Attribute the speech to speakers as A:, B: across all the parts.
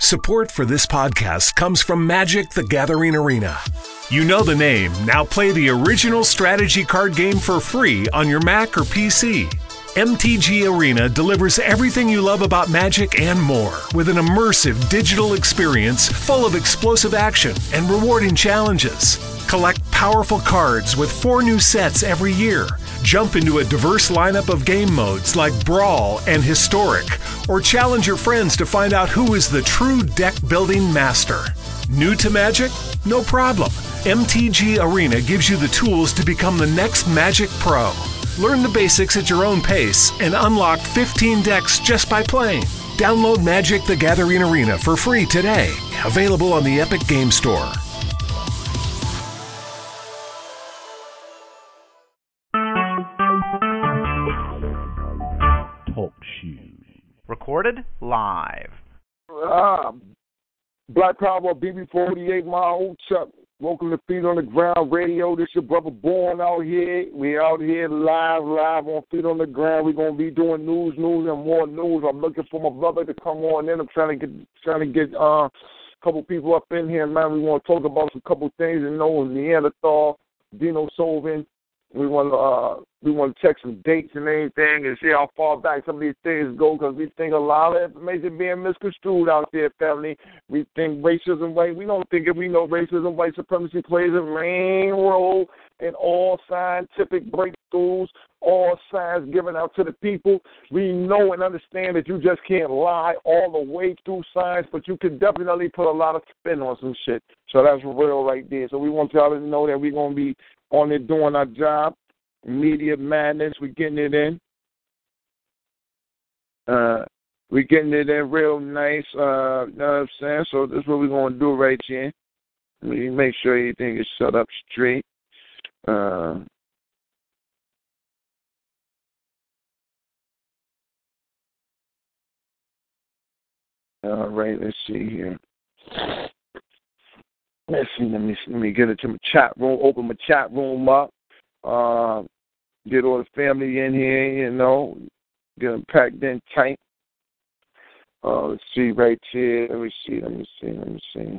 A: Support for this podcast comes from Magic the Gathering Arena. You know the name. Now play the original strategy card game for free on your Mac or PC. MTG Arena delivers everything you love about Magic and more with an immersive digital experience full of explosive action and rewarding challenges. Collect powerful cards with four new sets every year. Jump into a diverse lineup of game modes like Brawl and Historic, or challenge your friends to find out who is the true deck building master. New to Magic? No problem. MTG Arena gives you the tools to become the next Magic Pro. Learn the basics at your own pace and unlock 15 decks just by playing. Download Magic the Gathering Arena for free today. Available on the Epic Game Store.
B: Recorded live.
C: Um, Black Power BB48, my old Chuck. Welcome to Feet on the Ground Radio. This your brother Born out here. We out here live, live on Feet on the Ground. We're gonna be doing news, news, and more news. I'm looking for my brother to come on in. I'm trying to get trying to get uh, a couple people up in here, man. We want to talk about some couple things. You know, Neanderthal, Denisovan. We want to uh, we want to check some dates and anything and see how far back some of these things go because we think a lot of information being misconstrued out there, family. We think racism, white. We don't think if We know racism, white supremacy plays a main role in all scientific breakthroughs, all science given out to the people. We know and understand that you just can't lie all the way through science, but you can definitely put a lot of spin on some shit. So that's real right there. So we want y'all to know that we're gonna be on it doing our job. Media madness, we're getting it in. Uh, we're getting it in real nice. Uh, you know what I'm saying? So this is what we're gonna do right here. We make sure everything is set up straight. Uh, all right, let's see here. Let's see. Let me let me get into my chat room. Open my chat room up. Uh, get all the family in here. You know, get them packed in tight. Uh, let's see right here. Let me see. Let me see. Let me see.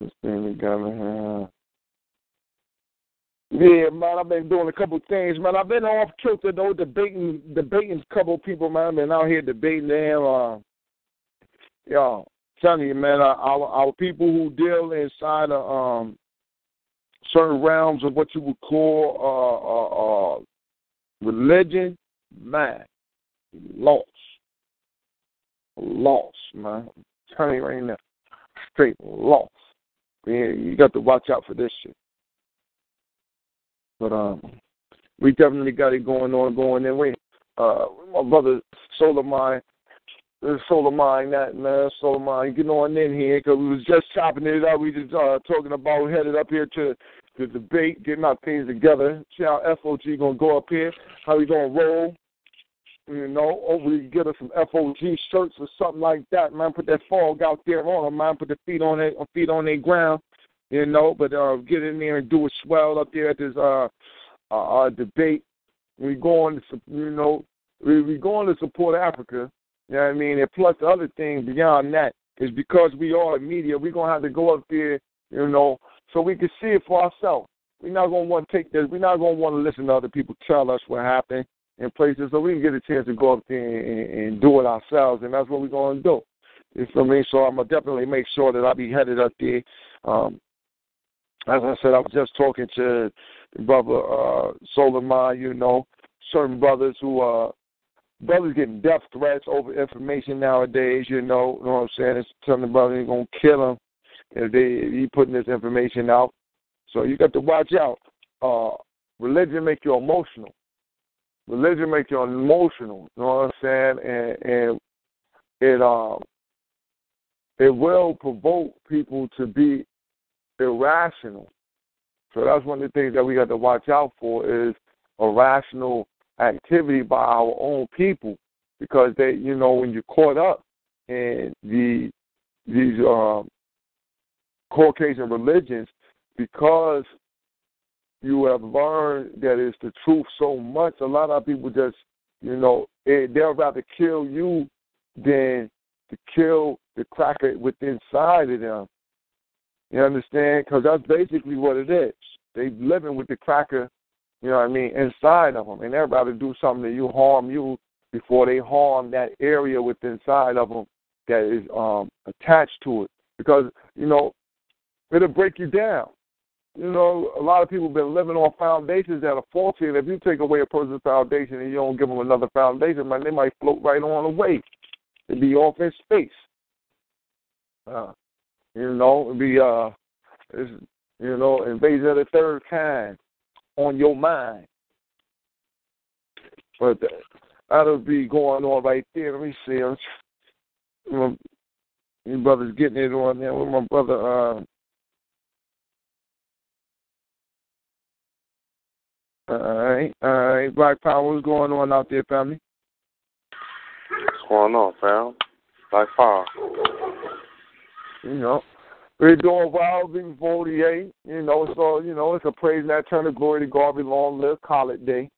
C: This thing we got here. Yeah, man, I've been doing a couple things, man. I've been off kilter though, debating, debating a couple people, man. I've been out here debating them. Uh, y'all, telling you, man, our, our people who deal inside of um, certain realms of what you would call uh, uh, uh, religion, man, lost, lost, man. I'm right now, straight lost. Yeah, you got to watch out for this shit. But um, we definitely got it going on, going in. Wait, uh, my brother Solar Mind Solar Mind, that man, Solar Mind, get on in here because we was just chopping it up. We just uh, talking about headed up here to the debate, getting our things together. See how FOG gonna go up here, how he gonna roll. You know, or we get us some FOG shirts or something like that, man. Put that fog out there on them, man. Put the feet on it, feet on their ground. You know, but uh, get in there and do a swell up there at this uh, uh, uh debate. We going to, you know, we we going to support Africa you know what I mean? And plus the other thing beyond that is because we are media, we're gonna have to go up there, you know, so we can see it for ourselves. We're not gonna want to take this. We're not gonna want to listen to other people tell us what happened in places, so we can get a chance to go up there and, and do it ourselves, and that's what we're gonna do. You feel me? So I'm gonna definitely make sure that I be headed up there. Um, as I said, I was just talking to brother uh, Solar Mind, you know, certain brothers who uh brothers getting death threats over information nowadays. You know, you know what I'm saying? It's telling the brother he's gonna kill him if they if he putting this information out. So you got to watch out. Uh, religion make you emotional. Religion make you emotional. You know what I'm saying? And and it um it will provoke people to be irrational. So that's one of the things that we got to watch out for is irrational activity by our own people because they, you know, when you're caught up in the these um, Caucasian religions, because you have learned that it's the truth so much, a lot of people just, you know, it, they'll rather kill you than to kill the cracker within inside of them. You understand? Because that's basically what it is. They living with the cracker, you know what I mean, inside of them, and to do something to you, harm you before they harm that area within inside of them that is um attached to it. Because you know it'll break you down. You know, a lot of people have been living on foundations that are faulty, and if you take away a person's foundation and you don't give them another foundation, man, they might float right on away. They'd be off in space. Uh, you know, it'd be uh, it's, you know, invasion of the third kind on your mind. But that'll be going on right there. Let me see. I'm, my, my brother's getting it on there with my brother. Uh, all right, all right. Black Power, what's going on out there, family?
D: What's going on, fam? Black Power.
C: You know, we're doing well, being 48. You know, so, you know, it's a praise that turn of glory to God be long live, it day.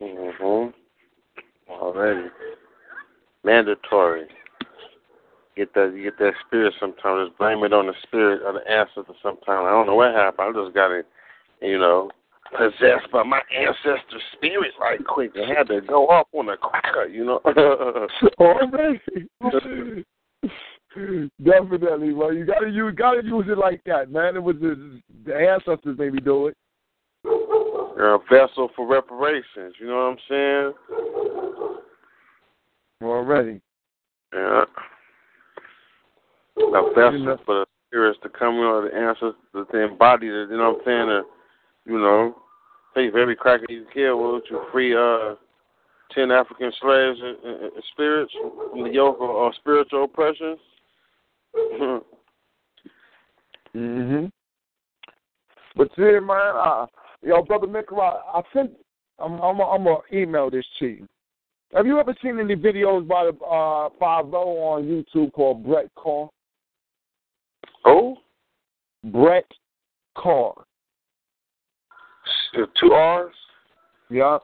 D: Mm-hmm. Already. Mandatory. Get that you get that spirit sometimes. Just blame it on the spirit or the ancestor sometimes. I don't know what happened. I just got it, you know, possessed by my ancestor spirit right quick. I had to go up on a cracker, you know.
C: Already. Definitely, well, you gotta use gotta use it like that, man. It was the, the ancestors maybe do it.
D: You're a vessel for reparations. You know what I'm saying?
C: Already.
D: Yeah. A vessel you know. for the spirits to come in, or the ancestors to embody it. You know what I'm saying? To, you know, take every cracker you kill, will you free uh ten African slaves and, and, and spirits from the yoke of uh, spiritual oppression?
C: Mhm. But see, man, uh, yo, brother Mikra, I sent. I'm, I'm, I'm gonna email this to you. Have you ever seen any videos by the uh, Five on YouTube called Brett Carr?
D: Oh,
C: Brett Carr.
D: Two R's.
C: Yeah.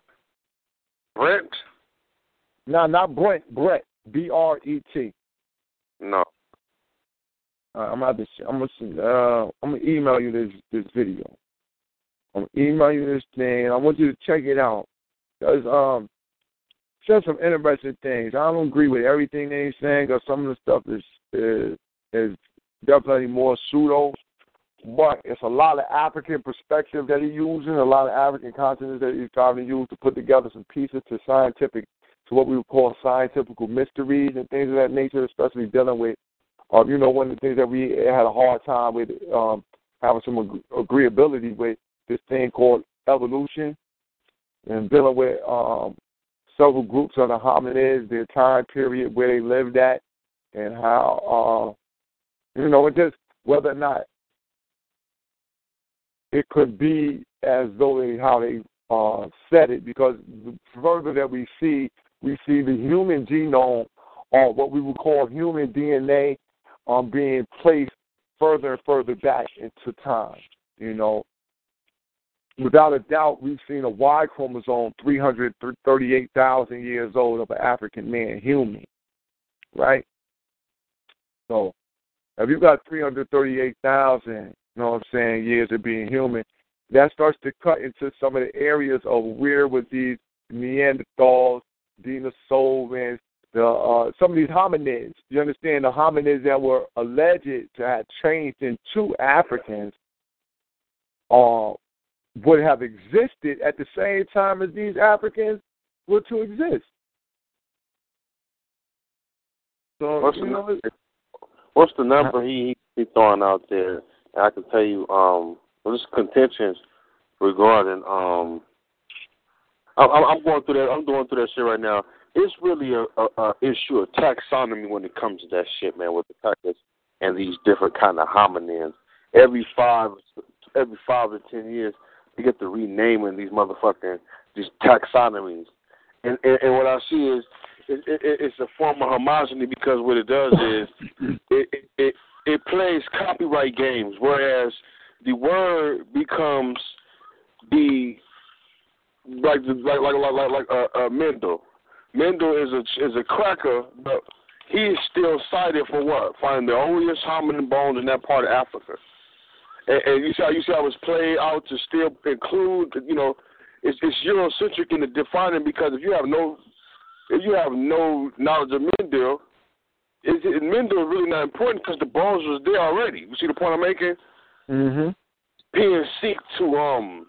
D: Brent.
C: No, not Brent. Brett. B R E T.
D: No.
C: Uh, I'm gonna I'm gonna uh, I'm gonna email you this this video. I'm gonna email you this thing. I want you to check it out because um, says some interesting things. I don't agree with everything that he's saying because some of the stuff is is is definitely more pseudo, but it's a lot of African perspective that he's using, a lot of African content that he's trying to use to put together some pieces to scientific, to what we would call scientific mysteries and things of that nature, especially dealing with um, you know, one of the things that we had a hard time with um, having some ag- agreeability with this thing called evolution and dealing with um, several groups of the hominids, their time period where they lived at, and how, uh, you know, it just whether or not it could be as though they how they uh, said it, because the further that we see, we see the human genome, or what we would call human DNA, um, being placed further and further back into time. You know, without a doubt, we've seen a Y chromosome 338,000 years old of an African man, human, right? So, if you've got 338,000, you know what I'm saying, years of being human, that starts to cut into some of the areas of where was these Neanderthals, Denisovans, the uh, some of these hominids. You understand the hominids that were alleged to have changed into Africans uh, would have existed at the same time as these Africans were to exist. So
D: what's,
C: the,
D: know, what's the number he he throwing out there? I can tell you, um, well, this contentions regarding um. I'm, I'm going through that. I'm going through that shit right now it's really a, a, a issue of taxonomy when it comes to that shit, man, with the crackers and these different kind of hominins. Every five, every five to ten years, they get to renaming these motherfucking these taxonomies, and and, and what I see is it, it, it's a form of homogeny because what it does is it, it it it plays copyright games, whereas the word becomes the like like like like like, like uh, uh, Mendel Mendel is a is a cracker, but he is still cited for what? Finding the earliest hominin bones in that part of Africa. And, and you see how you see how it's played out to still include, you know, it's, it's Eurocentric in the defining because if you have no if you have no knowledge of Mendel, is it, Mendel is really not important because the bones was there already. You see the point I'm making?
C: Mm-hmm.
D: Being seek to um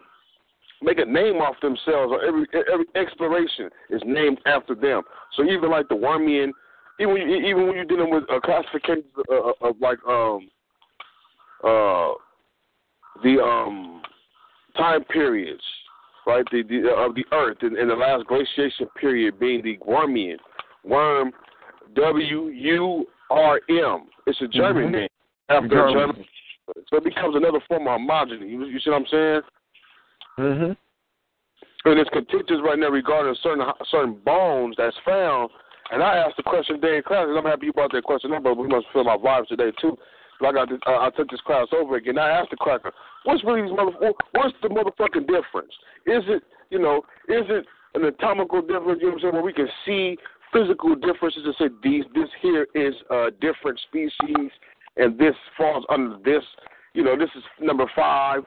D: make a name off themselves, or every every exploration is named after them. So even like the Wormian, even when you, even when you're dealing with a classification of, of like um uh the um time periods, right? The, the of the Earth in, in the last glaciation period being the Wormian, worm, W U R M. It's a German
C: Mhm.
D: name after
C: German.
D: German. So it becomes another form of homogeny. You, you see what I'm saying?
C: Mm-hmm.
D: And it's contentious right now regarding certain certain bones that's found. And I asked the question today in class, and I'm happy you brought that question up, but we must feel my vibes today too. So I this, uh, I took this class over again. I asked the cracker, what's really mother, what's the motherfucking difference? Is it, you know, is it an anatomical difference? You know what I'm saying? Where we can see physical differences and say these, this here is a different species, and this falls under this. You know, this is number five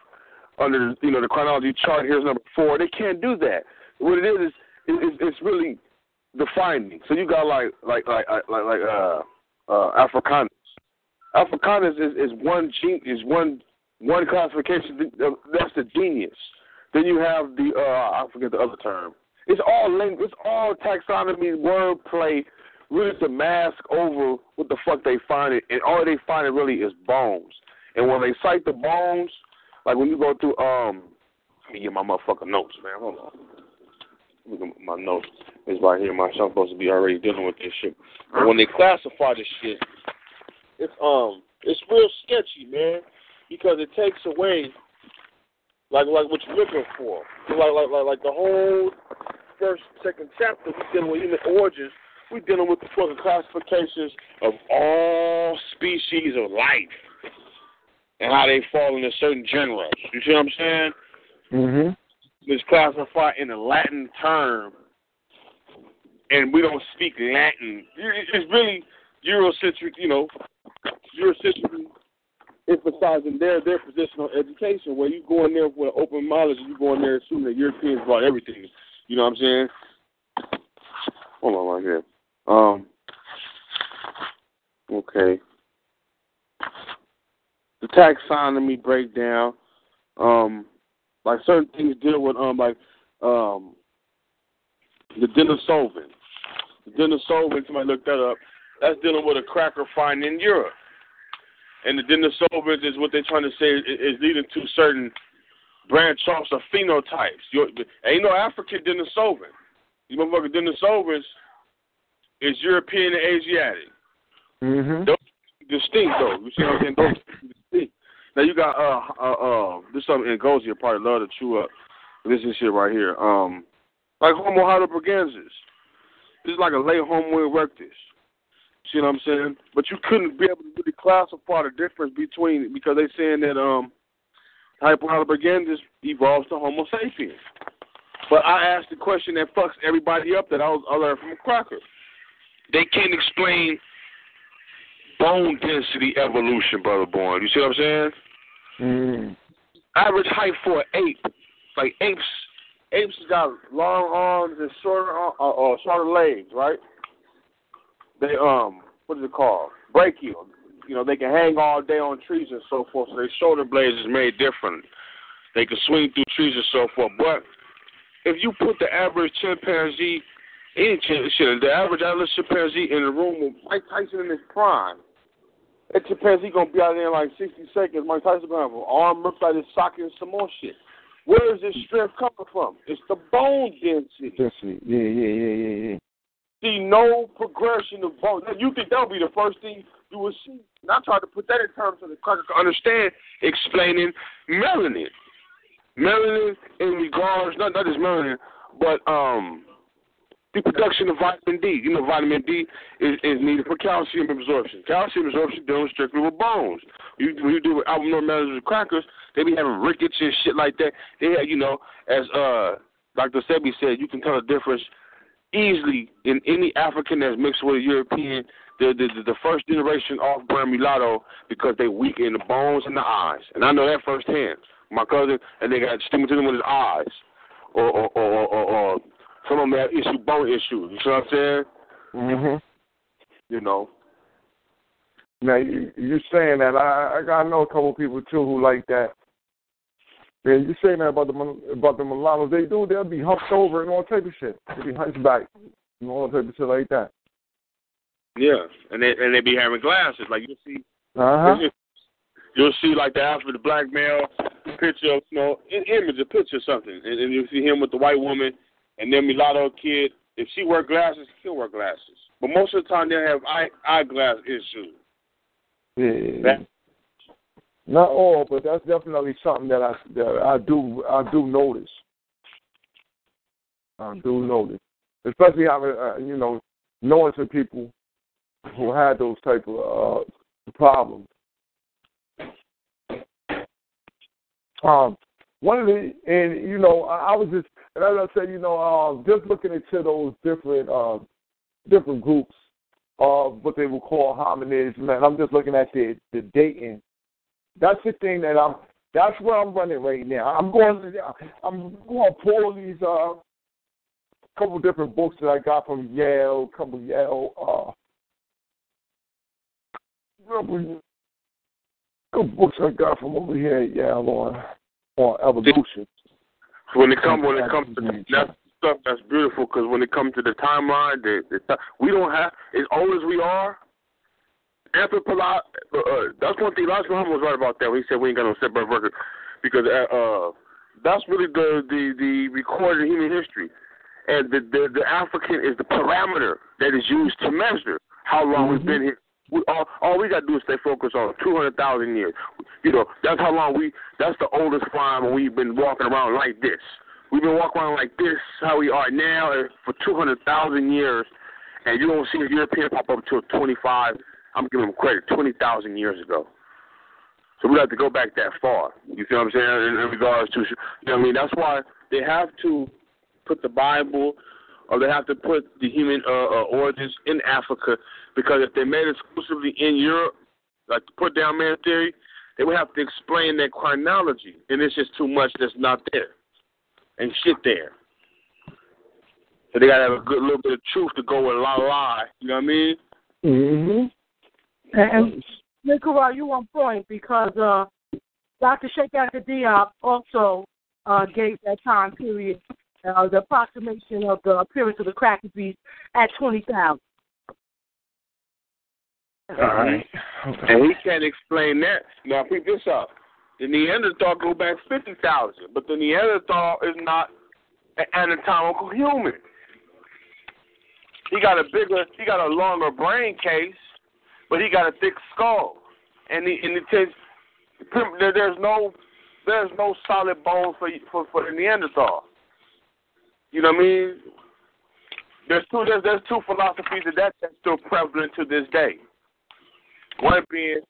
D: under you know the chronology chart. Here's number four. They can't do that. What it is is it's, it's really the finding. So you got like like like like like uh uh Africanus. Africanus is, is one gene is one one classification. That's the genius. Then you have the uh I forget the other term. It's all language. It's all taxonomy, wordplay, really to mask over what the fuck they find it, and all they find it really is bones. And when they cite the bones, like when you go through um, let me get my motherfucking notes, man. Hold on. Look at my notes. It's right here. My I'm supposed to be already dealing with this shit. But when they classify this shit, it's um, it's real sketchy, man, because it takes away like like what you're looking for. Like like like like the whole first second chapter we dealing with human origins. We dealing with the fucking classifications of all species of life and how they fall into certain genres. You see what I'm saying?
C: Mm-hmm.
D: It's classified in a Latin term, and we don't speak Latin. It's really Eurocentric, you know, Eurocentric emphasizing their their position on education, where you go in there with an open knowledge and you go in there assuming that Europeans brought everything. You know what I'm saying? Hold on right here. Um. Okay. The taxonomy breakdown. Um, like certain things deal with um like um the Denisovan. The Denisovan, somebody looked that up. That's dealing with a cracker find in Europe. And the Denisovans is what they're trying to say is, is leading to certain branch offs of phenotypes. You, ain't no African Denisovan. You motherfucking Denisovans is European and Asiatic.
C: Mm-hmm.
D: Those distinct though. You see what I'm saying? Those. Now you got uh uh uh this something in Gozi you probably love to chew up. This is shit right here. Um like Homo heidelbergensis. This is like a late Homo erectus. See what I'm saying? But you couldn't be able to really classify the difference between because they saying that um Hypo heidelbergensis evolves to Homo sapiens. But I asked the question that fucks everybody up that I was I learned from a cracker. They can't explain bone density evolution, brother born. You see what I'm saying?
C: Mm-hmm.
D: Average height for an ape, like apes, apes got long arms and shorter ar- uh, or shorter legs, right? They um, what is it called? Brachial. You know, they can hang all day on trees and so forth. So their shoulder blades is made different. They can swing through trees and so forth. But if you put the average chimpanzee, any chimpanzee, the average Atlas chimpanzee in the room with Mike Tyson in his prime, that chimpanzee gonna be out there in like 60 seconds. Mike Tyson gonna have an arm ripped out his socket and some more shit. Where is this strength coming from? It's the bone density.
C: Density. Yeah, yeah, yeah, yeah, yeah.
D: See no progression of bone. Now, You think that'll be the first thing you will see? And I tried to put that in terms of the cracker can understand, explaining melanin. Melanin in regards, not not just melanin, but um, the production of vitamin D. You know, vitamin D is, is needed for calcium absorption. Calcium absorption deals strictly with bones. You, when you do with abnormalities with crackers, they be having rickets and shit like that. They have, you know, as uh Dr. Sebi said, you can tell the difference easily in any African that's mixed with a European, the the, the first generation off brand mulatto because they weak in the bones and the eyes, and I know that firsthand. My cousin, and they got stigmatism with his eyes, or or or, or, or some of them have issue bone issues. You know what I'm saying?
C: Mhm.
D: You know.
C: Now you you saying that I I know a couple of people too who like that. And you saying that about the about the mulattoes, they do. They'll be humped over and all type of shit. They'll be hunchback and all type of shit like that.
D: Yeah, and they and they be having glasses. Like you see,
C: Uh huh.
D: you'll see like the African the black male picture, of, you know, an image, a picture or something, and, and you see him with the white woman, and then mulatto kid. If she wear glasses, he'll wear glasses. But most of the time, they'll have eye eyeglass issues.
C: Yeah.
D: That-
C: Not all, but that's definitely something that I that I do I do notice. I do notice, especially having uh, you know knowing some people who had those type of uh, problems. Um, one of the and you know I, I was just and as I said you know um, just looking into those different um, different groups of what they would call hominids. Man, I'm just looking at the the dating. That's the thing that I'm. That's where I'm running right now. I'm going. I'm going to pull these uh couple different books that I got from Yale. Couple Yale. Uh, couple, couple books I got from over here at Yale on on evolution.
D: When it comes when it comes to that stuff, that's beautiful because when it comes to the timeline, the, the we don't have as old as we are. Anthropolo- uh, uh, that's one thing. Last Muhammad was right about that. When he said we ain't got no separate record because uh, uh, that's really the the the recorded human history, and the, the the African is the parameter that is used to measure how long we've been here. We, all, all we got to do is stay focused on two hundred thousand years. You know, that's how long we. That's the oldest time we've been walking around like this. We've been walking around like this, how we are now, uh, for two hundred thousand years, and you don't see a European pop up until twenty five. I'm giving them credit, twenty thousand years ago. So we have to go back that far. You see what I'm saying? In, in regards to, you know what I mean? That's why they have to put the Bible or they have to put the human uh, uh, origins in Africa because if they made it exclusively in Europe, like the Piltdown man theory, they would have to explain their chronology, and it's just too much that's not there and shit there. So they gotta have a good little bit of truth to go with a lot of lie. You know what I mean?
C: Mm-hmm.
E: And Nicaragua, you on point because uh, Dr. Sheikh Anta Diop also uh, gave that time period uh, the approximation of the appearance of the cracker beast at 20,000.
C: All right.
D: And he can't explain that. Now, pick this up. The Neanderthal go back 50,000, but the Neanderthal is not an anatomical human. He got a bigger, he got a longer brain case, but he got a thick skull. And he, and it takes, there's no, there's no solid bone for for, for the Neanderthal. You know what I mean? There's two, there's, there's two philosophies that that's still prevalent to this day. One being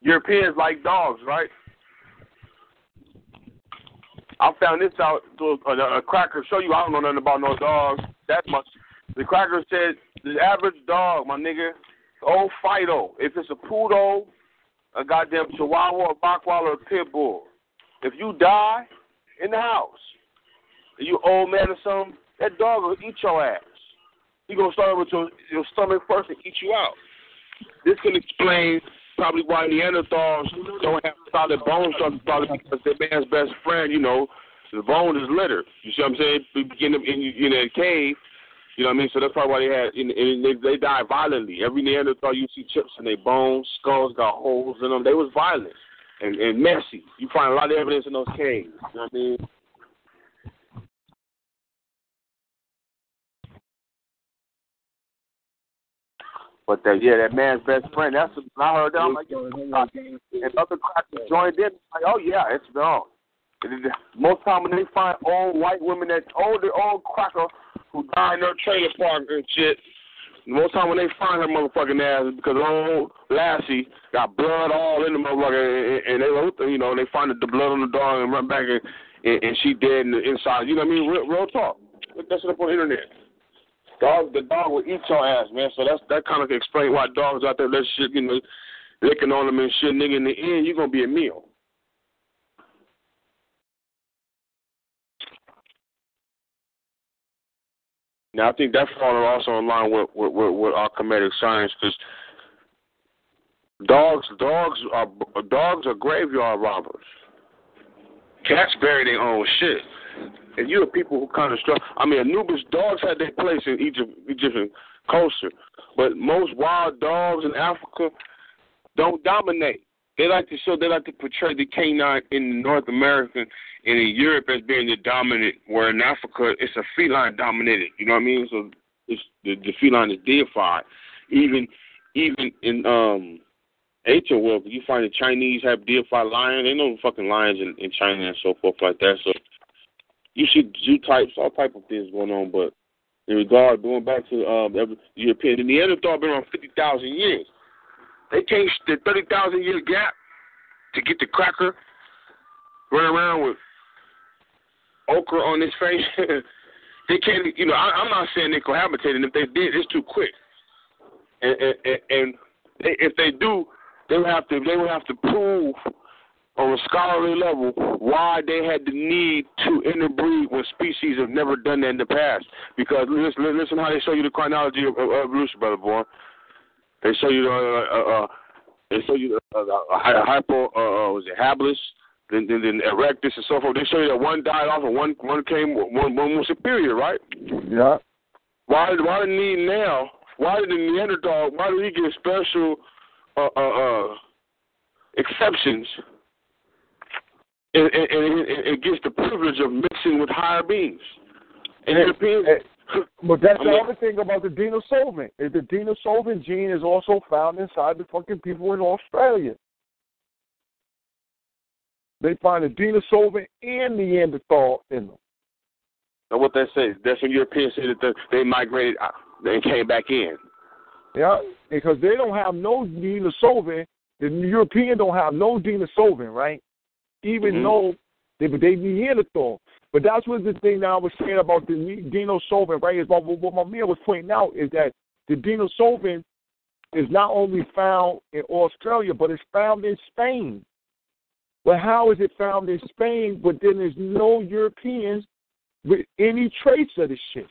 D: Europeans like dogs, right? I found this out. through A, a cracker show you. I don't know nothing about no dogs that much. The cracker said the average dog, my nigga, old Fido. If it's a poodle, a goddamn Chihuahua, a Bockwall, or a pit bull, if you die in the house, you old man or something, that dog will eat your ass. He gonna start with your your stomach first and eat you out. This can explain probably why Neanderthals don't have solid bone structure, probably because their man's best friend, you know, the bone is littered. You see what I'm saying? We begin in, in, in a cave, you know what I mean? So that's probably why they had, and, they, they die violently. Every Neanderthal, you see chips in their bones, skulls got holes in them. They was violent and, and messy. You find a lot of evidence in those caves. You know what I mean? But that yeah, that man's best friend. That's when I heard that. I'm like, yo, and other crackers joined in. Like, oh yeah, it's gone. Most time when they find old white women that older old cracker who die in their trailer park and shit. Most time when they find her motherfucking ass is because old Lassie got blood all in the motherfucker, and, and they you know they find the blood on the dog and run back and, and, and she dead in the inside. You know what I mean? Real, real talk. Look that shit up on the internet. Dog, the dog will eat your ass, man. So that's that kind of explain why dogs out there that shit, you know, licking on them and shit. Nigga, in the end, you're gonna be a meal. Now I think that's also in line with with, with, with our comedic science because dogs dogs are dogs are graveyard robbers. Cats bury their own shit. And you're people who kind of struggle. I mean, Anubis dogs had their place in Egypt, Egyptian culture, but most wild dogs in Africa don't dominate. They like to show, they like to portray the canine in North America and in Europe as being the dominant, where in Africa it's a feline dominated. You know what I mean? So it's the, the feline is deified. Even even in um ancient world, you find the Chinese have deified lion. They know fucking lions in, in China and so forth like that. So you should zoo types, all type of things going on. But in regard, going back to um, the European, the Neanderthal been around fifty thousand years. They came the thirty thousand year gap to get the cracker, running around with ochre on his face. they can't, you know. I, I'm not saying they cohabitated. If they did, it's too quick. And, and, and they, if they do, they would have to. They would have to prove on a scholarly level why they had the need to interbreed when species have never done that in the past. Because listen, listen how they show you the chronology of, of evolution, brother boy. They show you the uh, uh, uh they show you the uh, uh, hypo uh, was it habilis, then, then then erectus and so forth. They show you that one died off and one one came one one was superior, right?
C: Yeah.
D: Why why the need now? Why did the Neanderthal? Why did he get special uh, uh, uh, exceptions? And, and, and it gets the privilege of mixing with higher beings. And Europeans,
C: but that's the other thing about the. Is the Denisovin gene is also found inside the fucking people in Australia. They find the Denisovin and Neanderthal in them.
D: And what they say, that's when Europeans say that they migrated and came back in.
C: Yeah, because they don't have no Denisovin. The European don't have no Denisovin, right? Even
D: mm-hmm.
C: though they, they Neanderthal. But that's what the thing that I was saying about the Denisovin, right? Is about what my man was pointing out is that the Denisovin is not only found in Australia, but it's found in Spain. But how is it found in Spain, but then there's no Europeans with any trace of the shit?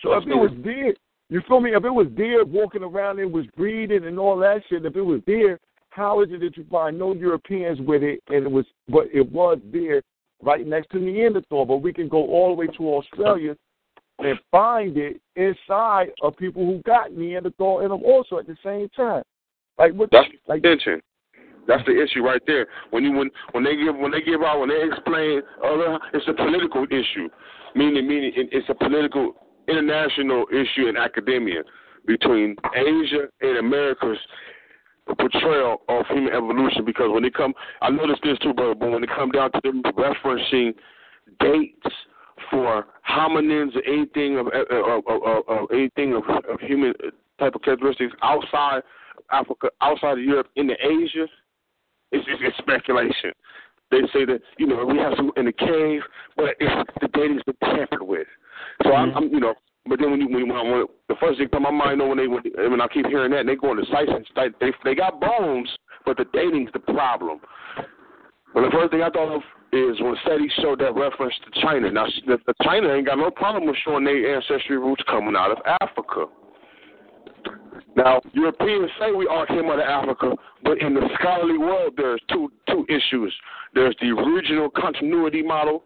C: So if it was there, you feel me? If it was there walking around it was breeding and all that shit, if it was there, how is it that you find no Europeans with it, and it was, but it was there right next to Neanderthal? But we can go all the way to Australia and find it inside of people who got Neanderthal in them also at the same time. Like what?
D: That's
C: like,
D: attention. That's the issue right there. When you when when they give when they give out when they explain other, it's a political issue, meaning meaning it's a political international issue in academia between Asia and Americas portrayal of human evolution because when they come, I noticed this too, brother, but when they come down to them referencing dates for hominins or anything of, of, of, of anything of, of human type of characteristics outside Africa, outside of Europe, into Asia, it's, it's speculation. They say that you know we have some in the cave, but it's, the dating's been tampered with. So mm-hmm. I'm, I'm, you know, but then when you when, when, when the first thing come to my mind, know when they when, when I keep hearing that, they go into sites and they they got bones, but the dating's the problem. But the first thing I thought of is when SETI showed that reference to China. Now, the China ain't got no problem with showing their ancestry roots coming out of Africa. Now, Europeans say we all came out of Africa, but in the scholarly world, there's two two issues. There's the original continuity model,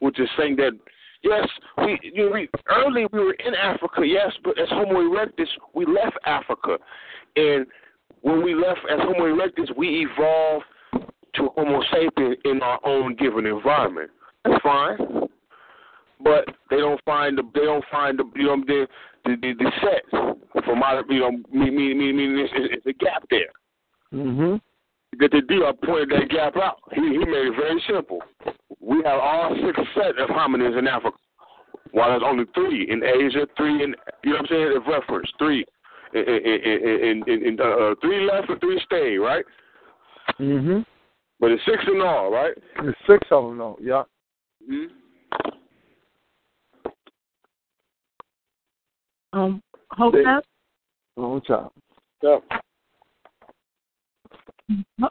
D: which is saying that Yes, we you know, we early we were in Africa, yes, but as Homo erectus, we left Africa, and when we left as Homo erectus, we evolved to Homo sapien in our own given environment. That's fine, but they don't find the they don't find the you know the the, the, the set from out you know me me me me it's, it's a gap there.
C: Mhm.
D: That the deal pointed that gap out. He he made it very simple. We have all six set of hominins in Africa, while there's only three in Asia, three in you know what I'm saying? Of reference three, in, in, in, in uh, three left and three stay, right?
C: Mhm.
D: But it's six in all, right?
C: There's six of them, though. Yeah.
D: Mhm.
E: Um, Hotep?
C: Long time.
D: Yep.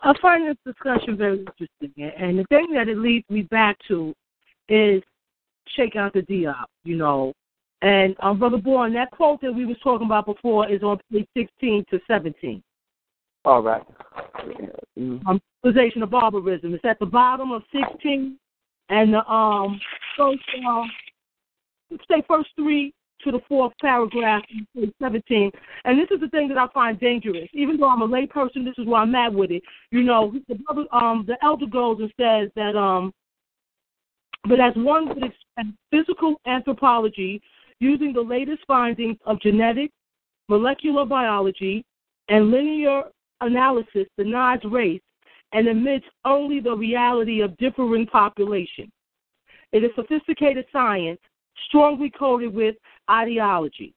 E: I find this discussion very interesting, and the thing that it leads me back to is Sheikh Anta Diop, you know. And um, Brother Bourne, that quote that we was talking about before is on page 16 to 17.
C: All right. Mm-hmm.
E: Um, civilization of barbarism. It's at the bottom of 16, and the um first uh, say first three to the fourth paragraph, page 17. And this is the thing that I find dangerous. Even though I'm a layperson, this is where I'm at with it. You know, the um, the elder goes and says that um, but as one would expect, physical anthropology using the latest findings of genetics, molecular biology, and linear analysis denies race and admits only the reality of differing populations. It is sophisticated science, strongly coded with ideology.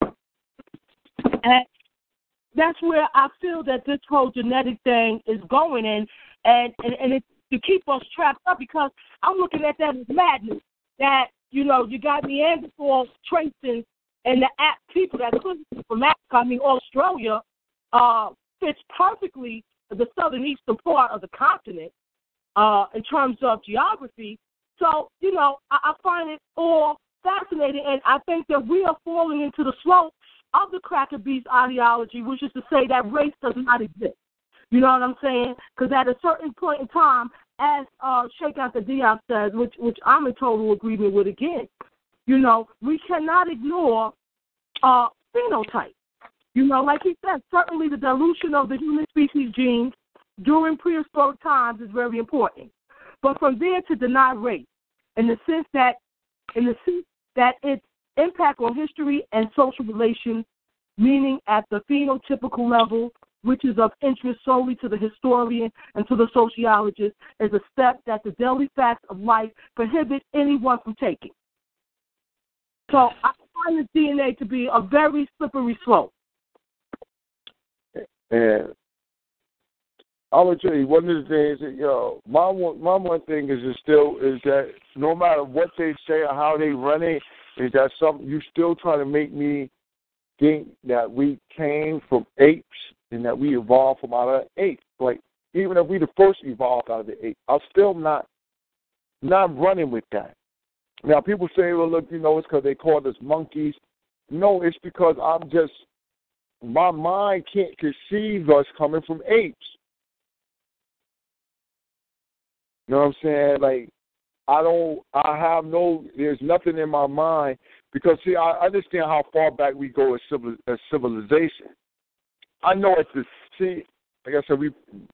E: And that's where I feel that this whole genetic thing is going in, and and, and it's to keep us trapped up because I'm looking at that as madness. That you know you got Neanderthal tracing and the app people that could be from Africa, I mean Australia, uh, fits perfectly the southern eastern part of the continent uh, in terms of geography. So you know I, I find it all fascinating, and I think that we are falling into the slope of the cracker beast ideology, which is to say that race does not exist. You know what I'm saying? Because at a certain point in time, as uh, Sheikh Anta Diop says, which which I'm in total agreement with again, you know, we cannot ignore uh, phenotype. You know, like he said, certainly the dilution of the human species genes during prehistoric times is very important. But from there to deny race, in the sense that, in the sense that its impact on history and social relations, meaning at the phenotypical level, which is of interest solely to the historian and to the sociologist, is a step that the daily facts of life prohibit anyone from taking. So I find the DNA to be a very slippery slope.
C: And I'm gonna tell you one of the things that yo, my one my one thing is is still is that no matter what they say or how they run it, is that something you still trying to make me think that we came from apes and that we evolved from out of apes. Like even if we the first evolved out of the ape, I'm still not not running with that. Now people say, well, look, you know, it's because they called us monkeys. No, it's because I'm just my mind can't conceive us coming from apes. You know what I'm saying? Like I don't I have no there's nothing in my mind because see I understand how far back we go as, civil, as civilization. I know it's the see like I said we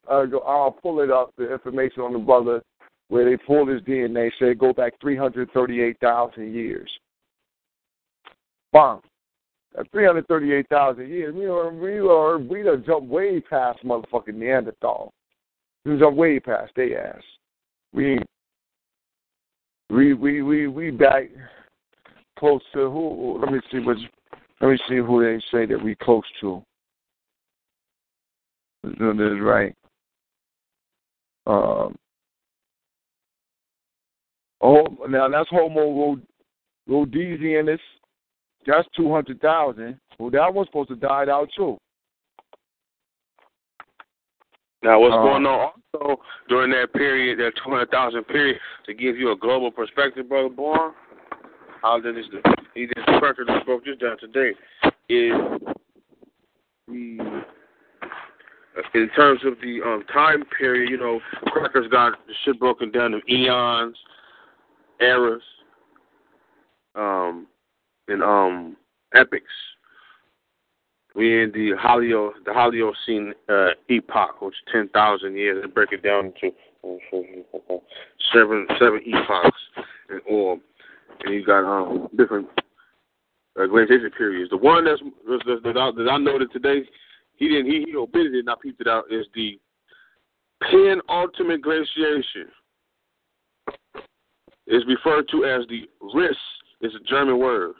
C: uh, I'll pull it up the information on the brother where they pulled his DNA say go back 338,000 years. Bomb. 338,000 years. We are we are we done jumped way past motherfucking Neanderthal. We jumped way past they ass. We we we we we back close to who? Let me see what. Let me see who they say that we close to. That is right. Um. Oh, now that's Homo rhodesianus. That's two hundred thousand. Well, that one's supposed to die out too.
D: Now, what's
C: Uh,
D: going on also during that period, that 200,000 period, to give you a global perspective, Brother Bourne, how did this, he did the record that broke this down today, is the, in terms of the um, time period, you know, crackers got the shit broken down in eons, eras, um, and um, epics. We in the Holio, the Holocene uh, epoch, which is ten thousand years. They break it down into seven seven epochs, and all, and you got um different uh, glaciation periods. The one that's that, that, I, that I noted today, he didn't he he omitted it, and I peeped it out. Is the penultimate glaciation. Is referred to as the Riss. It's a German word.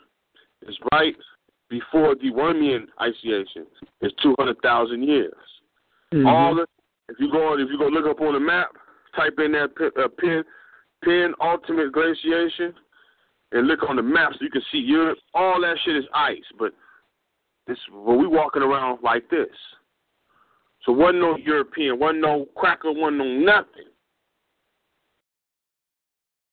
D: It's right before the Wormian Iceation is 200,000 years.
E: Mm-hmm.
D: All the, if you go on, if you go look up on the map, type in that pin, uh, pin, pin ultimate glaciation, and look on the maps, you can see Europe. All that shit is ice, but this when we walking around like this. So wasn't no European, wasn't no cracker, wasn't no nothing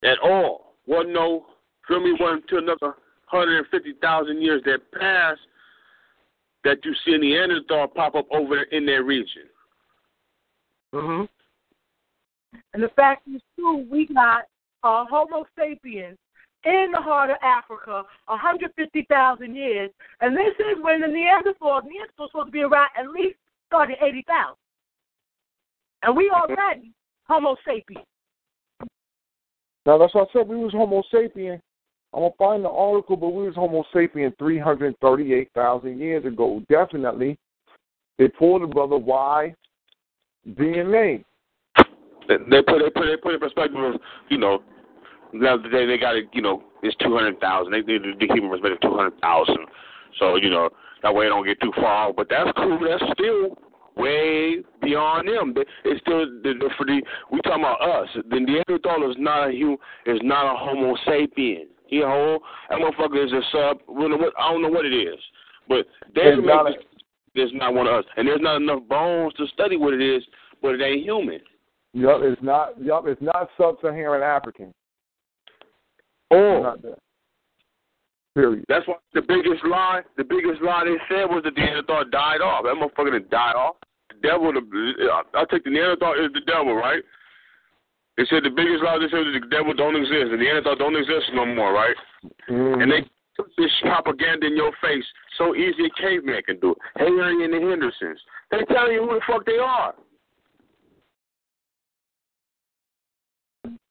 D: at all. Wasn't no feel me? Wasn't until another hundred and fifty thousand years that passed that you see Neanderthal pop up over there in that region.
E: Mhm. And the fact is too, we got uh, Homo sapiens in the heart of Africa, 150,000 years, and this is when the Neanderthals, Neanderthals supposed to be around at least 30, 80,000. And we already Homo sapiens.
C: Now that's what I said. We was Homo sapien. I'm gonna find the article, but we was Homo sapien 338,000 years ago. Definitely, they pulled the brother Y DNA.
D: They they put they put they put in perspective of you know now today they got it you know it's two hundred thousand. They did the human perspective two hundred thousand. So you know that way it don't get too far. But that's cool. That's still way beyond them. It's still the, the, for the we talking about us. The Neanderthal is not a human. Is not a Homo sapien. He a whole that motherfucker is a sub. I don't know what it is, but they
C: It's not
D: make this, it's not one of us, and there's not enough bones to study what it is, but it ain't human.
C: Yup, it's not. Yup, it's not sub-Saharan African.
D: Oh.
C: Not that. Period.
D: That's why the biggest lie, the biggest lie they said was the Neanderthal died off. That motherfucker didn't die off. The devil, the, I take the Neanderthal is the devil, right? They said the biggest lie they said was the devil don't exist. The Neanderthal don't exist no more, right?
C: Mhm.
D: And they put this propaganda in your face so easy a caveman can do it. Harry and the Hendersons. They telling you who the fuck they are.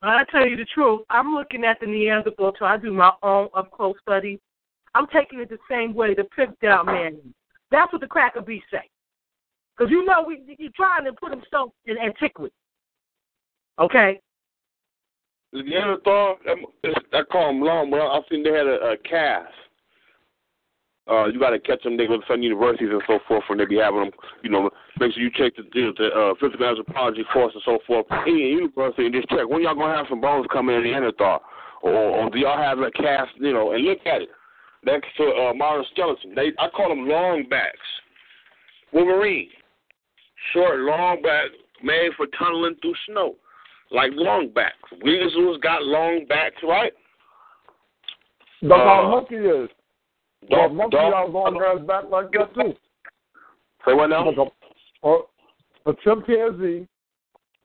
E: I tell you the truth, I'm looking at the Neanderthal till I do my own up close study. I'm taking it the same way the Piltdown man. That's what the cracker beast say. Because you know we you're trying to put himself in antiquity. Okay?
D: The Neanderthal, I call them long, but I've seen they had a, a calf. Uh, you got to catch them. They go to some universities and so forth, and they be having them. You know, make sure you check the the, the uh, physical anthropology course and so forth. Your university, and just check when y'all gonna have some bones coming in the Neanderthal, or, or do y'all have a cast? You know, and look at it. That's to uh, modern skeleton. They I call them long backs. Wolverine, short long back, made for tunneling through snow, like long backs. Wegazoos got long backs, right?
C: That's how
D: Uh,
C: a monkey is.
D: Dog,
C: monkey
D: dog-
C: got long ass back like that too.
D: Say what now?
C: Like a, a, a chimpanzee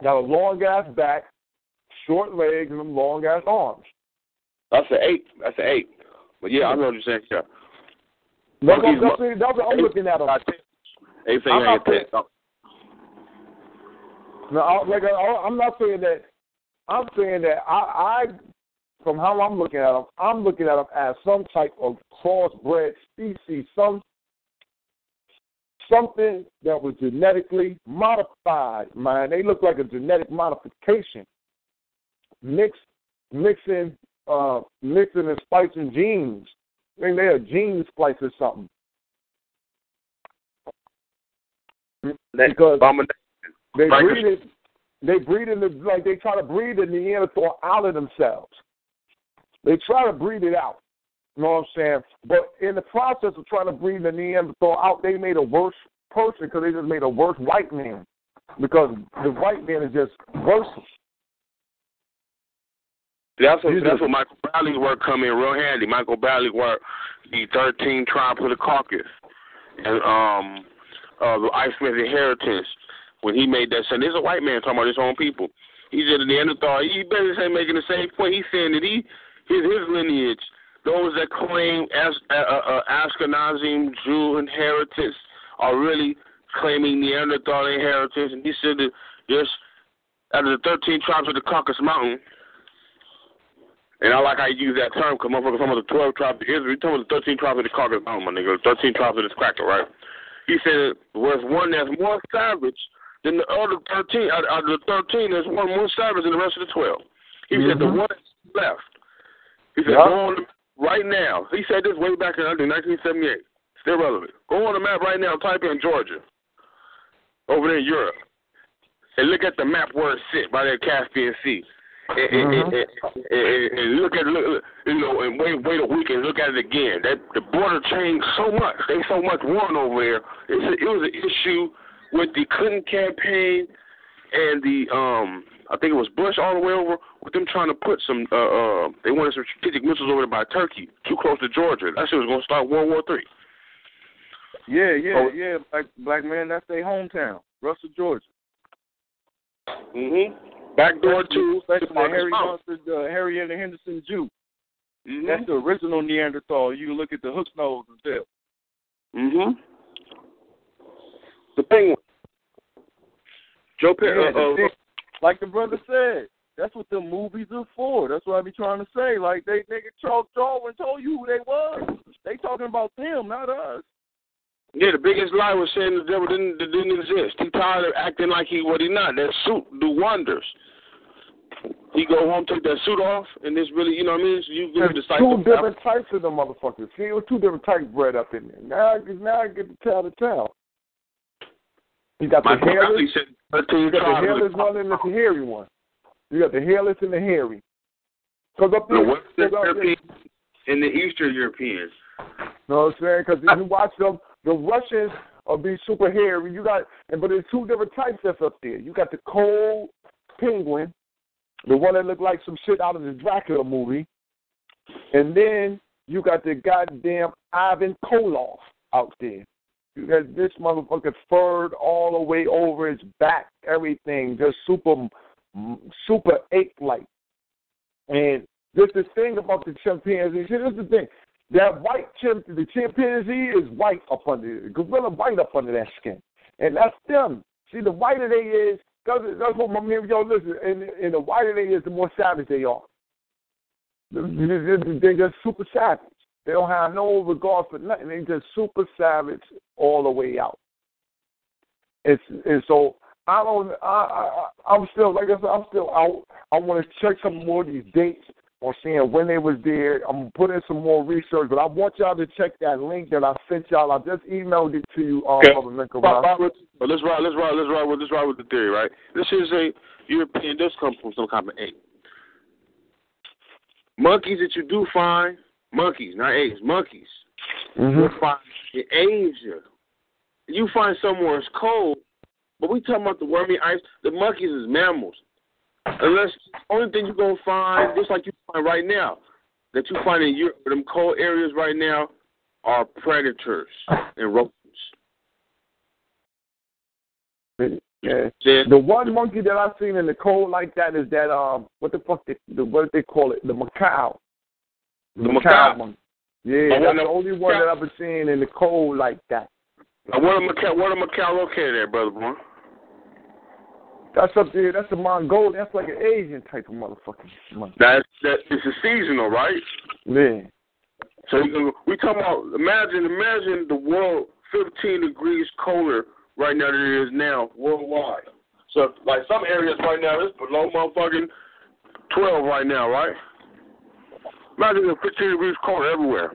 C: got a long ass back, short legs, and them long ass arms.
D: That's an eight. That's an eight. But yeah, I know what you're saying. Yeah.
C: That's,
D: Monkeys
C: what, that's, that's what I'm looking at them. I'm not
D: ain't
C: saying-
D: ten.
C: No, I, like I, I'm not saying that. I'm saying that I, I, from how I'm looking at them, I'm looking at them as some type of crossbred species, some something that was genetically modified. Man, they look like a genetic modification, mixed, mixing, uh, mixing and splicing genes. I think they're a gene splice or something. Because
D: Abomination.
C: They
D: Like-
C: breed it. They breed in the like they try to breed the Neanderthal out of themselves. They try to breed it out. You know what I'm saying? But in the process of trying to breed the Neanderthal out, they made a worse person because they just made a worse white man. Because the white man is just worse.
D: That's what that's what Michael Bradley's work come in real handy. Michael Bradley's work, the thirteen tribes of the Caucasus, and um, uh, the Iceman inheritance. When he made that, saying, "There's a white man talking about his own people." He said the Neanderthal. He better say making the same point. He's saying that he his his lineage, those that claim as uh, uh, Ashkenazim Jew inheritance, are really claiming Neanderthal inheritance. And he said that there's out of the thirteen tribes of the Caucasus Mountain. And I like how you use that term because motherfuckers talking about the 12 tribes of Israel. You talking about the 13 tribes of the Caucasus Mountain, my nigga. 13 tribes of this cracker, right? He said there's one that's more savage than the other 13. Out, out of the 13, there's one more savage than the rest of the 12. He said the
C: Mhm.
D: one left. He said,
C: Yeah.
D: go on the, map right now. He said this way back in I 1978. Still relevant. Go on the map right now. Type in Georgia. Over there in Europe. And look at the map where it sits by the Caspian Sea. and, mm-hmm. and, and, and, look at look, you know, and wait wait a week and look at it again. That the border changed so much. They so much won over there. It's a, it was an issue with the Clinton campaign and the um I think it was Bush all the way over with them trying to put some uh uh they wanted some strategic missiles over there by Turkey, too close to Georgia. That shit was gonna start World War Three.
C: Yeah, yeah, oh. yeah, black black man, that's their hometown, Russell, Georgia.
D: Mhm. Back door to
C: the Harry Johnson, uh, Harry and the Henderson Jew.
D: Mm-hmm.
C: That's the original Neanderthal. You look at the hook nose and tell.
D: Mhm. The penguin. Joe Perry.
C: Yeah,
D: uh, uh,
C: like the brother said, that's what the movies are for. That's what I be trying to say. Like they nigga Charles Darwin told you who they was. They talking about them, not us.
D: Yeah, the biggest lie was saying the devil didn't didn't exist. He tired of acting like he what he not. That suit do wonders. He go home, take that suit off, and it's really, you know what I mean? So you give the
C: Two different types of the motherfuckers. See, it was two different types bred up in there. Now, now I get to tell the tale. You got the hairless.
D: Said,
C: you got the hairless one and the hairy one. You got the hairless and the hairy. Cause up there,
D: the Western Europeans and the Eastern Europeans.
C: No, what I'm saying? Because if you watch them, the Russians are being super hairy. You got, but there's two different types that's up there. You got the cold penguin, the one that looked like some shit out of the Dracula movie, and then you got the goddamn Ivan Koloff out there. Got this motherfucker furred all the way over his back, everything, just super, mm, super ape-like. And this the thing about the chimpanzee. See, this is the thing. That white chimp, the chimpanzee is white up under the gorilla white up under that skin, and that's them. See, the whiter they is, that's, that's what my man, yo, listen, and, and the whiter they is, the more savage they are. They're just super savage. They don't have no regard for nothing. They just super savage all the way out. It's and so I don't. I, I I'm still like I said. I'm still out. I want to check some more of these dates or seeing when they was there. I'm putting some more research, but I want y'all to check that link that I sent y'all. I just emailed it to you, um,
D: okay. But let's ride, let's ride, let's ride with let's ride with the theory, right? This is a European. This comes from some kind of ape. Monkeys that you do find, monkeys, not apes, monkeys.
C: Mm-hmm.
D: You find in Asia. You find somewhere it's cold, but we talking about the wormy ice. The monkeys is mammals. Unless only thing you're gonna find, just like you find right now, that you find in Europe, them cold areas right now, are predators and rodents.
C: Yeah. The one monkey that I've seen in the cold like that is that um what the fuck they, the what they call it the macaw.
D: The, the macaw.
C: monkey. Yeah, that's the only one that I've been seeing in the cold like that.
D: Now, what a macaw? What a macaw located there, brother boy?
C: That's up there. That's a Mongolian. That's like an Asian type of motherfucking.
D: That's that. It's a seasonal, right?
C: Yeah.
D: So we talking about imagine imagine the world 15 degrees colder right now than it is now worldwide. So like some areas right now it's below motherfucking 12 right now, right? Imagine the 15 degrees colder everywhere.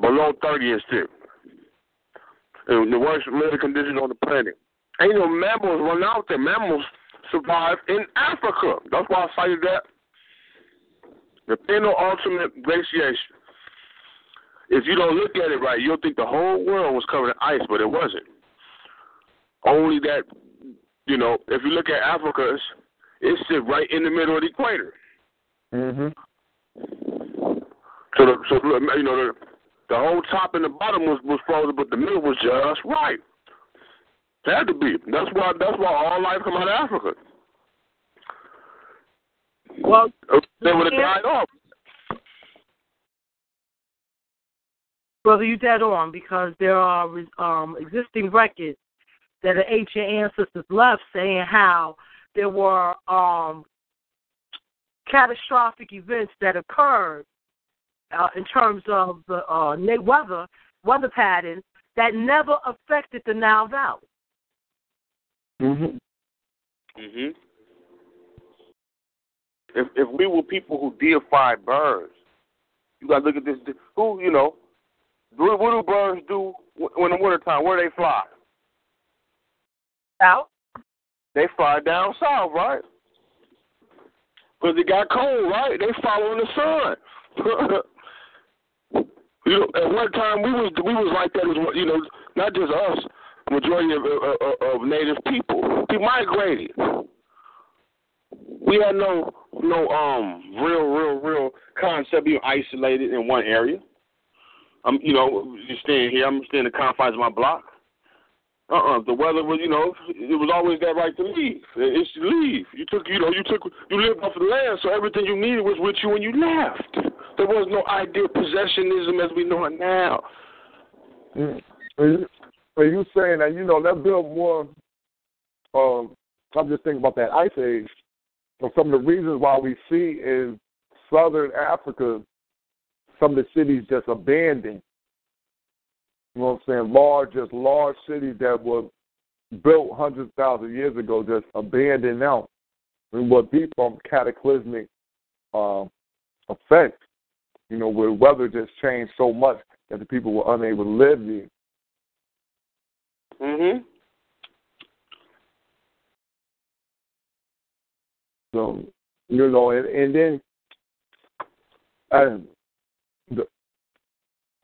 D: Below 30 is still. And the worst living conditions on the planet. Ain't no mammals run out there. Mammals survive in Africa. That's why I cited that. The penultimate glaciation. If you don't look at it right, you'll think the whole world was covered in ice, but it wasn't. Only that, you know, if you look at Africa, it's, right in the middle of the equator.
C: Mhm.
D: So, the, so you know, the, the whole top and the bottom was was frozen, but the middle was just right. It had to be. That's why. That's why all life come out of Africa.
E: Well,
D: they would have died off.
E: Brother, you dead on because there are um, existing records that the ancient ancestors left saying how there were um, catastrophic events that occurred uh, in terms of the uh, weather weather patterns that never affected the Nile Valley.
C: Mhm.
D: Mhm. If if we were people who deified birds, you got to look at this. Who you know? What do birds do when the wintertime? Where do they fly?
E: Out.
D: They fly down south, right? Because it got cold, right? They following the sun. you know, at one time we was we was like that as. You know, not just us, majority of, of, of native people. We migrated. We had no no um real real real concept being isolated in one area. I'm you know just staying here. I'm staying in the confines of my block. Uh uh-uh. uh The weather was you know it was always that right to leave. It's to leave. You took you know you took you lived off the land, so everything you needed was with you when you left. There was no idea of possessionism as we know it now.
C: Mm. Are you saying that you know that built more? Um, I'm just thinking about that ice age. So some of the reasons why we see in southern Africa some of the cities just abandoned. You know what I'm saying? Large, just large cities that were built hundreds of thousands of years ago, just abandoned now. And what be from cataclysmic uh, effects, you know, where weather just changed so much that the people were unable to live there.
D: Mm-hmm.
C: So you know, and, and then and the,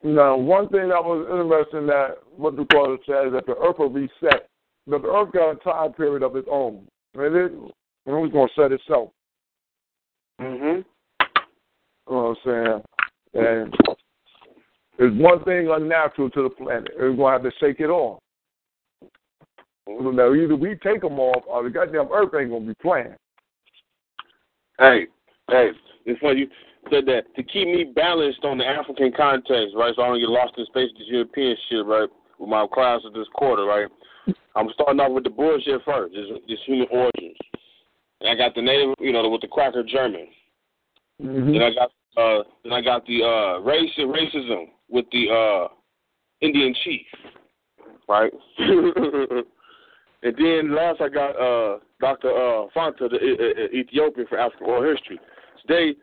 C: now one thing that was interesting that what the brother said is that the earth will reset. But the earth got a time period of its own. And it and it's gonna set itself.
D: Mhm.
C: You know what I'm saying? And there's one thing unnatural to the planet. We're gonna have to shake it off. So now either we take them off or the goddamn earth ain't gonna be playing.
D: Hey, hey, it's funny you said that to keep me balanced on the African context, right? So I don't get lost in space this European shit, right? With my classes this quarter, right? I'm starting off with the bullshit first, this, this human origins. And I got the native, you know, with the cracker German.
C: Mm-hmm.
D: Then I got uh then I got the uh race and racism with the uh Indian chief. Right? and then last I got uh Dr. Uh Fanta, the uh, Ethiopian for African oral history. Today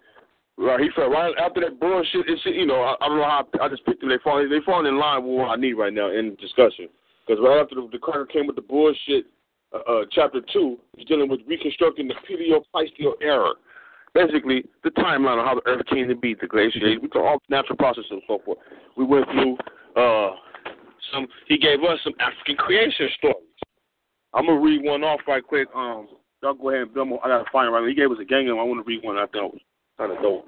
D: Right, he felt right after that bullshit. It's you know I, I don't know how I, I just picked them. They fall they falling in line with what I need right now in discussion. Because right after the, the cracker came with the bullshit, uh, uh, chapter two is dealing with reconstructing the Plio-Pleistocene era. Basically, the timeline of how the Earth came to be, the glaciation, we all natural processes and so forth. We went through uh, some. He gave us some African creation stories. I'm gonna read one off right quick. Um, y'all go ahead. And, I gotta find it right. He gave us a gang of them. I want to read one. I thought kind of dope.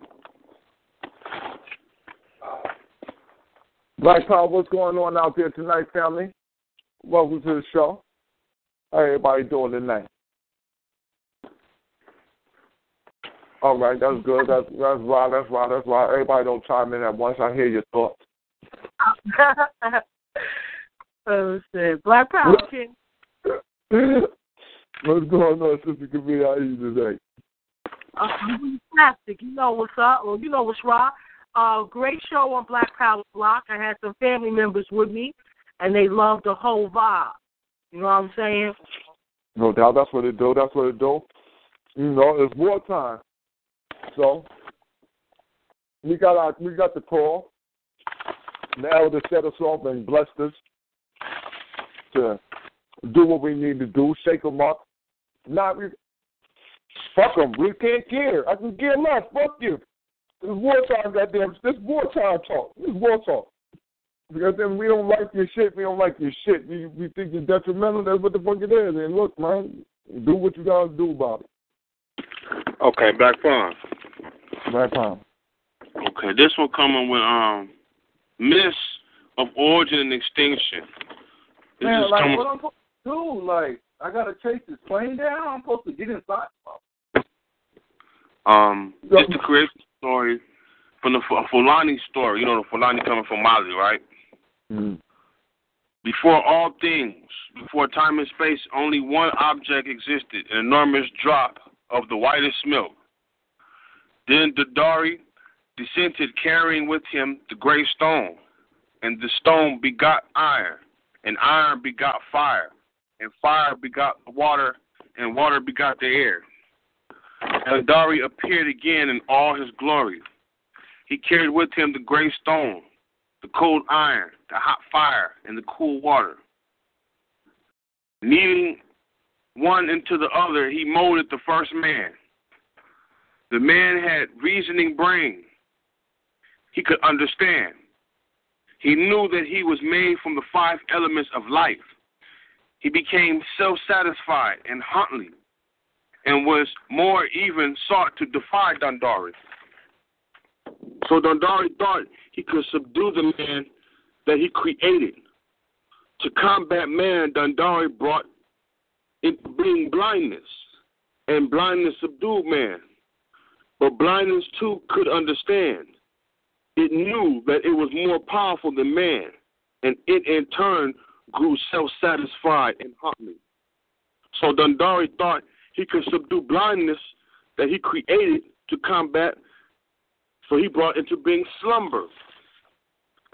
C: Black Power, what's going on out there tonight, family? Welcome to the show. How everybody doing tonight? All right, that's good. That's that's right. That's right. That's right. Everybody don't chime in at once. I hear your thoughts.
E: oh shit, Black Power. King.
C: what's going on, Sister Camille? How are you today?
E: Fantastic. You know what's up. Well, you know what's right. Uh, great show on Black Power Block. I had some family members with me, and they loved the whole vibe. You know what I'm saying?
C: No doubt. That's what it do. That's what it do. You know, it's wartime. So we got our we got the call. The elder set us off and blessed us to do what we need to do, shake them up. Not fuck them. We can't care. I can care less. Fuck you. This wartime, goddamn. This wartime talk. This war talk. Because then we don't like your shit. We don't like your shit. We we think you're detrimental. That's what the fuck it is. And look, man, do what you gotta do about it.
D: Okay, Black Farm.
C: Black Farm.
D: Okay, this one coming with um myths of origin and extinction. This
F: Man, like
D: coming-
F: what I'm supposed to do? Like I gotta chase this plane down. I'm supposed to get inside.
D: Um, it's the creation story from the Fulani story. You know, the Fulani coming from Mali, right?
C: Mm-hmm.
D: Before all things, before time and space, only one object existed an enormous drop of the whitest milk. Then the Dari descended, carrying with him the great stone, and the stone begot iron, and iron begot fire, and fire begot water, and water begot the air. And Dari appeared again in all his glory. He carried with him the great stone, the cold iron, the hot fire, and the cool water. Kneading one into the other, he molded the first man. The man had reasoning brain. He could understand. He knew that he was made from the five elements of life. He became self satisfied and Huntley and was more even sought to defy Dundari. So Dundari thought he could subdue the man that he created. To combat man, Dundari brought into being blindness, and blindness subdued man. But blindness too could understand. It knew that it was more powerful than man, and it in turn grew self satisfied and hungry. So Dundari thought he could subdue blindness that he created to combat, so he brought into being slumber.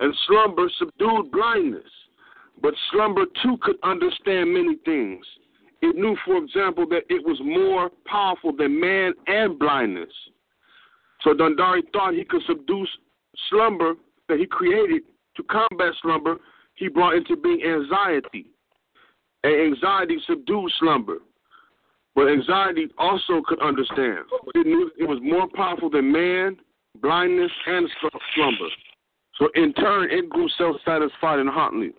D: And slumber subdued blindness. But slumber too could understand many things. It knew, for example, that it was more powerful than man and blindness. So Dundari thought he could subdue slumber that he created to combat slumber. He brought into being anxiety. And anxiety subdued slumber. But anxiety also could understand. It knew it was more powerful than man, blindness, and slumber. So in turn, it grew self satisfied and hotly.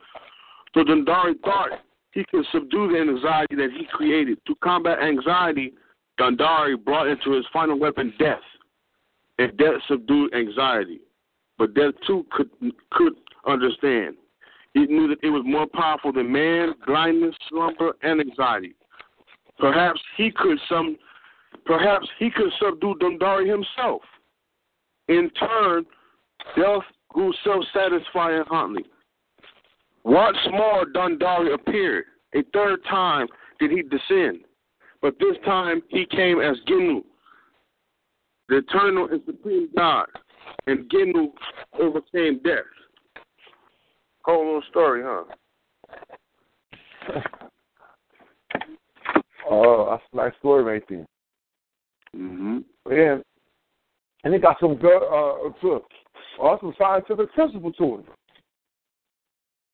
D: So Dundari thought he could subdue the anxiety that he created. To combat anxiety, Dundari brought into his final weapon death. And death subdued anxiety. But death too could could understand. It knew that it was more powerful than man, blindness, slumber, and anxiety. Perhaps he could some perhaps he could subdue Dundari himself. In turn, death grew self satisfied and Huntley. Once more Dundari appeared. A third time did he descend. But this time he came as Ginu, the eternal and supreme God. And Ginu overcame death. Whole little story, huh?
C: Oh, that's a nice story right there.
D: Mm-hmm.
C: Yeah. And it got some good, uh, to, also scientific principle to it.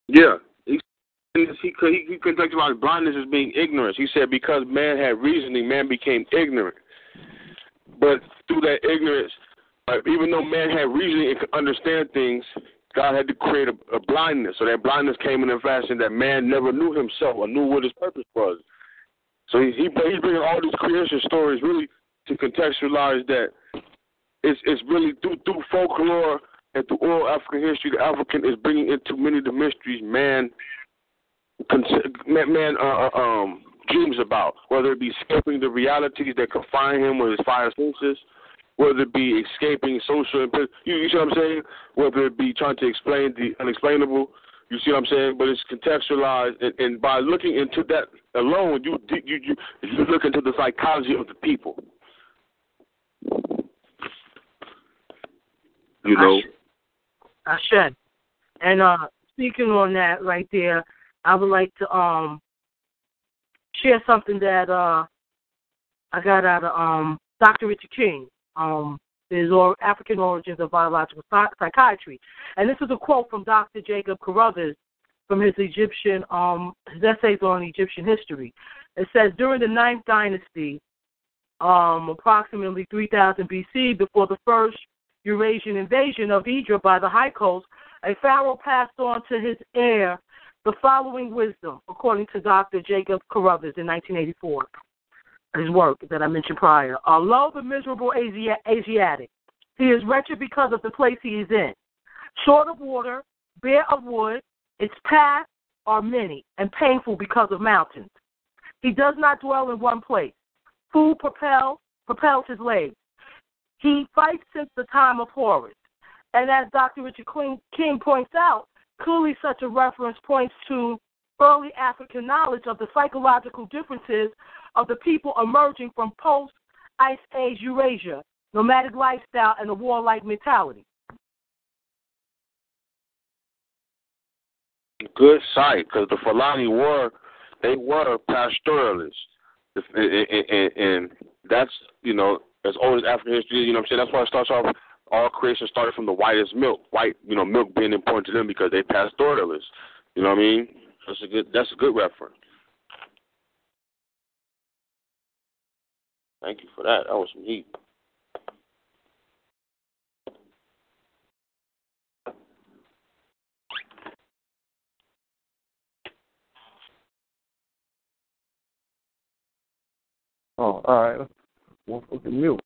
D: Yeah. He, he, could he, he contextualized blindness as being ignorance. He said because man had reasoning, man became ignorant. But through that ignorance, uh, even though man had reasoning and could understand things, God had to create a, a blindness. So that blindness came in a fashion that man never knew himself or knew what his purpose was. So he, he he's bringing all these creation stories really to contextualize that it's it's really through through folklore and through oral African history, the African is bringing into many of the mysteries man man, man uh, uh, um dreams about, whether it be escaping the realities that confine him with his five senses, whether it be escaping social, you, you see what I'm saying? Whether it be trying to explain the unexplainable, you see what I'm saying? But it's contextualized, and, and by looking into that alone, you you you you look into the psychology of the people. You know.
E: I should. And uh speaking on that right there, I would like to um share something that uh I got out of um Dr. Richard King. Um his or African origins of biological psychiatry. And this is a quote from Dr. Jacob Carruthers from his Egyptian um his essays on Egyptian history. It says during the ninth dynasty, um, approximately 3000 BC, before the first Eurasian invasion of Egypt by the Hyksos, a pharaoh passed on to his heir the following wisdom, according to Dr. Jacob Carruthers in 1984, his work that I mentioned prior. Although the miserable Asiatic, he is wretched because of the place he is in. Short of water, bare of wood, its paths are many and painful because of mountains. He does not dwell in one place. Food propels, propels his legs. He fights since the time of Horus. And as Dr. Richard King points out, clearly such a reference points to early African knowledge of the psychological differences of the people emerging from post Ice Age Eurasia, nomadic lifestyle, and a warlike mentality.
D: Good sight, because the Fulani were they were pastoralists, and, and that's you know as old as African history. You know what I'm saying? That's why it starts off. All creation started from the whitest milk. White, you know, milk being important to them because they pastoralists. You know what I mean? That's a good. That's a good reference. Thank you for that. That was some heat.
C: Oh, all right. One fucking mute.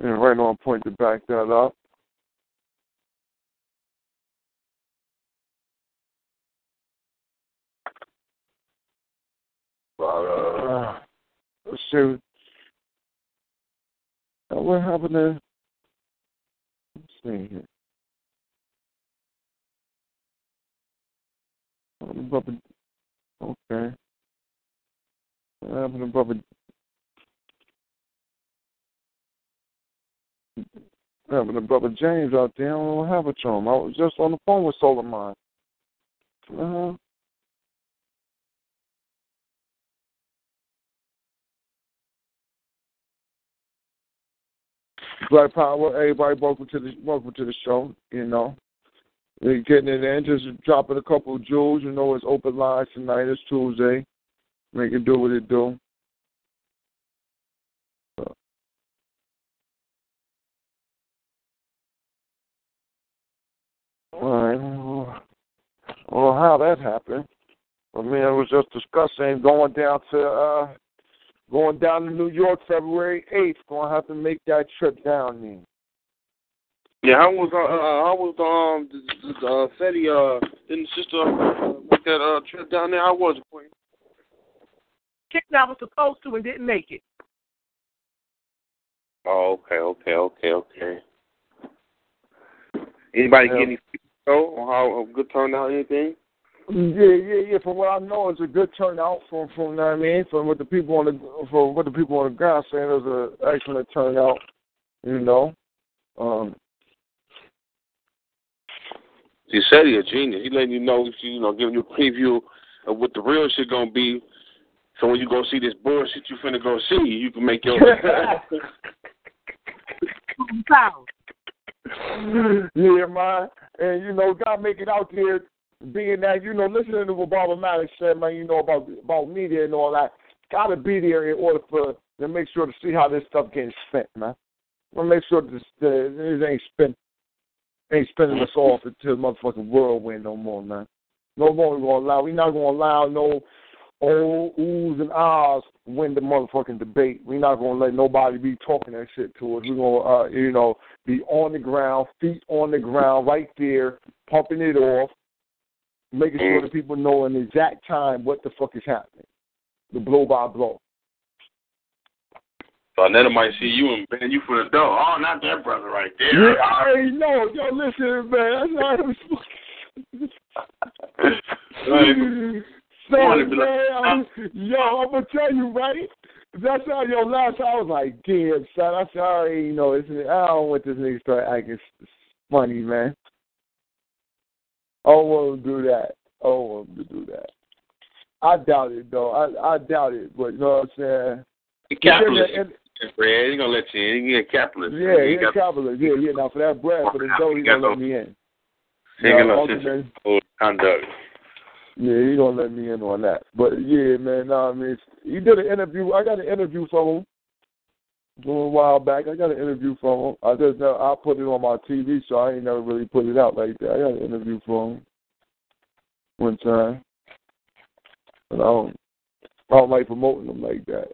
C: And right on point to back that up. Uh. Now, what happened to. Let's see here. Brother, okay. What happened to Brother having a brother James out there. I don't have a to him. I was just on the phone with Solomon. Uh-huh. Black Power, everybody welcome to the welcome to the show, you know. We're getting it in, just dropping a couple of jewels, you know, it's open lines tonight, it's Tuesday. Make it do what it do. All right. Well, how that happened? I mean, I was just discussing going down to uh going down to New York February eighth. Gonna have to make that trip down there.
D: Yeah, how was uh, uh how was um the, the uh Fetty uh didn't sister uh, make that uh trip down there? How was it, Queen?
E: Chick I was supposed to and didn't make it.
D: Oh, okay, okay, okay, okay. Anybody
C: Yeah.
D: get any feedback on how a good turnout, anything?
C: Yeah, yeah, yeah. From what I know, it's a good turnout. From from what I mean, from what the people on the from what the people on the ground saying, it was an excellent turnout. You know, um,
D: He said he a genius. He letting you know, you know, giving you a preview of what the real shit gonna be. So when you go see this bullshit you finna go see, you can make your.
E: Pound.
C: yeah, man. And you know, God make it out there, being that you know, listening to what Barbara Maddox said, man. You know about about media and all that. Got to be there in order for to make sure to see how this stuff getting spent, man. We'll make sure this this ain't spent ain't spending us off into the motherfucking whirlwind no more, man. No more we gonna allow. We not gonna allow no old oohs and ahs win the motherfucking debate. We're not gonna let nobody be talking that shit to us. We're gonna, uh, you know, be on the ground, feet on the ground, right there, pumping it off, making sure mm. that people know in the exact time what the fuck is happening, the blow by blow.
D: so another might see you and ban you for the door. Oh, not that brother right
C: Yeah,
D: there.
C: I already know. Yo, listen, man. That's not Son,
D: be
C: man, I'm, yo, I'm gonna tell you, right? That's how yo last time I was like, damn, son. I said, I already know this. I don't want this nigga start acting funny, man. I don't want to do that. I don't want him to do that. I doubt it though. I I doubt it, but you know what I'm saying.
D: He capitalist.
C: And-
D: he gonna let you in. He a capitalist.
C: yeah,
D: he
C: he's a capitalist. Yeah, yeah. Now for that bread, for the dough, he's
D: He
C: gonna let me in.
D: He ain't got
C: Now,
D: no
C: ultimately-
D: sense conduct.
C: Yeah, he gonna let me in on that. But yeah, man, nah, I mean, he did an interview. I got an interview from him a little while back. I got an interview from him. I just never, I put it on my TV, so I ain't never really put it out like that. I got an interview from him one time, but I don't, I don't like promoting them like that.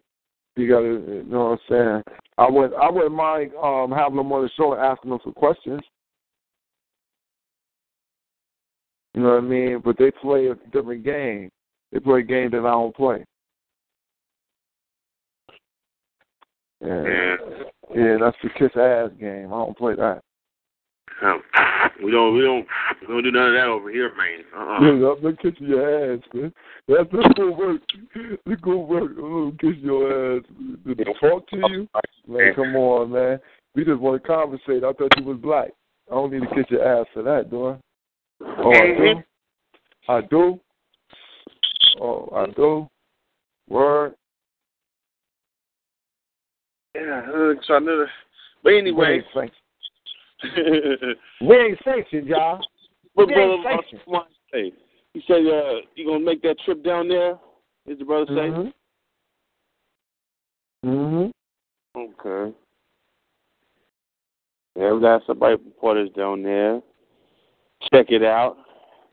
C: You gotta, you know what I'm saying? I would, I wouldn't mind um having them on the show and asking them some questions. You know what I mean? But they play a different game. They play a game that I don't play. Yeah,
D: Yeah.
C: yeah, that's the kiss ass game. I don't play that.
D: Um, we don't, we don't, we don't do none of that over here, man. Uh-uh.
C: Yeah, I'm gonna kiss your ass, man. That's that's gonna work. It's gonna work. I'm gonna kiss your ass. To talk to you, man. Come on, man. We just want to conversate. I thought you was black. I don't need to kiss your ass for that, do I? Oh, I do. I do. Oh, I do. Word.
D: Yeah, uh, so I know. But anyway,
C: we ain't sanctioned. We ain't sanctioned, y'all.
D: what
C: We
D: brother
C: ain't sanctioned.
D: He said, uh, "You gonna make that trip down there?" Did the brother say?
C: Mm-hmm. Mm-hmm.
D: Okay. Yeah, we got somebody reporters down there. Check it out.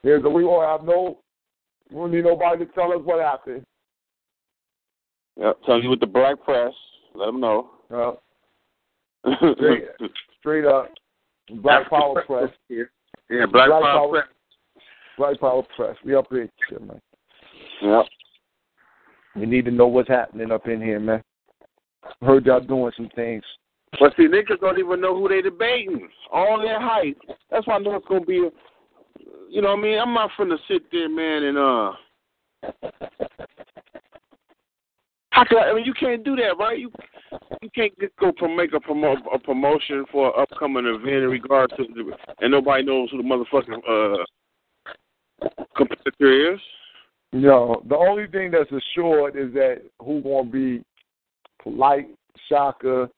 C: Yeah, so we won't have no. We don't need nobody to tell us what happened.
D: Yep, tell you with the black press. Let them know.
C: Straight, straight up. Black Power Press. Here.
D: Yeah, Black,
C: Black
D: Power,
C: Power-
D: Press.
C: Black Power Press. We up here, shit, man.
D: Yep.
C: We need to know what's happening up in here, man. Heard y'all doing some things.
D: But see, niggas don't even know who they debating. All that hype. That's why I know it's gonna be. A, you know what I mean? I'm not finna sit there, man, and uh. How could I, I mean, you can't do that, right? You you can't just go pro- make a promo a promotion for an upcoming event in regard to the, and nobody knows who the motherfucking uh competitor is.
C: No, the only thing that's assured is that who gonna be Polight, Shaka,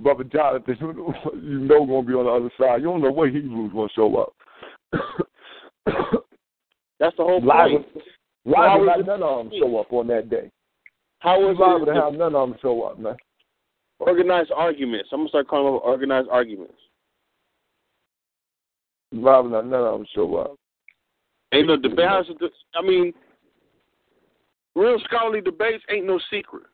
C: Brother Jonathan, you know gonna be on the other side. You don't know what Hebrew's gonna show up.
D: That's the whole
C: liable,
D: point.
C: to
D: is
C: none of them show up on that day.
D: How is
C: liable to have none of them show up, man.
D: organized arguments? I'm gonna start calling them organized arguments.
C: Liable to have none of them show up.
D: Ain't no debate. I mean, real scholarly debates ain't no secret.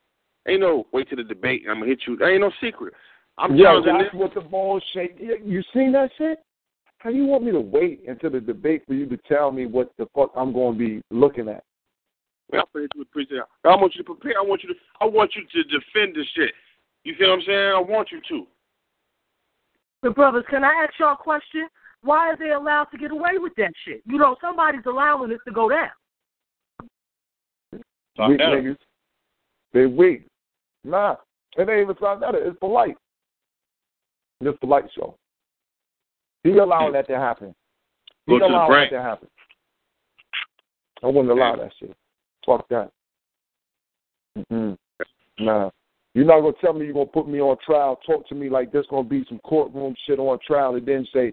D: Ain't no wait till the debate. I'm gonna hit you. Ain't no secret. I'm
C: Yeah, that's
D: this.
C: what the ball shake. You you seen that shit? How do you want me to wait until the debate for you to tell me what the fuck I'm going to be looking at?
D: I'm gonna hit you with preaching. I want you to prepare. I want you to. I want you to defend this shit. You feel what I'm saying? I want you to.
E: But brothers, can I ask y'all a question? Why are they allowed to get away with that shit? You know, somebody's allowing this to go down.
D: Talk
C: weak niggas. They weak. Nah, it ain't even something that. It's Polight. It's Polight show. He allowing that to happen. He
D: Go
C: allowing that to happen. I wouldn't allow that shit. Fuck that. Mm-mm. Nah. You're not gonna tell me you're gonna put me on trial, talk to me like there's gonna be some courtroom shit on trial, and then say,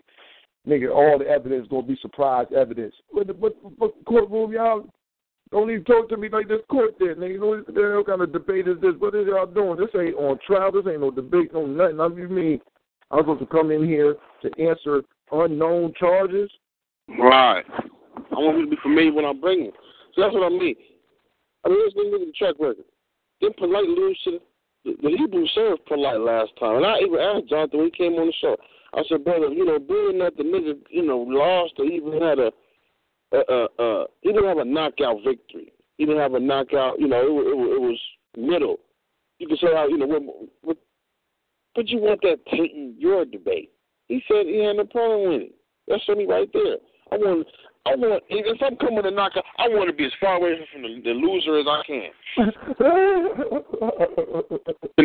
C: nigga, all the evidence gonna be surprise evidence. What the what, what courtroom y'all? Don't even talk to me like this court there, nigga. What hell kind of debate is this? What is y'all doing? This ain't on trial. This ain't no debate, no nothing. I mean, I'm supposed to come in here to answer unknown charges?
D: Right. I want you to be familiar when I'm bringing. So that's what I mean. I mean, let's look at the track record. Then Polight lose to the, the Hebrew served Polight last time, and I even asked Jonathan when he came on the show. I said, brother, you know, being that the nigga, you know, lost or even had a, uh, uh, uh, he have a knockout victory. Didn't have a knockout. You know, it, it, it was middle. You could say how you know, what, what, but you want that tainting your debate. He said he had no problem with it. That's me right there. I want, I want. If I'm coming to knock I want to be as far away from the, the loser as I can.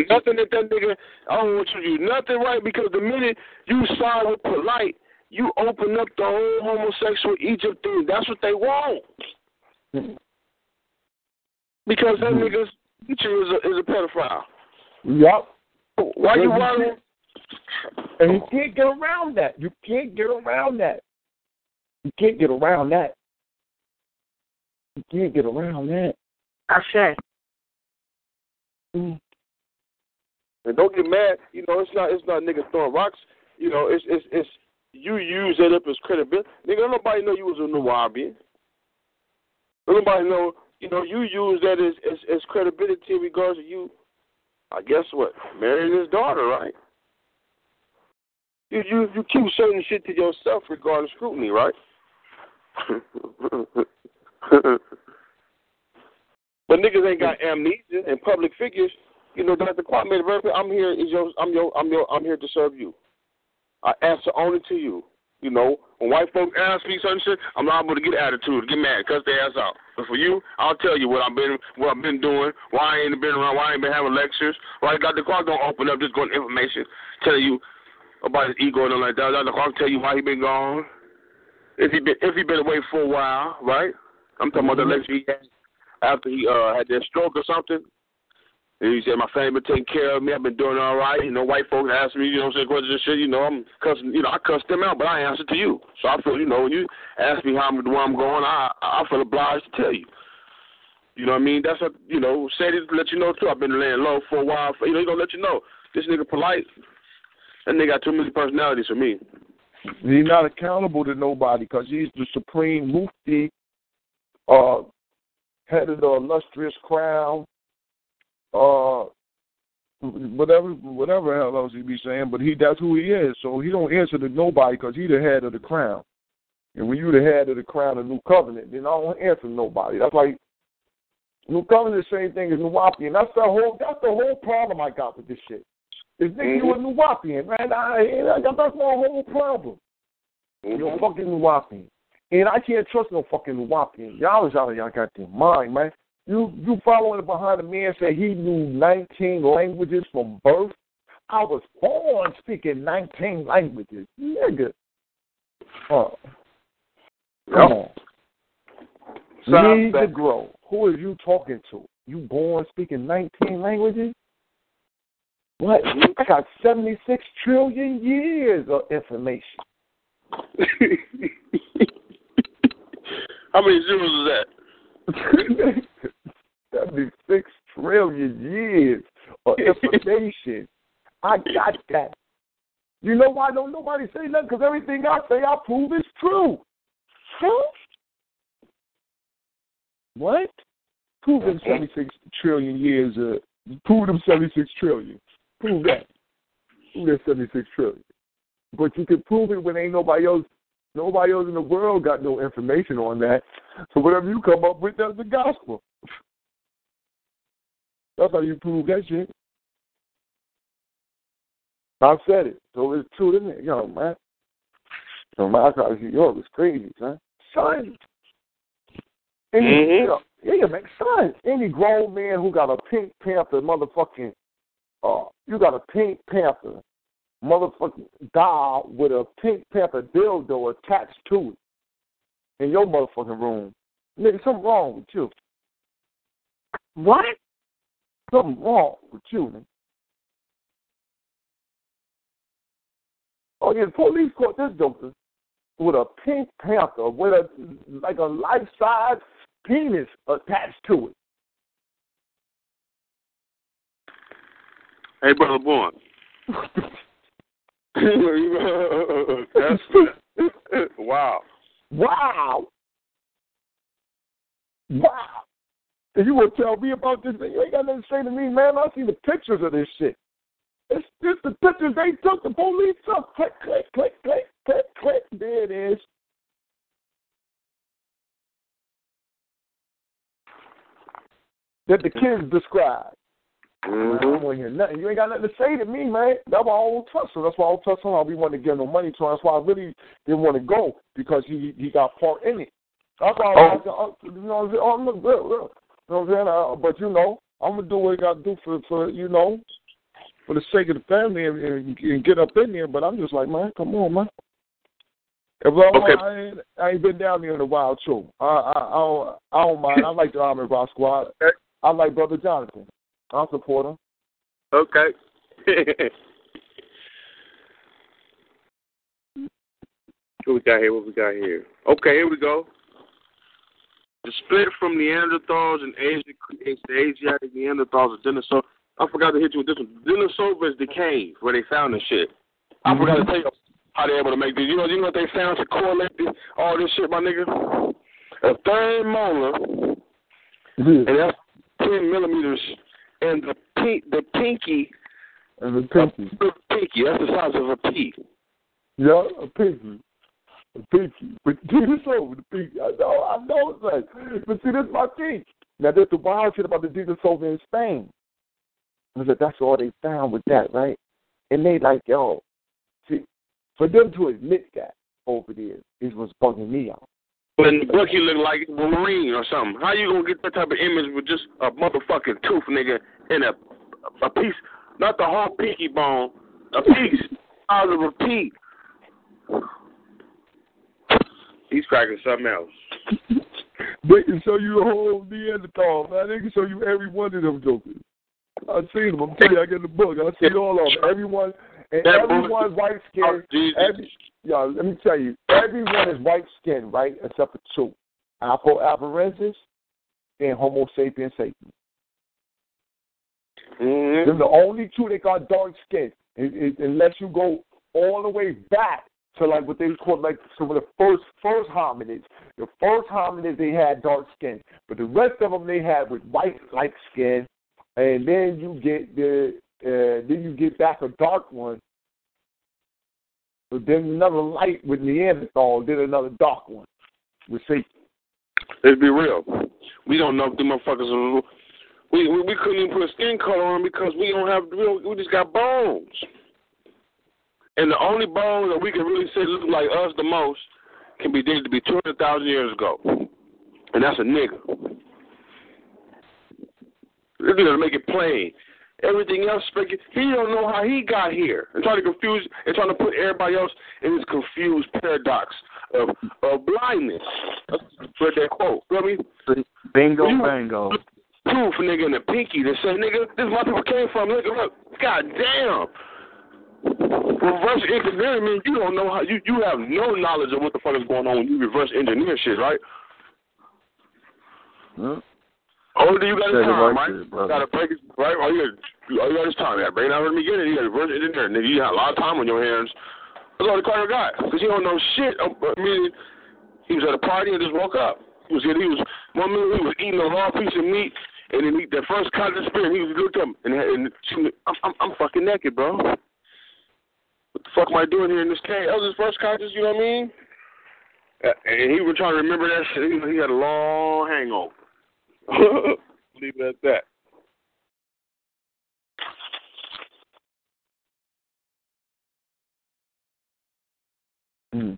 D: Nothing that that nigga, I don't want you to do nothing right because the minute you side with Polight, you open up the whole homosexual Egypt thing. That's what they want. Because that mm-hmm. nigga's teacher is a, is a pedophile.
C: Yup.
D: Why you running?
C: And you can't get around that. You can't get around that. You can't get around that. You can't get around that.
E: Ashe.
C: Mm.
D: And don't get mad. You know, it's not it's not niggas throwing rocks. You know, it's it's it's you use it up as credibility. Nigga, don't nobody know you was a Nuwaubian. Don't nobody know. You know, you use that as as, as credibility in regards to you. I guess what marrying his daughter, right? You you you keep certain shit to yourself regarding scrutiny, right? but niggas ain't got amnesia and public figures. You know, Dr. Clark made it very clear. I'm here. Is your, I'm your, I'm your, I'm here to serve you. I answer only to you. You know, when white folks ask me certain shit, I'm not able to get attitude, get mad, cuss their ass out. But for you, I'll tell you what I've been, what I've been doing, why I ain't been around, why I ain't been having lectures, why Dr. Clark don't open up just going information, tell you about his ego and all like that. Dr. Clark tell you why he been gone, if he been, if he been away for a while, right? I'm talking about the lecture he had after he uh had that stroke or something. And he said, My family been taking care of me, I've been doing all right. You know, white folks ask me, you know, say questions and shit, you know, I'm cussing you know, I cuss them out, but I answer to you. So I feel, you know, when you ask me how I'm where I'm going, I I feel obliged to tell you. You know what I mean? That's what you know, said it to let you know too. I've been laying low for a while. For, you know, he gonna let you know. This nigga Polight. That nigga got too many personalities for me.
C: He's not accountable to nobody because he's the supreme mufti, uh, head of the illustrious crown, uh, whatever whatever hell else he be saying, but he that's who he is. So he don't answer to nobody because he the head of the crown. And when you the head of the crown of New Covenant, then I don't answer to nobody. That's like New Covenant the same thing as Nuwaubian. That's the whole that's the whole problem I got with this shit. Is nigga you a Nuwaubian, man. I, I, that's my whole problem. You're a fucking Nuwaubian. And I can't trust no fucking Nuwaubian. Y'all is out of y'all goddamn mind, man. You you following behind a man say he knew 19 languages from birth. I was born speaking 19 languages, nigga. Oh, come on. Need to grow. Who are you talking to? You born speaking 19 languages? What? I got 76 trillion years of information.
D: How many zeros is that?
C: 76 trillion years of information. I got that. You know why don't nobody say nothing? Because everything I say, I prove is true. Huh? What? Prove them 76 trillion years. Uh, prove them 76 trillion. Prove that. Prove that 76 trillion. But you can prove it when ain't nobody else Nobody else in the world got no information on that. So whatever you come up with, that's the gospel. That's how you prove that shit. I've said it. So it's true, isn't it? Yo, man. So my God, yo, it's crazy, son. Son. Any,
D: Mhm.
C: you know, yeah, man, son. Any grown man who got a Pink Panther motherfucking, uh, you got a Pink Panther motherfucking doll with a Pink Panther dildo attached to it in your motherfucking room. Nigga, something wrong with you. What? Something wrong with you, man. Oh yeah, the police caught this joker with a Pink Panther with a like a life size penis attached to it.
D: Hey, brother Born. That's wow.
C: Wow. Wow. And you want to tell me about this? You ain't got nothing to say to me, man. I see the pictures of this shit. It's just the pictures they took. The police took. Click, click, click, click, click, click. There it is. That the kids described. I
D: Mm-hmm.
C: don't want hear nothing. You ain't got nothing to say to me, man. That's why I don't trust him. That's why I don't trust him. I be wanting to give no money to him. That's why I really didn't want to go because he he got part in it. That's why I was oh. you know, oh, look, look, look. You know what I'm saying? Uh, but you know, I'm gonna do what I got to do for for you know, for the sake of the family and, and, and get up in there. But I'm just like, man, come on, man. If I,
D: Okay.
C: I, ain't, I ain't been down there in a while too. I I, I don't I don't mind. I like the Army Rock Squad. I like Brother Jonathan. I support him.
D: Okay. what we got here? What we got here? Okay, here we go. The split from Neanderthals and Asia creates the Asiatic Neanderthals and Denisova. I forgot to hit you with this one. Denisova is the cave where they found the shit. I mm-hmm. forgot to tell you how they able to make this. You know, you know what they found to correlate this, all this shit, my nigga. A third molar, mm-hmm. and that's ten millimeters, and the pink, the pinky
C: And the pinky.
D: a pinky. That's the size of a pea.
C: Yeah, a pinky. A pinky. But see this over the pinky. I know, I know it's like but see this is my thing. Now there's the wild shit about the Jesus over in Spain. I said that's all they found with that, right? And they like, yo, see for them to admit that over there is what's bugging me out.
D: When Bucky look like Wolverine or something. How you gonna get that type of image with just a motherfucking tooth, nigga, and a a piece, not the whole pinky bone, a piece out of a pea. He's cracking something else.
C: They can show you the whole Neanderthal, man. They can show you every one of them jokers. I've seen them. I'm telling you, I get the book. I've seen all of them. Everyone, and everyone's white skinned.
D: Oh, Jesus.
C: Every, yo, let me tell you, everyone is white skinned, right? Except for two: Alpha Alvarensis and Homo sapiens sapien.
D: Mm-hmm.
C: They're the only two that got dark skin. It, it, unless you go all the way back to like what they call like some of the first first hominids. The first hominids they had dark skin, but the rest of them they had with white like skin and then you get the uh, then you get back a dark one. But then another light with Neanderthal, then another dark one with Satan.
D: Let's be real. We don't know if the motherfuckers are. We, we we couldn't even put a skin color on because we don't have we, we just got bones. And the only bones that we can really say look like us the most can be dated to be two hundred thousand years ago, and that's a nigga. This nigga make it plain. Everything else, he don't know how he got here, and trying to confuse and trying to put everybody else in this confused paradox of of blindness. Read that quote. You know what I mean?
G: Bingo,
D: You-
G: bango.
D: proof, nigga, in the pinky that say, nigga, this is where people came from. Look, look, god damn. Reverse engineering means you don't know how you you have no knowledge of what the fuck is going on when you reverse engineer shit, right?
G: Huh?
D: Only you got his time,
G: right there, brother.
D: Gotta break it, right? All you got, all you got is time. You gotta break it down from the beginning. You gotta reverse engineer. Nigga, you got a lot of time on your hands. That's all the Carter got. Because he don't know shit. I mean, he was at a party and just woke up. He was, he was one minute he was eating a raw piece of meat, and then he, the first cottage spirit, he was looked up and, and she, I'm, I'm, I'm fucking naked, bro. What the fuck am I doing here in this cave? That was his first conscious, you know what I mean? Uh, And he was trying to remember that shit. He, he had a long hangover. Leave it at that.
G: Mm.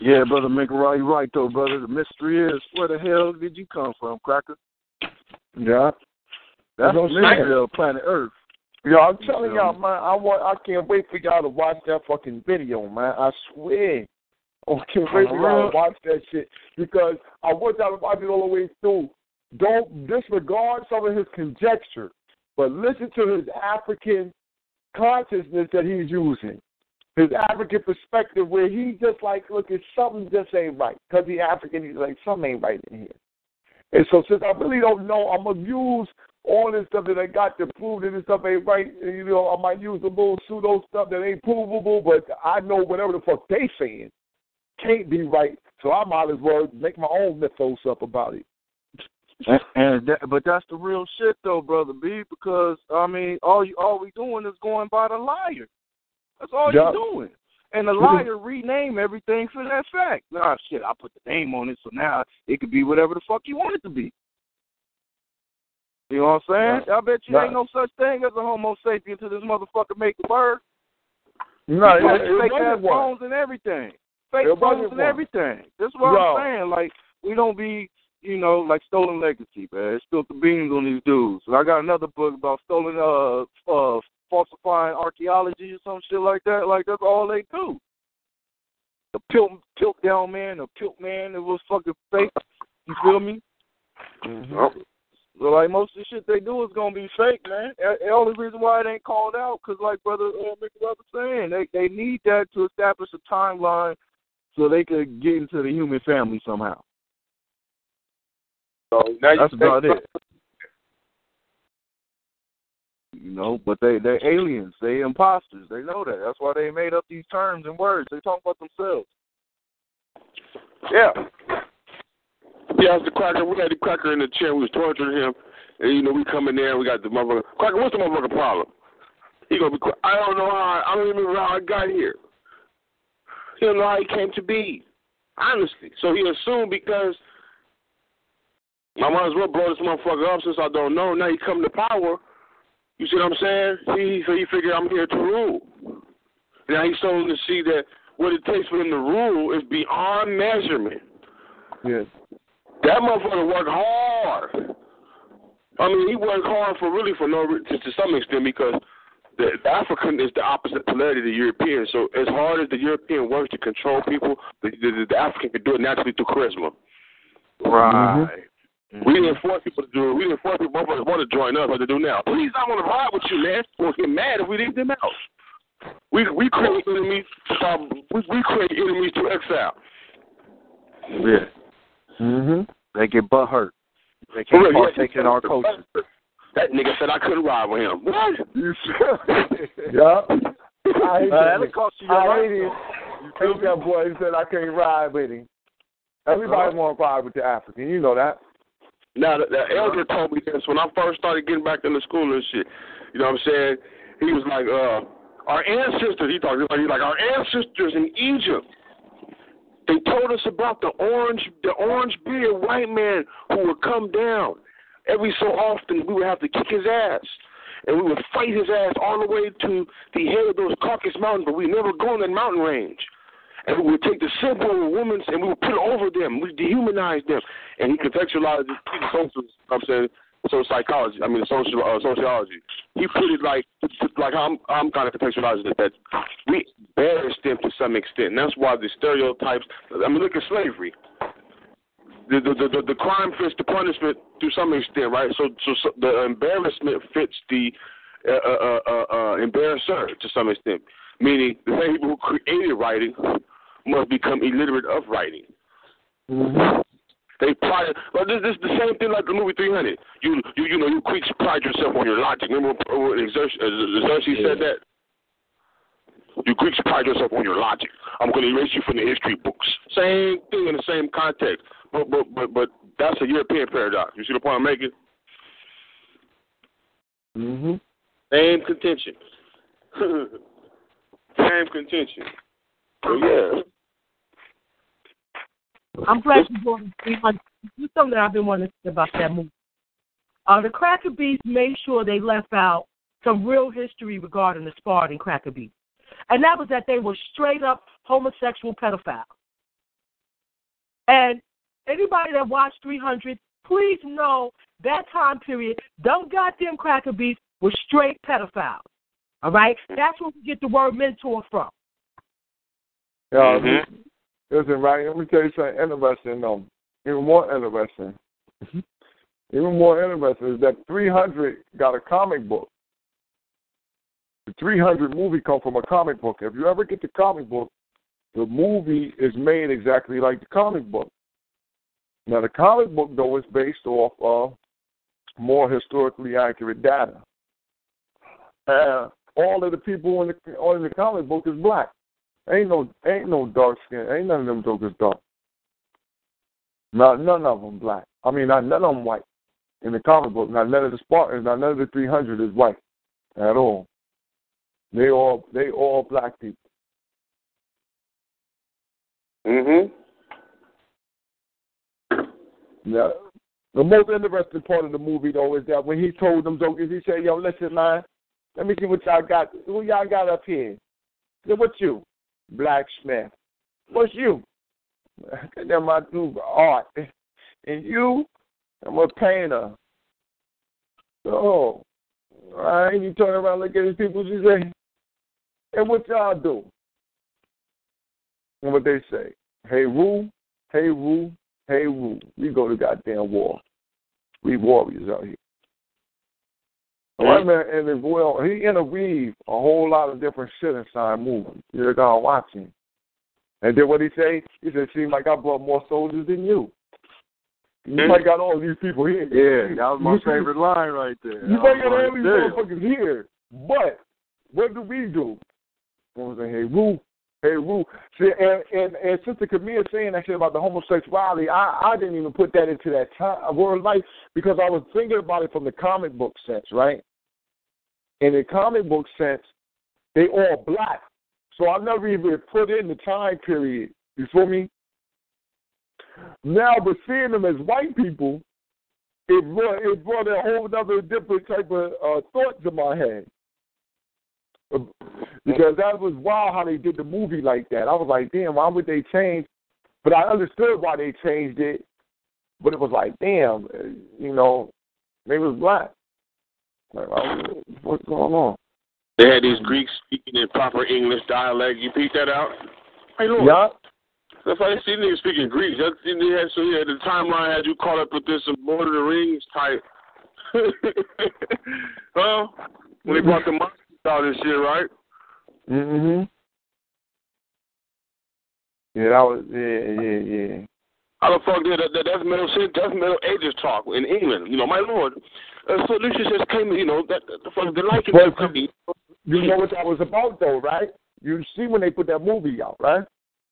G: Yeah, brother Minkarai, you're right though, brother. The mystery is where the hell did you come from, Cracker?
C: Yeah.
G: That's the
C: Those
G: mystery
C: things.
G: of planet Earth.
C: Yo, I'm telling y'all, man, I want I can't wait for y'all to watch that fucking video, man. I swear. Oh, I can't wait to watch that shit because I want y'all to watch it all the way through. Don't disregard some of his conjecture, but listen to his African consciousness that he's using. His African perspective where he just like, look, if something just ain't right. Because he's African, he's like, something ain't right in here. And so since I really don't know, I'm gonna use all this stuff that I got to prove that this stuff ain't right. You know, I might use a little pseudo stuff that ain't provable, but I know whatever the fuck they saying can't be right. So I might as well make my own mythos up about it.
G: And, and that, but that's the real shit though, brother B, because I mean, all you all we doing is going by the liar. That's all
C: Yeah.
G: you're doing. And the liar rename everything for that fact. Nah, shit, I put the name on it, so now it could be whatever the fuck you want it to be. You know what I'm saying? I bet you
C: Right.
G: ain't no such thing as a Homo sapien to this motherfucker make the bird.
C: No,
G: He got
C: it, it
G: fake ass bones and everything. Fake
C: It
G: and everything. That's what
C: Yo.
G: I'm saying. Like we don't be, you know, like stolen legacy, man. It spilled the beans on these dudes. I got another book about stolen uh uh falsifying archaeology or some shit like that. Like that's all they do. The pilt Piltdown man, the pilt man, it was fucking fake. You feel me?
D: Oh,
G: So like most of the shit they do is gonna be fake, man. The only reason why it ain't called out, cause like brother uh, was saying, they they need that to establish a timeline so they could get into the human family somehow.
D: so now
G: That's about it. You know, but they they're aliens, they imposters, they know that. That's why they made up these terms and words. They talk about themselves.
D: Yeah. Yeah, it's the cracker. We had the cracker in the chair. We was torturing him. And, you know, we come in there. We got the motherfucker. Cracker, what's the motherfucker problem? He gonna be. I don't know how. I don't even remember how I got here. He don't know how he came to be. Honestly, so he assumed because I might as well blow this motherfucker up since I don't know. Now he come to power. You see what I'm saying? He so he figured I'm here to rule. Now he's starting to see that what it takes for him to rule is beyond measurement.
C: Yes.
D: That motherfucker worked hard. I mean, he worked hard for really for no to, to some extent because the, the African is the opposite polarity of the European. So as hard as the European works to control people, the, the, the African can do it naturally through charisma.
G: Right.
D: We didn't force people to do it. We didn't force people motherfuckers want to join us like they do now. Please, I want to ride with you, man. We'll get mad if we leave them out. We we create enemies. Um, we, we create enemies to exile.
G: Yeah.
C: Mhm.
G: They get butt hurt. They can't
D: real,
G: partake in our culture.
D: That nigga said I couldn't ride with him. What?
G: You feel me?
C: Yeah. I hate
G: Uh,
C: that.
G: that'll cost you your
C: I
G: life,
C: hate him.
G: though.
C: Hate that boy. He said I can't ride with him. Everybody want to ride with the African. You know that.
D: Now, the, the elder told me this when I first started getting back into school and shit. You know what I'm saying? He was like, uh, our ancestors, he talked about, he's like, our ancestors in Egypt, they told us about the orange, the orange beard white man who would come down. Every so often, we would have to kick his ass. And we would fight his ass all the way to the head of those Caucasus Mountains, but we never go in that mountain range and we would take the simple women and we would put it over them. We dehumanize them, and he contextualized to social. I'm saying social psychology. I mean social uh, sociology. He put it like like I'm I'm kind of contextualizing it that we embarrassed them to some extent. And that's why the stereotypes. I mean, look at slavery. The the the, the crime fits the punishment to some extent, right? So so, so the embarrassment fits the uh, uh, uh, uh, embarrasser to some extent meaning the same people who created writing must become illiterate of writing.
C: Mm-hmm.
D: They pride. Well, this, this is the same thing like the movie 300. You you you know you quick pride yourself on your logic. Remember when Xerxes, Xerxes yeah. said that. You Greeks pride yourself on your logic. I'm going to erase you from the history books. Same thing in the same context, but but but but that's a European paradox. You see the point I'm making?
C: Mhm.
D: Same contention. Same contention. So yeah.
E: I'm glad you brought it. Do something that I've been wanting to say about that movie. Uh, the Cracker Beats made sure they left out some real history regarding the Spartan Cracker Beats. And that was that they were straight up homosexual pedophiles. And anybody that watched 300, please know that time period, them goddamn Cracker Beats were straight pedophiles. All right? That's where we get the word mentor from.
C: Yeah, mm-hmm. listen, right? Let me tell you something interesting, though. Even more interesting. Even more interesting is that 300 got a comic book. The 300 movie come from a comic book. If you ever get the comic book, the movie is made exactly like the comic book. Now, the comic book, though, is based off of more historically accurate data. Uh, all of the people in the all in the comic book is black. Ain't no ain't no dark skin. Ain't none of them jokers dark. Not none of them black. I mean, not none of them white in the comic book. Not none of the Spartans. Not none of the three hundred is white at all. They all they all black people.
D: Mhm.
C: Yeah. The most interesting part of the movie though is that when he told them jokers, he said, "Yo, listen, man, let me see what y'all got. Who y'all got up here? So what's you? Blacksmith. What's you? Then my do art. And you? I'm a painter. So, all right, you turn around, look at these people, you say, and what y'all do? And what they say, hey, Roo, hey, Roo, hey. We go to goddamn war. We warriors out here. Man and as well, he interweave a whole lot of different shit inside movies. You're gonna watch him. And then what he say? He said, "Seems like I brought more soldiers than you. You mm. might got all these people here."
G: Yeah, that was my favorite line right there.
C: You might got all these motherfuckers here, but what do we do? I was saying, "Hey, Roo, hey, Roo." See, and and and Sister Camille saying that shit about the homosexuality, I I didn't even put that into that time word life because I was thinking about it from the comic book sense, right? in the comic book sense, they all black. So I never even put in the time period. You feel me? Now, but seeing them as white people, it brought it brought a whole other different type of uh, thoughts in my head. Because that was wild how they did the movie like that. I was like, damn, why would they change? But I understood why they changed it. But it was like, damn, uh, you know, they was black. Like, what's going on?
D: They had these Greeks speaking in proper English dialect. You peeped that out? Hey, Lord.
C: Yeah.
D: That's why they see niggas speaking Greek. That's, they had, so yeah, the timeline had you caught up with this Lord of the Rings type. well, when they brought the monsters out and shit, right?
C: Mhm. Yeah, that was yeah, yeah, yeah.
D: How the fuck did that? That's middle shit. that's middle ages talk in England. You know, my lord. Uh, so Lucius just came. You know, that the fuck the liking
C: well, You know what that was about, though, right? You see when they put that movie out, right?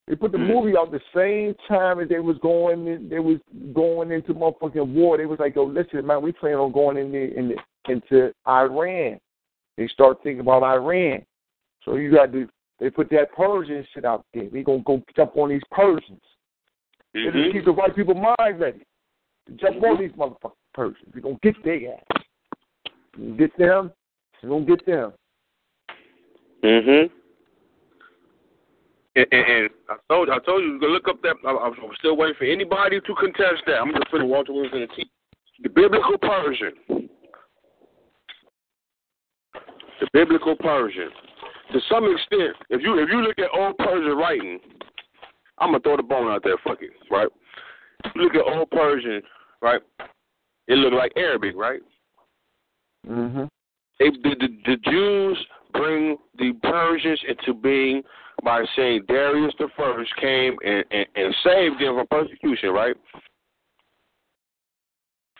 C: They put the
D: Mm.
C: movie out the same time as they was going. In, they was going into motherfucking war. They was like, "Yo, listen, man, we plan on going in the, in the, into Iran." They start thinking about Iran. So you got to. They put that Persian shit out there. We gonna go jump on these Persians. They just
D: Mhm.
C: keep the white people mind ready to jump on these motherfucking Persians. We gonna get their ass. Get them. We gonna get them.
D: Mhm. And, and, and I told you, I told you to look up that. I, I'm still waiting for anybody to contest that. I'm just putting Walter Williams in the team. The biblical Persian. The biblical Persian. To some extent, if you if you look at old Persian writing, I'm gonna throw the bone out there. Fuck it, right? Look at old Persian, right? It looked like Arabic, right?
C: Mm-hmm.
D: They, the, the, the Jews bring the Persians into being by saying Darius the First came and, and, and saved them from persecution, right?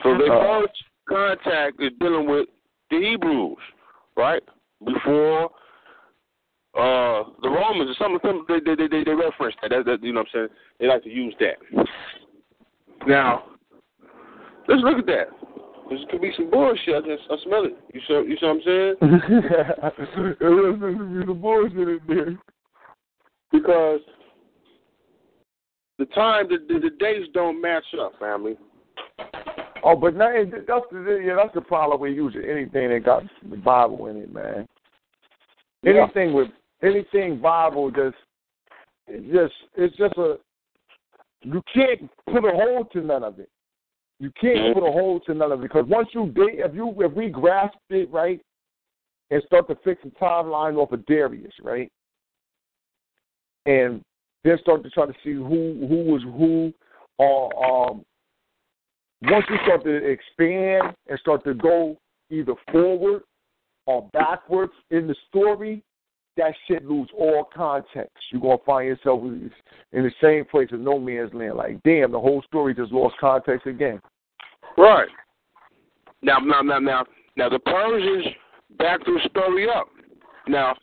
D: So their
C: Uh.
D: first contact is dealing with the Hebrews, right? Before uh, the Romans, some some they they they, they reference that. That, that. You know what I'm saying? They like to use that. Now, let's look at that. This could be some bullshit. I, just, I smell it. You see, you see what I'm saying?
C: There's the bullshit in there.
D: Because the time, the, the, the dates don't match up, family.
C: Oh, but now that's the yeah, that's the problem with using anything that got the Bible in it, man.
D: Yeah.
C: Anything with anything Bible just it's just it's just a you can't put a hold to none of it. You can't put a hold to none of it because once you date, if you if we grasp it right and start to fix the timeline off of Darius, right, and then start to try to see who who was who, or um, once you start to expand and start to go either forward or backwards in the story, that shit lose all context. You're gonna find yourself in the same place as no man's land. Like, damn, the whole story just lost context again.
D: Right. Now, now, now, now, now, the Persians back the story up. Now,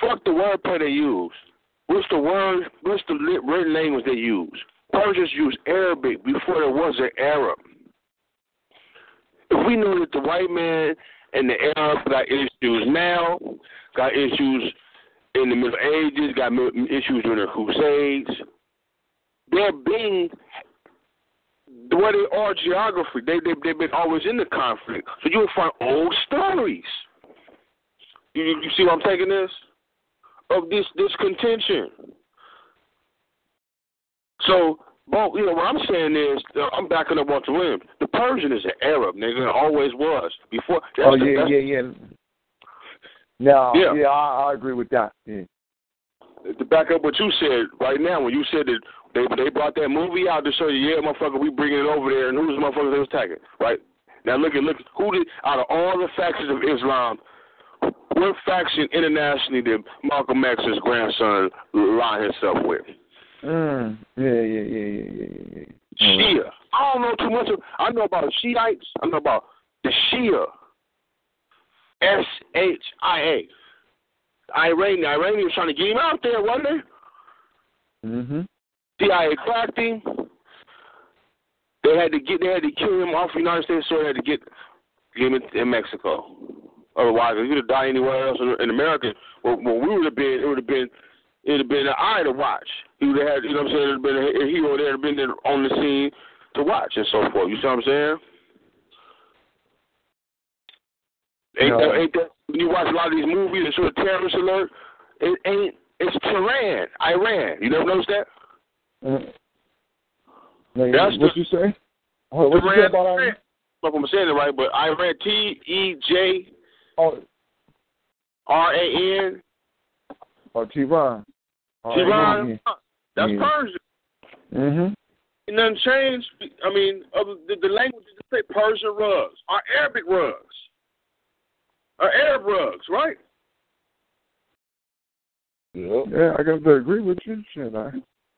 D: fuck the wordplay they use. What's the word? What's the written language they use? Persians used Arabic before there was an Arab. If we know that the white man and the Arab got issues now, got issues in the Middle Ages, got issues during the Crusades, they're being where they are geography. They they they've been always in the conflict. So you'll find old stories. You you, see where I'm taking this? Of this this contention. So, well, you know what I'm saying is, uh, I'm backing up Walter Williams. The Persian is an Arab, nigga, and always was before.
C: Oh
D: the,
C: yeah, yeah, yeah. No,
D: Yeah.
C: yeah, I, I agree with that. Yeah.
D: To back up what you said right now, when you said that they they brought that movie out to show you, yeah, motherfucker, we bringing it over there, and who's the motherfucker they was attacking, right? Now look at look who did out of all the factions of Islam, what faction internationally did Malcolm X's grandson lie himself with?
C: Mm. Yeah, yeah, yeah, yeah, yeah, yeah.
D: Shia. I don't know too much. Of, I know about the Shiites. I know about the Shia. S H I A. Iranian. Iranians trying to get him out there, wasn't they?
C: Mm-hmm.
D: CIA cracked him. They had to get. They had to kill him off the United States, so they had to get get him in, in Mexico. Otherwise, if he'd have died anywhere else in, in America, well, well, we would have been. It would have been. It would have been an eye to watch. He would have had. You know what I'm saying? It would have been a, hero there. Been there on the scene to watch and so forth. You see what I'm saying? Ain't,
C: No.
D: that, ain't that when you watch a lot of these movies that show a terrorist alert? It ain't. It's Tehran, Iran. You never noticed that?
C: Mm. Now,
D: That's
C: what
D: the-
C: you say? What, you say about
D: Iran.
C: Iran?
D: If I'm saying it right, but Iran T E J
C: Oh,
D: R A N
C: oh, Tehran.
D: Tehran. That's
C: Yeah.
D: Persian.
C: Mm-hmm.
D: It nothing changed. I mean, other the, the language just say Persian rugs, or Arabic rugs, or Arab rugs, right?
C: Yeah, I got to agree with you. Shit, I,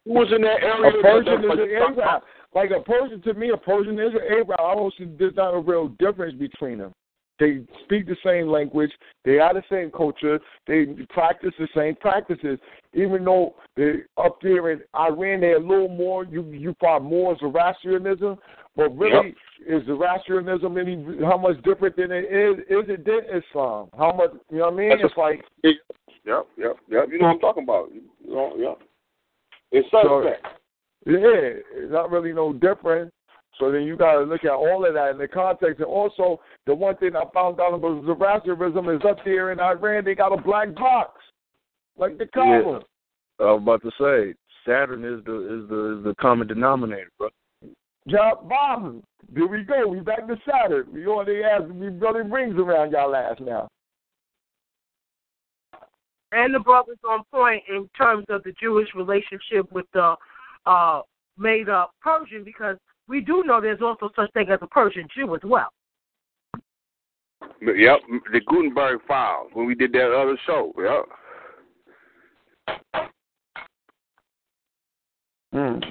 D: Who was in that area?
C: a Persian
D: that-
C: is an Arab. Like a Persian to me, a Persian is an Arab. I don't see there's not a real difference between them. They speak the same language. They are the same culture. They practice the same practices. Even though they up there in Iran, they're a little more. You you find more Zoroastrianism, but really, yep. is Zoroastrianism any how much different than it is? Is it than Islam? How much? You know what I mean?
H: That's
C: it's
H: a,
C: like.
H: It, yep, yep, yep. You know what I'm talking about. You know, yeah. It's suspect.
C: So, yeah, it's not really no different. So then you got to look at all of that in the context. And also, the one thing I found out about Zoroastrianism is up there in Iran, they got a black box, like the Kaaba.
G: Yeah. I was about to say, Saturn is the is the is the common denominator, bro.
C: Yeah, bomb. There we go. We back to Saturn. We on the ass. We running rings around y'all ass now.
E: And the brother's on point in terms of the Jewish relationship with the uh, made up Persian because we do know there's also such thing as a Persian Jew as well.
D: Yep, the Gutenberg files when we did that other show. Yep.
C: Mm.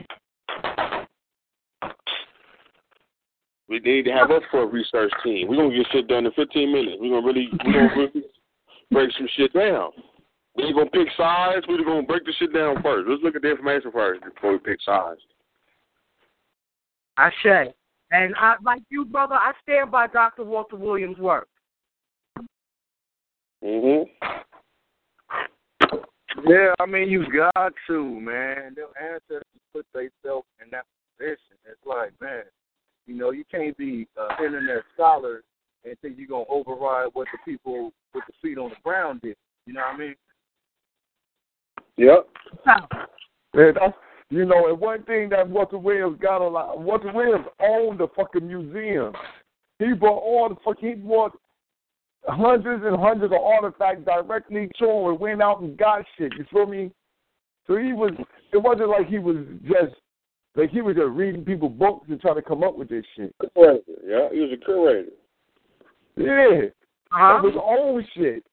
D: We need to have us for a research team. We're gonna get shit done in 15 minutes. We're gonna really, we're gonna really break some shit down. We're gonna pick sides. We're gonna break the shit down first. Let's look at the information first before we pick sides.
E: I say, and I, like you, brother, I stand by Dr. Walter Williams' work.
D: Mhm.
G: Yeah, I mean you got to, man. Their ancestors put themselves in that position. It's like, man, you know, you can't be an internet scholar and think you're gonna override what the people with the feet on the ground did. You know what I mean?
D: Yep.
C: Yeah, that's, you know, and one thing that Walter Williams got a lot. Walter Williams owned the fucking museum. He brought all the fuck. He brought hundreds and hundreds of artifacts directly to him and went out and got shit. You feel me? So he was. It wasn't like he was just like he was just reading people books and trying to come up with this shit.
D: Curator, yeah, he was a curator.
C: Yeah,
E: Uh-huh.
C: that was own shit.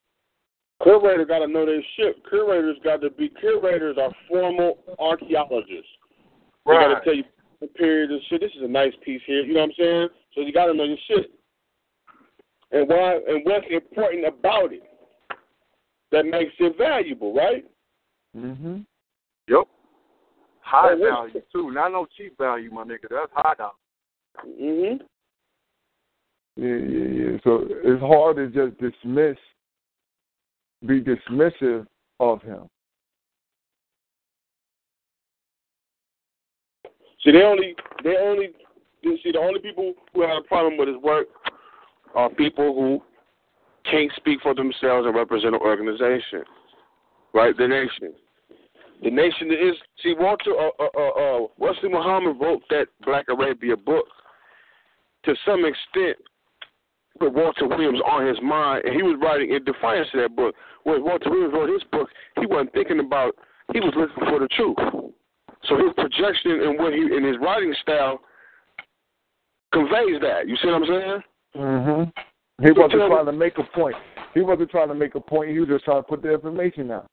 D: Curator got to know their shit. Curators got to be curators are formal archaeologists. They got to tell you the period of shit. This is a nice piece here. You know what I'm saying? So you got to know your shit. And why? And what's important about it that makes it valuable, right?
C: Mm Mhm.
G: Yep. High value too. Not no cheap value, my nigga. That's high dollar.
D: Mm Mhm.
C: Yeah, yeah, yeah. So it's hard to just dismiss, be dismissive of him.
D: See, they only, they only, see, the only people who have a problem with his work are people who can't speak for themselves and represent an organization, right? The nation. The nation is. See, Walter, uh, uh, uh, uh, Wesley Muhammad wrote that Black Arabia book to some extent with Walter Williams on his mind, and he was writing in defiance of that book. When Walter Williams wrote his book, he wasn't thinking about. He was looking for the truth. So his projection and what he in his writing style conveys that. You see what I'm saying?
C: Mhm. He wasn't trying to make a point. He wasn't trying to make a point. He was just trying to put the information out.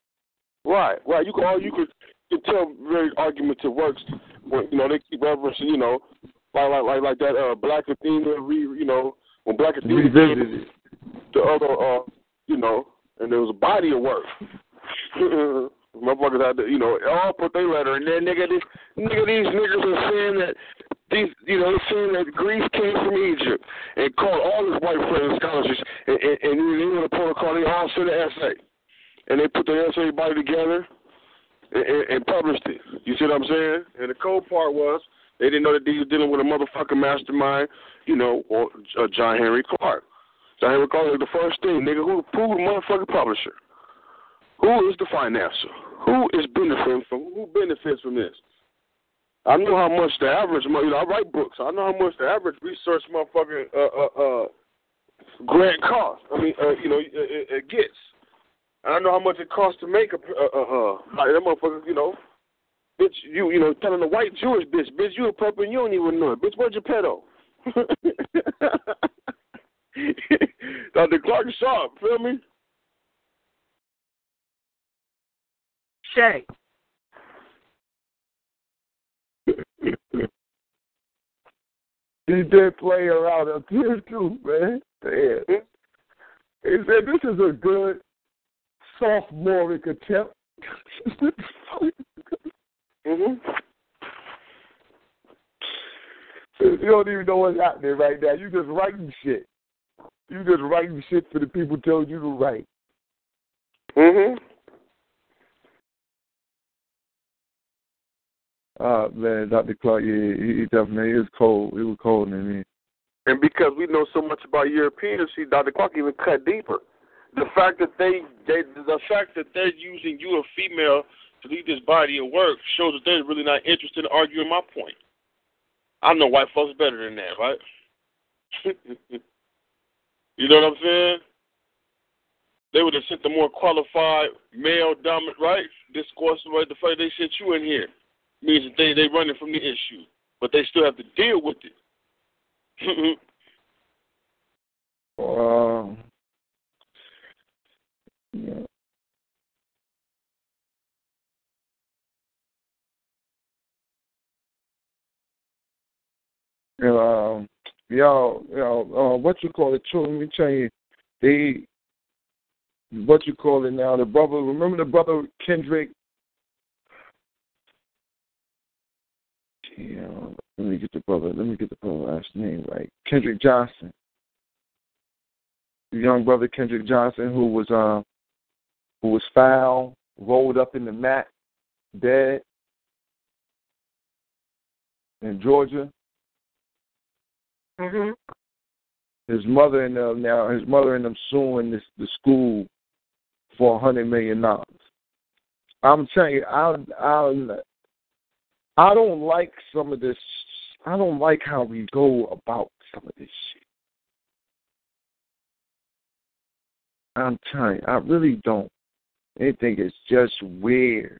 D: Right, right. You can all you could you could tell very argumentative works when you know they keep referencing, you know, like like like, like that uh Black Athena re you know, when Black Athena
C: Revisited.
D: the other uh you know, and there was a body of work. Motherfuckers had to, you know, all put their letter in there. Nigga, this, nigga, these niggas are saying that these, you know, they're saying that Greece came from Egypt and called all his white friends scholarships, and, and, and they were the protocol. They all sent an essay, and they put the essay body together and, and, and published it. You see what I'm saying? And the cold part was they didn't know that they were dealing with a motherfucking mastermind, you know, or uh, John Henrik Clarke. John Henrik Clarke was the first thing, nigga. Who, who the motherfucking publisher? Who is the financer? Who is benefiting from? Who benefits from this? I know how much the average, you know, I write books. I know how much the average research motherfucking uh, uh, uh, grant costs. I mean, uh, you know, it, it, it gets. And I know how much it costs to make a, uh, uh, uh, like that motherfucker, you know, bitch, you, you know, telling a white Jewish bitch, bitch, you a puppet, you don't even know it. Bitch, where's your pedo? Dr. Clarke Sharp, feel me?
E: Shay.
C: he did play around up here too, man. Damn. Hmm? He said, "This is a good sophomoric attempt."
D: hmm
C: You don't even know what's happening right now. You just writing shit. You just writing shit for the people telling you to write.
D: hmm
C: Uh man, Dr. Clarke, yeah, he, he definitely is cold. He was cold in me.
D: And because we know so much about Europeans, see, Dr. Clarke even cut deeper. The fact that they, they the fact that they're using you, a female, to lead this body of work shows that they're really not interested in arguing my point. I know white folks better than that, right? you know what I'm saying? They would have sent the more qualified male dominant, right? Discourse, right? The fact they sent you in here means that they they running from the issue, but they still have to deal with it.
C: Um, Know, um, y'all, you know, uh, what you call it? Children, let me tell you, they, what you call it now? The brother, remember the brother Kendrick? Yeah, let me get the brother. Let me get the brother last name right. Kendrick Johnson the young brother Kendrick Johnson, who was uh, who was found, rolled up in the mat, dead in Georgia.
E: Hmm
C: His mother and them now, his mother and them suing this the school for a hundred million dollars. I'm telling you, I I I don't like some of this. I don't like how we go about some of this shit. I'm telling you, I really don't. I think it's just weird.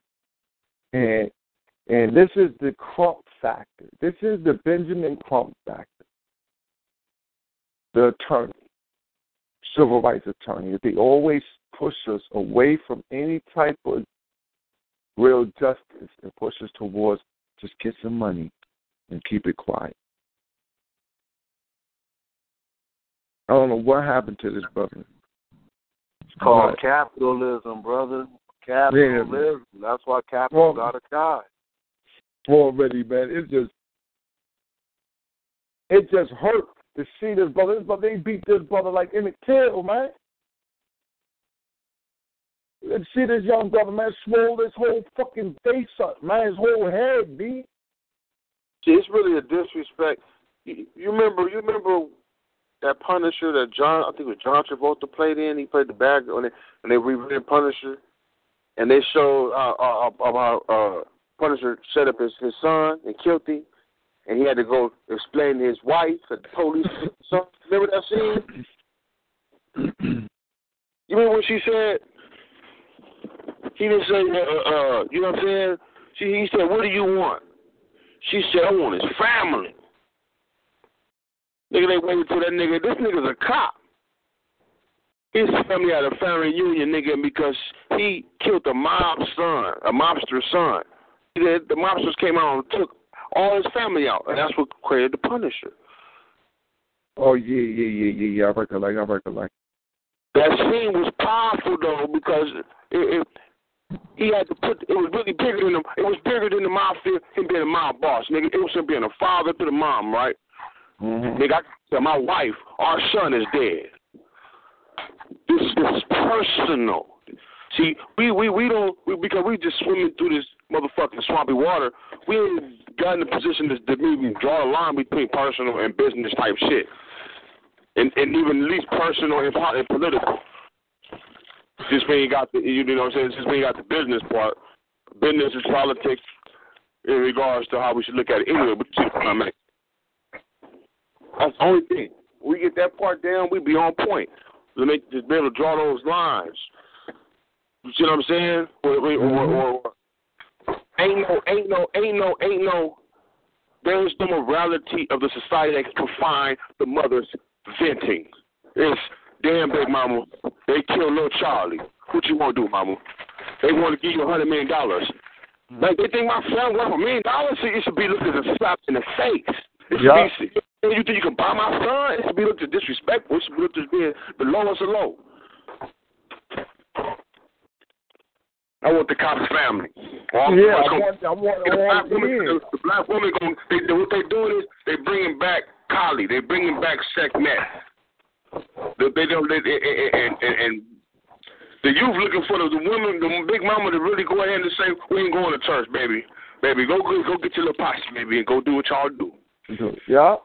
C: And and this is the Crump factor. This is the Benjamin Crump factor. The attorney, civil rights attorney. They always push us away from any type of real justice and push us towards just get some money and keep it quiet. I don't know what happened to this brother.
G: It's called
C: Right.
G: capitalism, brother. Capitalism. That's why capital
C: Well-
G: gotta die.
C: already, man. It just it just hurt to see this brother. This brother they beat this brother like Emmett Till, man. And see this young brother, man, swole his whole fucking face up, man, his whole head, B.
D: See, it's really a disrespect. You, remember? You remember that Punisher that John? I think it was John Travolta played in. He played the bad guy, and they, and they reran Punisher, and they showed uh, uh, about uh, Punisher set up his his son and killed him, and he had to go explain to his wife at the police. so, remember that scene? You remember what she said? He didn't say, uh, uh, you know what I'm saying? She, he said, "What do you want?" She said, I want his family. Nigga, they waited till that nigga, this nigga's a cop. His family had a family reunion, nigga, because he killed a mob son, a mobster's son. The, the mobsters came out and took all his family out, and that's what created the Punisher.
C: Oh yeah, yeah, yeah, yeah, yeah. I recollect, I recollect.
D: That scene was powerful though because it, it he had to put it was really bigger than the it was bigger than the mafia him being a mob boss, nigga. It was him being a father to the mom, right?
C: Mm-hmm.
D: Nigga, I my wife, our son is dead. This is this is personal. See, we we we don't we, because we just swimming through this motherfucking swampy water. We ain't got in a position to, to maybe draw a line between personal and business type shit, and and even least personal and, and political. Just when you got the you know what I'm saying. Just when you got the business part, business is politics in regards to how we should look at it anyway. But you the I'm making. That's the only thing. We get that part down, we be on point. To make to be able to draw those lines. You see what I'm saying? Or, or, or, or ain't no, ain't no, ain't no, ain't no. There is no morality of the society that can confine the mother's venting. It's damn big mama. They killed little Charlie. What you want to do, mama? They want to give you a hundred million dollars. Like they think my son worth a million dollars. It should be looked as a slap in the face. It should
C: Yeah.
D: be, you think you can buy my son? It should be looked at disrespectful. It should be looked at being the lowest of low. I want the cops' family. All
C: yeah, I
D: gonna,
C: want, I want
D: the, black woman, the, the black woman going they, they, what they doing is they bringing back Kali, they bringing back Sekhmet. They, they don't they, they, and, and, and the youth looking for the, the women, the big mama to really go ahead and say, we ain't going to church, baby. Baby, go go, go get your little posse, baby, and go do what y'all do.
C: Yeah.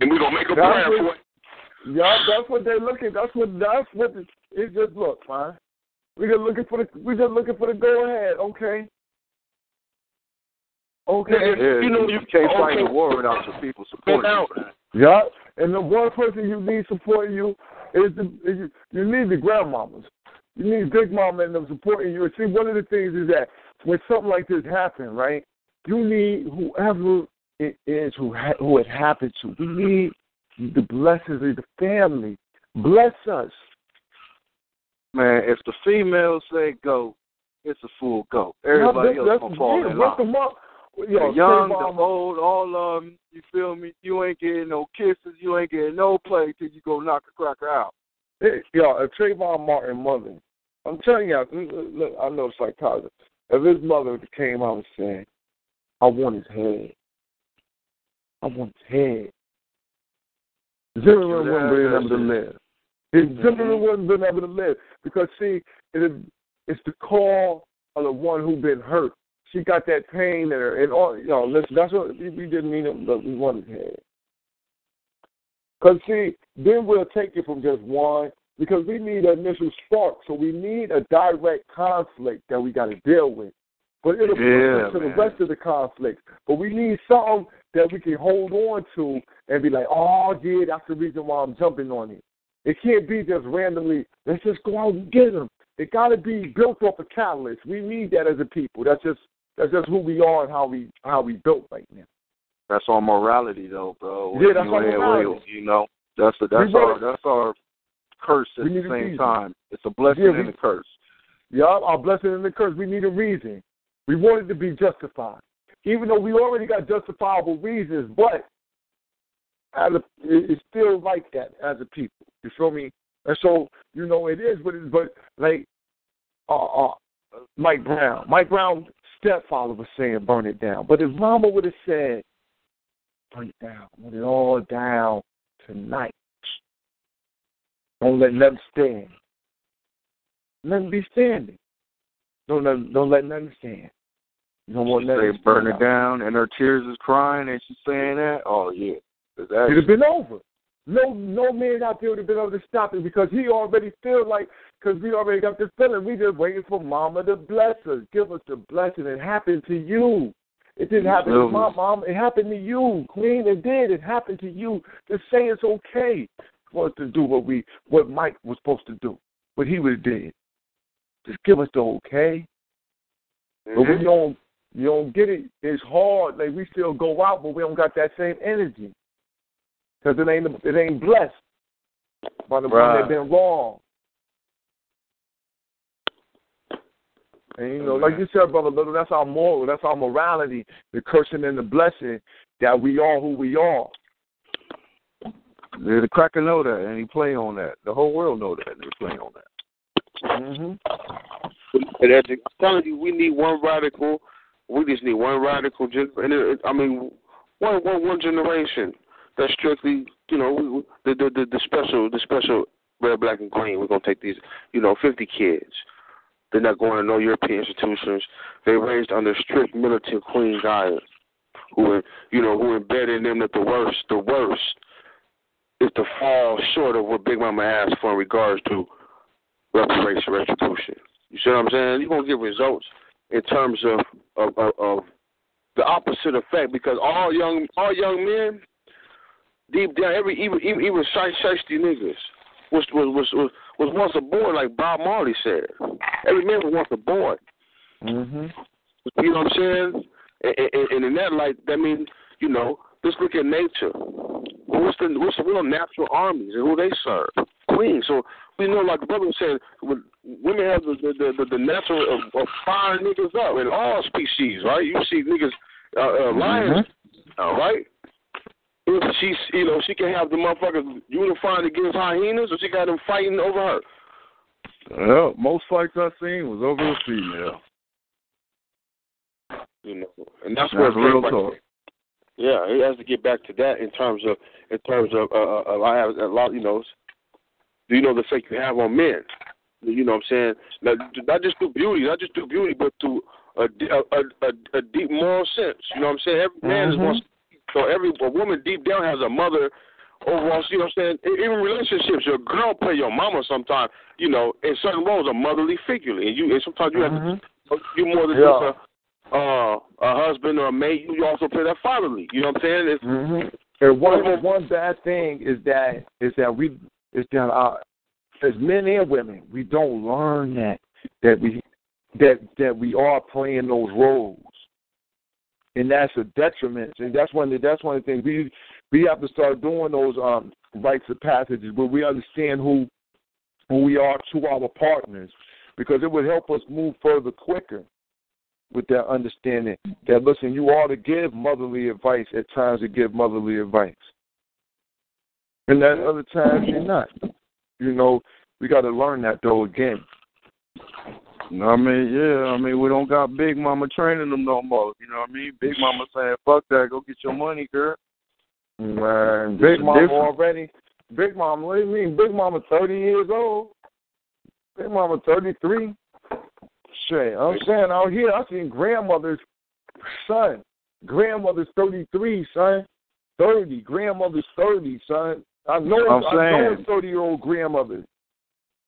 D: And we gonna make a
C: That's
D: prayer
C: what-
D: for it.
C: Yeah, that's what they looking. That's what. That's what. It, it's just look, man. We just looking for the. We just looking for the go ahead. Okay. Okay.
G: Yeah,
D: You know,
G: you
D: you-
G: can't fight
D: okay.
G: a war without your people supporting you.
C: Yeah, and the one person you need supporting you is the is you, you need the grandmamas. You need big mama and them supporting you. And see, one of the things is that when something like this happens, right? You need whoever it is who ha- who it happened to. We need the blessings of the family. Bless us.
G: Man, if the females say go, it's a full go. Everybody
C: Yeah,
G: else gonna fall
C: yeah,
G: in line.
C: Yo,
G: the young, the old, all of them. You feel me? You ain't getting no kisses. You ain't getting no play till you go knock a cracker out.
C: Hey, yo, if Trayvon Martin mother, I'm telling you, look, I know psychologist. If his mother came out and said, "I want his head," I want his head. Zimmerman
G: Yeah,
C: wouldn't been
G: that's
C: able to
G: it.
C: live. His Zimmerman wouldn't been able to live because see, it, it's the call of the one who been hurt. She got that pain in her, and all you know. Listen, that's what we, didn't mean it, but we wanted head. Because, see, then we'll take it from just one, because we need an initial spark. So we need a direct conflict that we got to deal with. But it'll push
G: Yeah,
C: us to the rest of the conflict. But we need something that we can hold on to and be like, oh, yeah, that's the reason why I'm jumping on it. It can't be just randomly, let's just go out and get them. It got to be built off a catalyst. We need that as a people. That's just that's just who we are and how we how we built right now.
G: That's our morality, though, bro.
C: Yeah, that's
G: you
C: our morality.
G: Will, you know, that's a, that's our that's our curse at the same time. It's a blessing
C: Yeah, we-
G: and a curse.
C: Yeah, our blessing and the curse. We need a reason. We want it to be justified, even though we already got justifiable reasons. But as a, it- it's still like that as a people. You feel me? And so you know it is what it is. But like uh, uh, Mike Brown, Mike Brown's stepfather was saying, "Burn it down." But if Mama would have said, "Burn it down, burn it all down tonight," don't let nothing stand. Let them be standing. Don't let don't let nothing stand. You don't want
G: She
C: nothing
G: say burn it down, and her tears is crying, and she's saying that. Oh yeah,
C: It'd have been over. No, no man out there would have been able to stop it because he already feel like because we already got this feeling. We just waiting for Mama to bless us, give us the blessing. It happened to you. It didn't happen to my mom. It happened to you, Queen. It did. It happened to you. To say it's okay for us to do what we what Mike was supposed to do, what he was did. Just give us the okay. But
G: Mm-hmm.
C: we don't you don't get it. It's hard. Like we still go out, but we don't got that same energy because it ain't it ain't blessed by the one
G: Right.
C: that been wrong. And you know, like you said, brother Little, that's our moral, that's our morality, the cursing and the blessing that we are who we are.
G: The cracker know that, and he play on that. The whole world know that, and they play on that.
C: Mm-hmm.
D: And as I'm telling you, we need one radical. We just need one radical. And it, I mean, one one one generation that's strictly, you know, the, the the the special the special red, black, and green. We're gonna take these, you know, 50 kids. They're not going to no European institutions. They raised under strict militant queen guidance, who, are- you know, who embedded in them that the worst, the worst, is to fall short of what Big Mama asked for in regards to reparation, retribution. You see what I'm saying? You're gonna get results in terms of of, of, of the opposite effect because all young all young men deep down every even even even shy shiesty niggas was was was was was once a boy like Bob Marley said. Every man was once a boy.
C: Mm-hmm.
D: You know what I'm saying? And, and, and in that light, that means you know. Let's look at nature. What's the what's the real natural armies and who they serve? Queens. So we know, like the brother was saying, women have the the the, the natural of, of firing niggas up in all species, right? You see niggas, uh, uh, lions, all right. If she's, you know, she can have the motherfuckers unifying against hyenas, or she got them fighting over her.
G: Well, most fights I seen was over a female.
D: You know, and that's,
G: That's
D: where
G: real
D: everybody-
G: talk.
D: Yeah, it has to get back to that in terms of in terms of uh, uh, I have a lot. You know, do you know the effect you have on men? You know what I'm saying? Not, not just through beauty, not just through beauty, but through a, a, a, a deep moral sense. You know what I'm saying? Every man is
G: Mhm.
D: So every a woman deep down has a mother overall. You know what I'm saying? Even relationships, your girl play your mama sometimes. You know, in certain roles, a motherly figure, and you and sometimes you have to you more than
C: Yeah.
D: just a uh, a husband or a mate. You also play that fatherly. You know what I'm saying? It's,
C: hmm And one one bad thing is that is that we is that uh, as men and women we don't learn that that we that that we are playing those roles, and that's a detriment. And that's one of the, that's one of the things we we have to start doing those um rites of passages where we understand who who we are to our partners, because it would help us move further quicker with that understanding that listen, you ought to give motherly advice at times to give motherly advice. And at other times you're not. You know, we gotta learn that though again.
G: I mean, yeah, I mean, we don't got Big Mama training them no more. You know what I mean? Big Mama saying, "Fuck that, go get your money, girl."
C: Man, Big
G: It's
C: Mama
G: different.
C: already Big Mama, what do you mean? Big Mama thirty years old. Big Mama thirty three. Shit, I'm saying out here I seen grandmother's son. Grandmother's thirty three, son. Thirty. Grandmother's thirty, son. I know
G: I'm
C: I know
G: saying.
C: a thirty year old grandmother.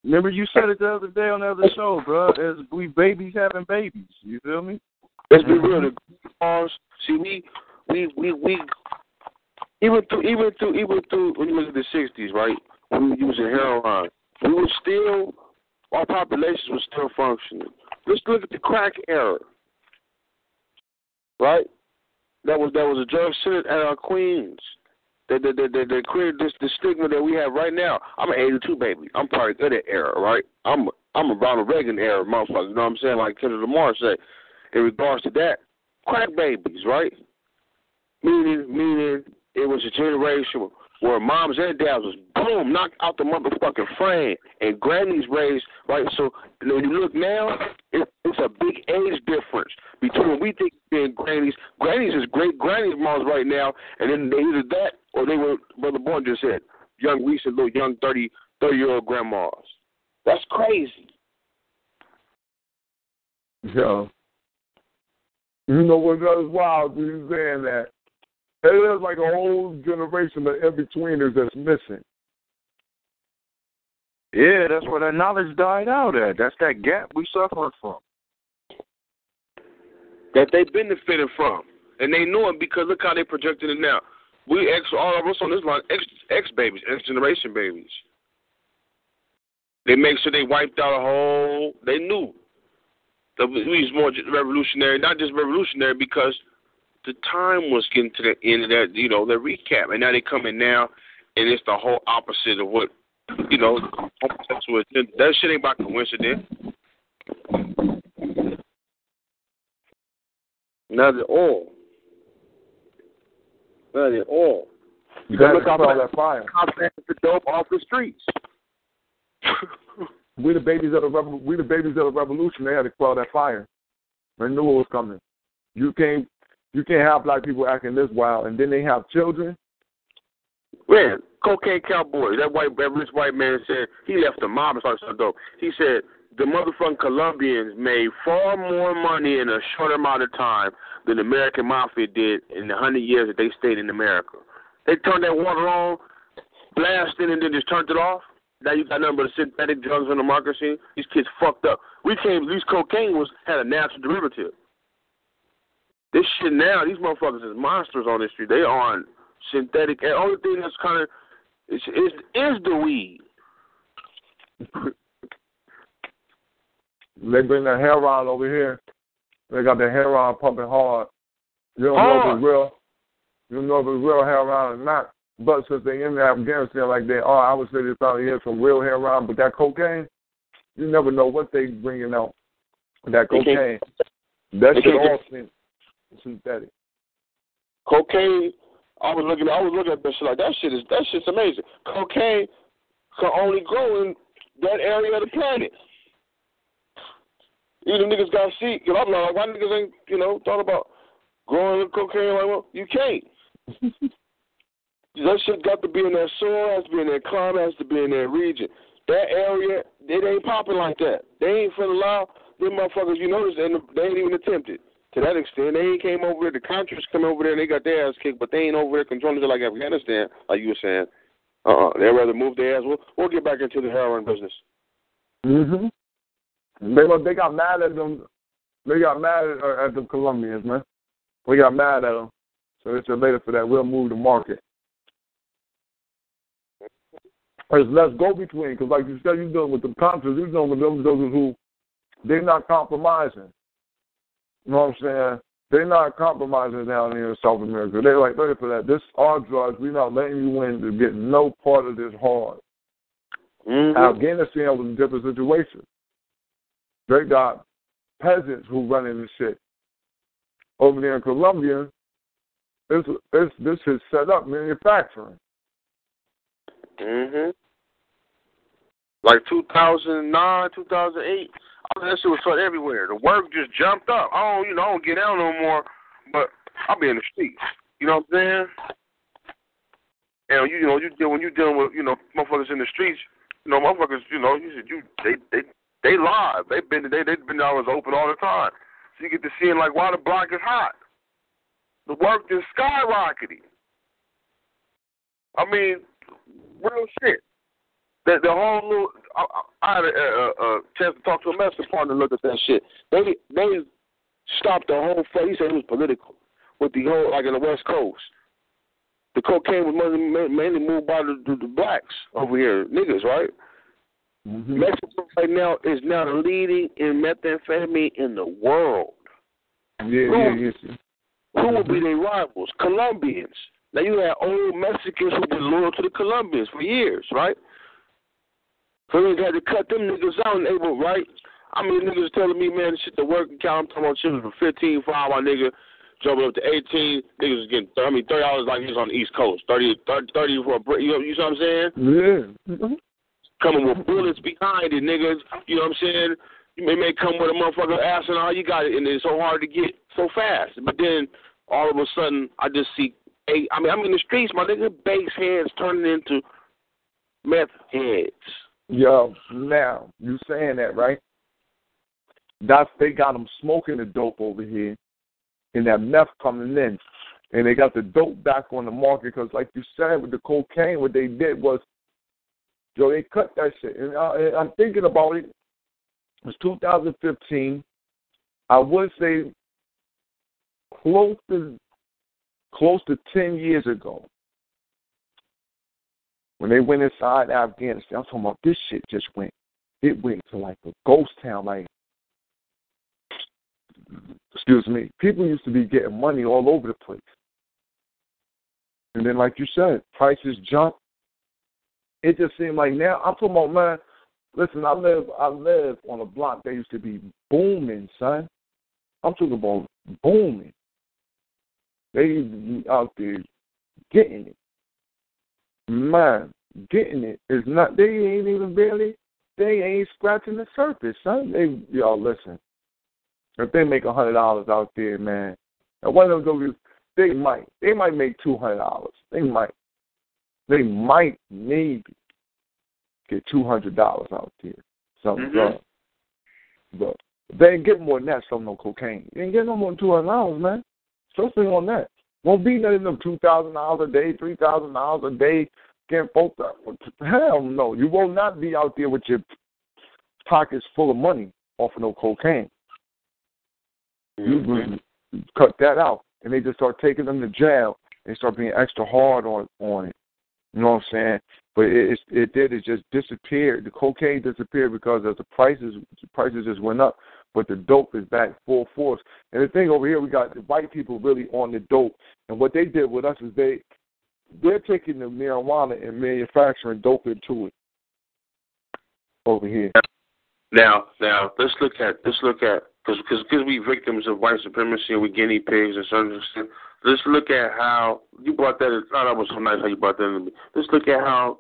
G: Remember you said it the other day on the other show, bro. As we babies having babies. You feel me?
D: Let's be mm-hmm. real. The grandmas, see, we, we, we, we, even through, even through, even through, when you look at the '60s, right? When we were using heroin, we were still, our populations were still functioning. Let's look at the crack era, right? That was that was a drug senate at our Queens. That that, that, that created this the stigma that we have right now. I'm an '82 baby. I'm probably good at era, right? I'm I'm a Ronald Reagan era motherfucker. You know what I'm saying? Like Kendrick Lamar said in regards to that. Crack babies, right? Meaning, meaning it was a generation where moms and dads was boom knocked out the motherfucking frame, and grannies raised right. So when you look now, it, it's a big age difference between what we think being grannies. Grannies is great grannies moms right now, and then they either that or they were Brother Bourne just said young recent little young 30, 30 year old grandmas. That's crazy.
C: Yeah. You know what that is wild, you saying that. It is like a whole generation of in-betweeners that's missing.
G: Yeah, that's where that knowledge died out at. That's that gap we suffered from.
D: that they benefited from, and they know it because look how they projected it now. We ex all of us on this line, ex ex babies, ex generation babies. They make sure they wiped out a whole. They knew that we was more revolutionary, not just revolutionary because the time was getting to the end of that, you know, the recap, and now they come in now, and it's the whole opposite of what, you know, homosexual. That shit ain't by coincidence. Not at all. Not at all.
C: You gotta
D: look out for
C: that fire.
D: The dope off the streets.
C: We the babies of the revo- we the babies of the revolution. They had to quell that fire. They knew it was coming. You can't you can't have black people acting this wild, and then they have children.
D: Man, cocaine cowboy. That white, that rich white man said he left the mob and started selling dope. He said the motherfucking Colombians made far more money in a short amount of time than the American mafia did in the hundred years that they stayed in America. They turned that water on, blasted, and then just turned it off. Now you got nothing but synthetic drugs on the market scene. These kids fucked up. We came. These cocaine was had a natural derivative. This shit now, these motherfuckers is monsters on this street. They are on synthetic. And the only thing that's kind of is, is is the weed.
C: They bring that heroin over here. They got the heroin pumping hard. You don't know if it's real. You don't know if it's real heroin or not. But since they in Afghanistan like they are, I would say they probably have some real heroin. But that cocaine, you never know what they bringing out. That cocaine, that
D: they
C: shit all syn- synthetic.
D: Cocaine. I was looking. I was looking at that shit like that shit is that shit's amazing. Cocaine can only grow in that area of the planet. Even niggas got seat. You know, I'm like, why niggas ain't, you know, thought about growing cocaine? Like, well, you can't. that shit got to be in that soil, has to be in that climate, has to be in that region. That area, it ain't popping like that. They ain't finna allow them motherfuckers, you notice, and they ain't even attempted. To that extent, they ain't came over there. The Contras come over there and they got their ass kicked, but they ain't over there controlling it like Afghanistan, like you were saying. Uh, uh they'd rather move their ass. We'll, we'll get back into the heroin business.
C: Mhm. They they got mad at them. They got mad at, uh, at the Colombians, man. We got mad at them. So they said later for that we'll move the market. There's less go between because, like you said, you're dealing with the Contras. You're dealing with those who they're not compromising. You know what I'm saying? They're not compromising down here in South America. They're like, ready for that. This our drugs. We're not letting you in to get no part of this hard.
D: Mm-hmm.
C: Afghanistan was a different situation. They got peasants who running the shit. Over there in Colombia, this this this is set up manufacturing.
D: Mhm. Like 2009, 2008, all that shit was everywhere. The work just jumped up. I don't, you know, I don't get out no more, but I'll be in the streets. You know what I'm saying? And you, you know, you deal when you dealing with, you know, motherfuckers in the streets. You know, motherfuckers, you know, you said you they they they live. They've been they they've been always open all the time. So you get to seeing like why the block is hot. The work is skyrocketing. I mean, real shit. The the whole little I, I had a, a, a chance to talk to a master partner look at that shit. They they stopped the whole fight. He said it was political with the whole like in the West Coast. The cocaine was mainly, mainly moved by the, the, the blacks over here, niggas, right?
C: Mm-hmm.
D: Mexico right now is now the leading in methamphetamine in the world.
C: Yeah, yeah, yeah.
D: Who would be their rivals? Colombians. Now you have old Mexicans who've been loyal to the Colombians for years, right? So we had to cut them niggas out and they were right. I mean niggas telling me, man, shit the working count, I'm talking about shit for fifteen five my nigga jumping up to eighteen, niggas was getting I mean thirty dollars like he's on the East Coast. 30, 30, 30 for a break you know you know what I'm saying?
C: Yeah. Mm-hmm.
D: Coming with bullets behind it, niggas. You know what I'm saying? You may, may come with a motherfucker ass and all you got it and it's so hard to get so fast. But then all of a sudden I just see eight I mean I'm in the streets, my nigga base heads turning into meth heads.
C: Yo, now you saying that right? That's they got them smoking the dope over here, and that meth coming in, and they got the dope back on the market because, like you said, with the cocaine, what they did was, yo, they cut that shit. And, uh, I, I'm thinking about it. It was 2015. I would say close to close to 10 years ago when they went inside Afghanistan, I'm talking about this shit just went. It went to like a ghost town. Like, excuse me, people used to be getting money all over the place. And then, like you said, prices jumped. It just seemed like now I'm talking about man. Listen, I live I live on a block that used to be booming, son. I'm talking about booming. They out there getting it man, getting it is not. They ain't even barely. They ain't scratching the surface, son. They y'all listen. If they make a hundred dollars out there, man, and one of those they might. They might make two hundred dollars. They might. They might maybe get two hundred dollars out there. Something
D: mm-hmm.
C: But they ain't getting more than that. Some no cocaine. They ain't getting no more than two hundred dollars, man. Especially on that. Won't be nothing of them two thousand dollars a day, three thousand dollars a day. Can't folks up. Hell no, you will not be out there with your pockets full of money off of no cocaine.
D: Mm-hmm.
C: You cut that out, and they just start taking them to jail. They start being extra hard on on it. You know what I'm saying? But it it, it did. It just disappeared. The cocaine disappeared because as the prices. The prices just went up but the dope is back full force. And the thing over here, we got the white people really on the dope. And what they did with us is they they're taking the marijuana and manufacturing dope into it over here.
D: Now, now let's look at let's look at because because we victims of white supremacy and we guinea pigs and certain extent. Let's look at how you brought that. Oh, that was so nice how you brought that in. Let's look at how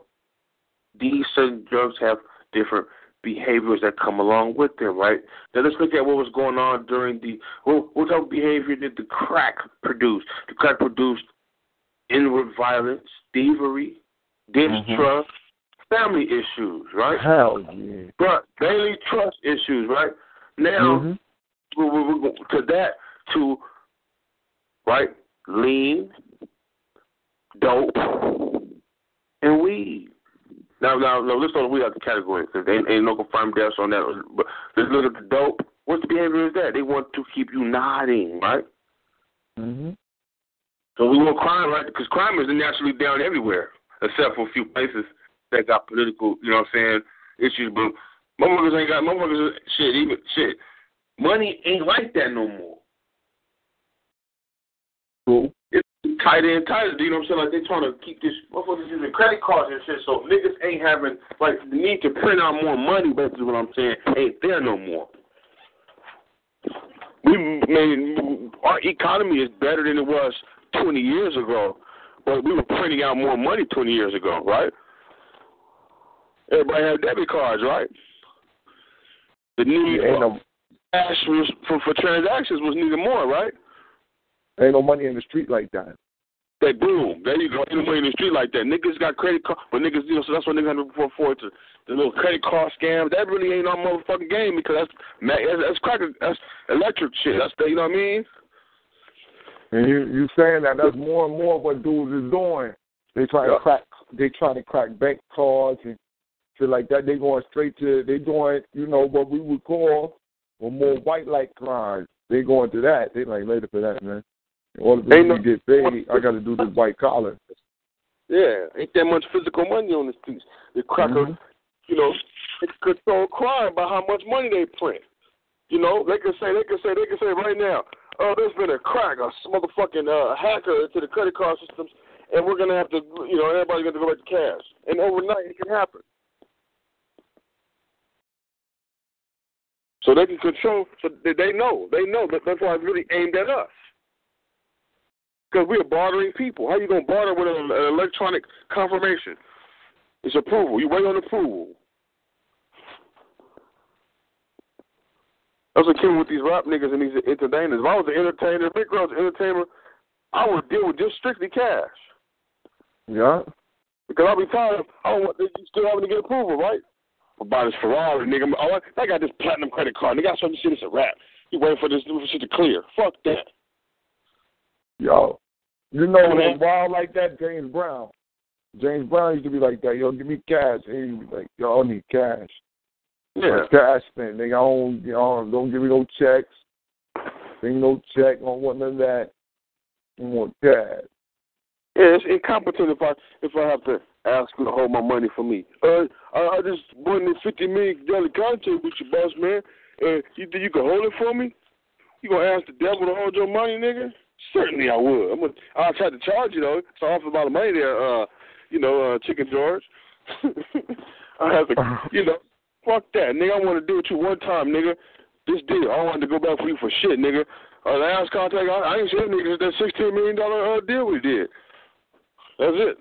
D: these certain drugs have different behaviors that come along with them, right? Now let's look at what was going on during the what, what type of behavior did the crack produce? The crack produced inward violence, thievery, distrust, mm-hmm. family issues, right?
C: Hell yeah.
D: But daily trust issues, right? Now, mm-hmm. we, we, we, to that, to right, lean, dope, and weed. Now, now, now let's the weed out the category because ain't, ain't no confirmed deaths on that. But let's look at the dope. What the behavior is that? They want to keep you nodding, right?
C: Mm-hmm.
D: So we want crime, right? Because crime is naturally down everywhere, except for a few places that got political, you know what I'm saying, issues. But motherfuckers ain't got motherfuckers. Shit, even shit. Money ain't like that no more.
C: Cool.
D: It's tighter and tighter. You know what I'm saying? Like they trying to keep this motherfuckers using credit cards and shit. So niggas ain't having like the need to print out more money. Basically, what I'm saying ain't there no more. We man, our economy is better than it was 20 years ago, but we were printing out more money 20 years ago, right? Everybody had debit cards, right? The need
C: yeah,
D: for cash was, for, for transactions was needed more, right?
C: Ain't no money in the street like that.
D: They boom. There you go. Ain't no money in the street like that. Niggas got credit card, but niggas, you know, so that's what niggas have to afford to the little credit card scams. That really ain't no motherfucking game because that's that's, that's crack, that's electric shit. That's the, you know what I mean?
C: And you you saying that that's more and more what dudes is doing. They try
D: yeah.
C: to crack. They try to crack bank cards and shit like that. They going straight to. They doing you know what we would call or more white like crimes. They going to that. They like later for that man. In order for me to get paid, I got to do this white collar.
D: Yeah, ain't that much physical money on the streets. The cracker,
C: mm-hmm.
D: you know, they control crime by how much money they print. You know, they can say, they can say, they can say right now, oh, there's been a crack, a motherfucking uh, hacker into the credit card systems, and we're gonna have to, you know, everybody's gonna go back to cash, and overnight it can happen. So they can control. So they know. They know. That that's why it's really aimed at us. Because we are bartering people. How you gonna barter with an, an electronic confirmation? It's approval. You wait on approval. That's what came with these rap niggas and these entertainers. If I was an entertainer, if was an entertainer, I would deal with just strictly cash.
C: Yeah.
D: Because I'll be tired of, I don't want, you still having to get approval, right? For buy this Ferrari, nigga. Oh, I got this platinum credit card. Nigga, I saw this shit, it's a rap. You waiting for this, shit to clear. Fuck that.
C: Yo, you know, when wild like that, James Brown. James Brown used to be like that. Yo, give me cash. And he'd be like, yo, I need cash.
D: Yeah.
C: cash thing. Nigga, I don't, you know, don't give me no checks. Ain't no check. Don't want none of that. I want cash.
D: Yeah, it's incompetent if I if I have to ask you to hold my money for me. Uh, I, I just won this fifty million dollar contract with your boss, man. And you think you can hold it for me? You gonna ask the devil to hold your money, nigga? Certainly I would. I'm gonna. I'll try to charge you though. So I offer a lot of money there. Uh, you know, uh, Chicken George. I have to, you know, fuck that, nigga. I want to deal with you one time, nigga. This deal, I don't want to go back for you for shit, nigga. Uh, last contact, I, I ain't seen niggas that sixteen million dollar uh, deal we did. That's it.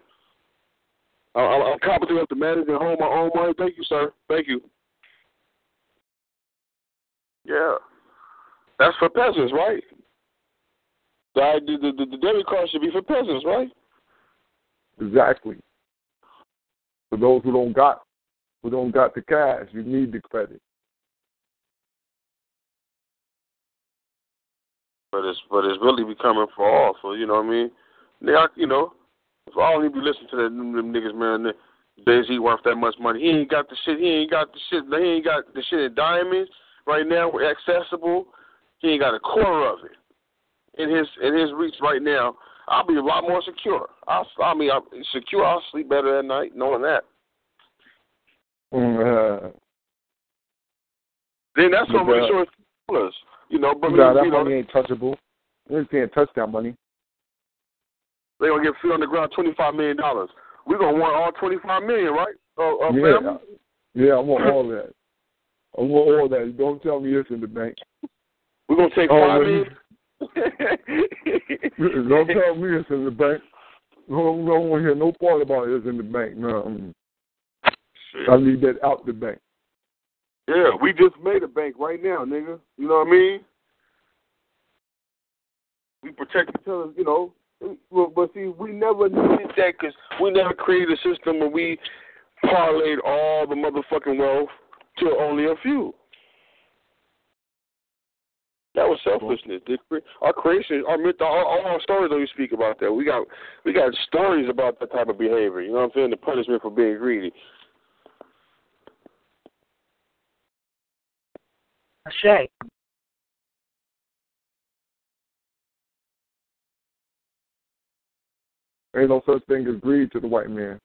D: I, I, I'm competent enough to manage and hold my own money. Thank you, sir. Thank you. Yeah, that's for peasants, right? The the the, the debit card should be for peasants, right?
C: Exactly. For those who don't got who don't got the cash, you need the credit.
D: But it's but it's really becoming for all. So you know what I mean? They are, you know, if I only be listening to them, them niggas, man, Jay Z worth that much money. He ain't got the shit. He ain't got the shit. He ain't got the shit in diamonds right now. We're Accessible. He ain't got a quarter of it in his in his reach right now. I'll be a lot more secure. I'll, I mean, I'm secure. I'll sleep better at night knowing that.
C: Uh,
D: then that's what
C: but,
D: resource us. You know, but
C: nah, that money ain't touchable. You can't touch that money.
D: They gonna get feet on the ground twenty five million dollars. We gonna want all twenty five million, right? Uh, uh,
C: yeah,
D: family?
C: yeah, I want all that. I want all that. Don't tell me it's in the bank.
D: We're gonna take
C: Oh,
D: five million.
C: Don't tell me it's in the bank. No, don't want to hear no part about it. It's in the bank. No, I need that out the bank.
D: Yeah, we just made a bank right now, nigga. You know what I mean? We protect each other, you know. But, but see, we never needed that because we never created a system where we parlayed all the motherfucking wealth to only a few. That was selfishness. Our creation, our myth, all, all our stories that we speak about that. We got we got stories about that type of behavior. You know what I'm saying? The punishment for being greedy.
E: Shay.
C: Ain't no such thing as greed to the white man.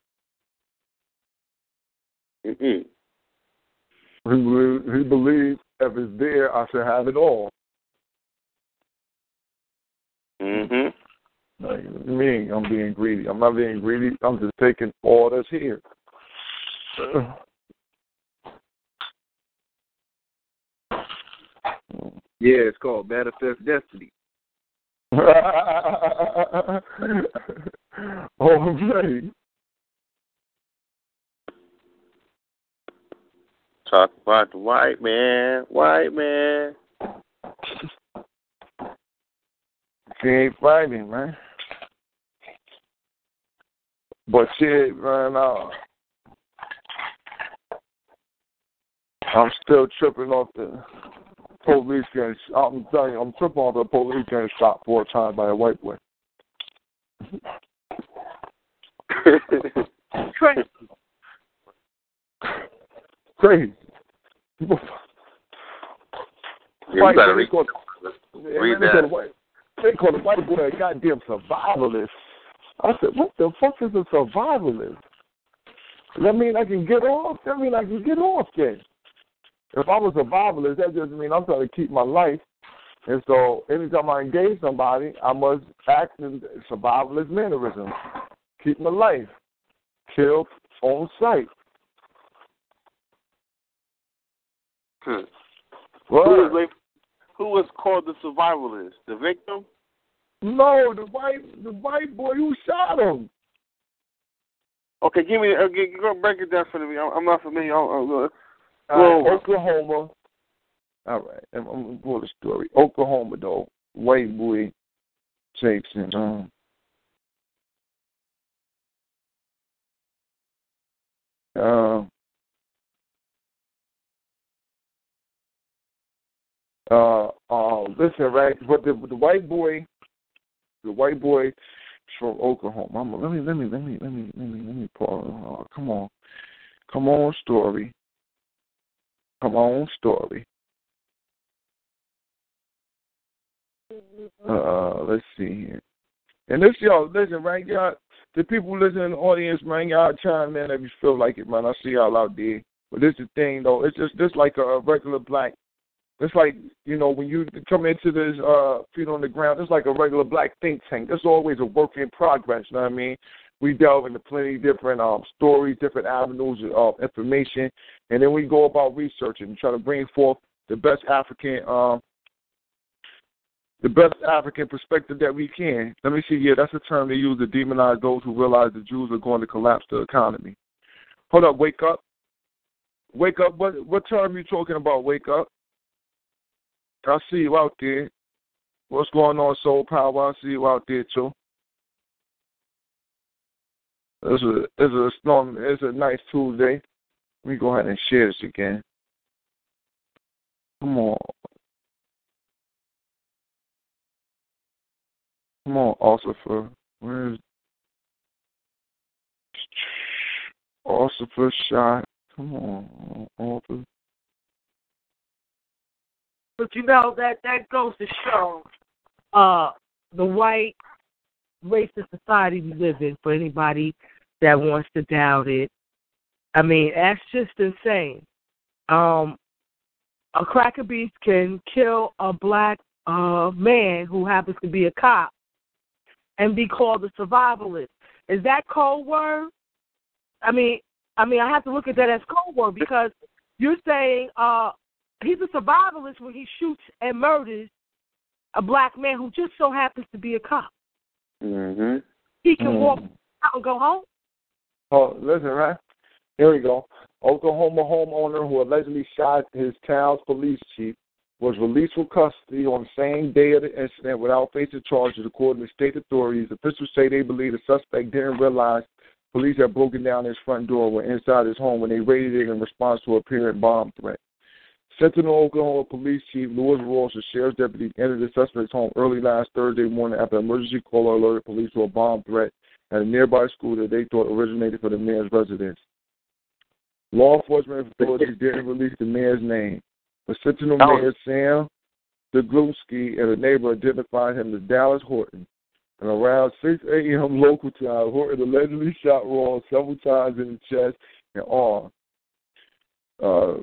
D: Mm-mm.
C: He, believes, he believes if it's there, I should have it all.
D: Mhm.
C: Like, me, I'm being greedy. I'm not being greedy. I'm just taking all that's here.
F: Yeah, it's called Manifest Destiny.
C: oh, man.
D: Talk about the white man, white man.
C: She ain't fighting, man. But shit, man, uh, I'm still tripping off the police getting. I'm telling you, I'm tripping off the police getting shot four times by a white boy.
E: Crazy.
C: Crazy.
D: Yeah, you
C: White
D: gotta
C: boy,
D: read, read
C: man, they call the
D: that.
C: They call the white boy a goddamn survivalist. I said, what the fuck is a survivalist? Does that mean I can get off? That mean I can get off then. If I was a survivalist, that just mean I'm trying to keep my life. And so anytime I engage somebody, I must act in survivalist mannerisms. Keep my life. Kill on sight.
D: Hmm.
C: What?
D: Who is was called the survivalist? The victim?
C: No, the white the white boy who shot him.
D: Okay, give me. Give, go break it down for me. I'm, I'm not familiar. I'm, I'm, uh,
C: Uh,
D: Well-
C: Oklahoma. All right, I'm, I'm gonna pull the story. Oklahoma though, white boy takes and um. Uh, uh, uh, listen, right? But the the white boy, the white boy from Oklahoma. I'm, let me let me let me let me let me let me pause. Uh, come on, come on, story. Come on, story. Uh, let's see here. And this y'all listen, right? Y'all, the people listening in the audience, man, y'all chime in if you feel like it, man. I see y'all out there. But this is the thing, though. It's just this like a regular black. It's like you know when you come into this uh feet on the ground. It's like a regular black think tank. It's always a work in progress. You know what I mean? We delve into plenty different um stories, different avenues of information, and then we go about researching and try to bring forth the best African um the best African perspective that we can. Let me see. Yeah, that's a term they use to demonize those who realize the Jews are going to collapse the economy. Hold up, wake up, wake up. What what term you talking about? Wake up. I see you out there. What's going on, Soul Power? I see you out there too. It's a it's a storm. It's a nice Tuesday. Let me go ahead and share this again. Come on. Come on, Ossifer. Where's Ossifer shot? Come on, Ossifer.
E: But you know that that goes to show uh the white racist society we live in for anybody that wants to doubt it. I mean, that's just insane. Um a cracker beast can kill a black uh man who happens to be a cop and be called a survivalist. Is that code word? I mean I mean I have to look at that as code word because you're saying uh he's a survivalist when he shoots and murders a black man who just so happens to be a cop.
D: Mm-hmm.
E: He can
C: Mm.
E: walk out and go home.
C: Oh, listen, right? Here we go. Oklahoma homeowner who allegedly shot his town's police chief was released from custody on the same day of the incident without facing charges, according to state authorities. Officials say they believe the suspect didn't realize police had broken down his front door were inside his home when they raided it in response to a apparent bomb threat. Sentinel Oklahoma Police Chief Louis Ross, sheriff's deputy, entered the suspect's home early last Thursday morning after an emergency caller alerted police to a bomb threat at a nearby school that they thought originated from the mayor's residence. Law enforcement authorities didn't release the mayor's name, but Sentinel Mayor Sam Degluski and a neighbor identified him as Dallas Horton. And around 6 a.m. local time, Horton allegedly shot Ross several times in the chest and arm. Uh,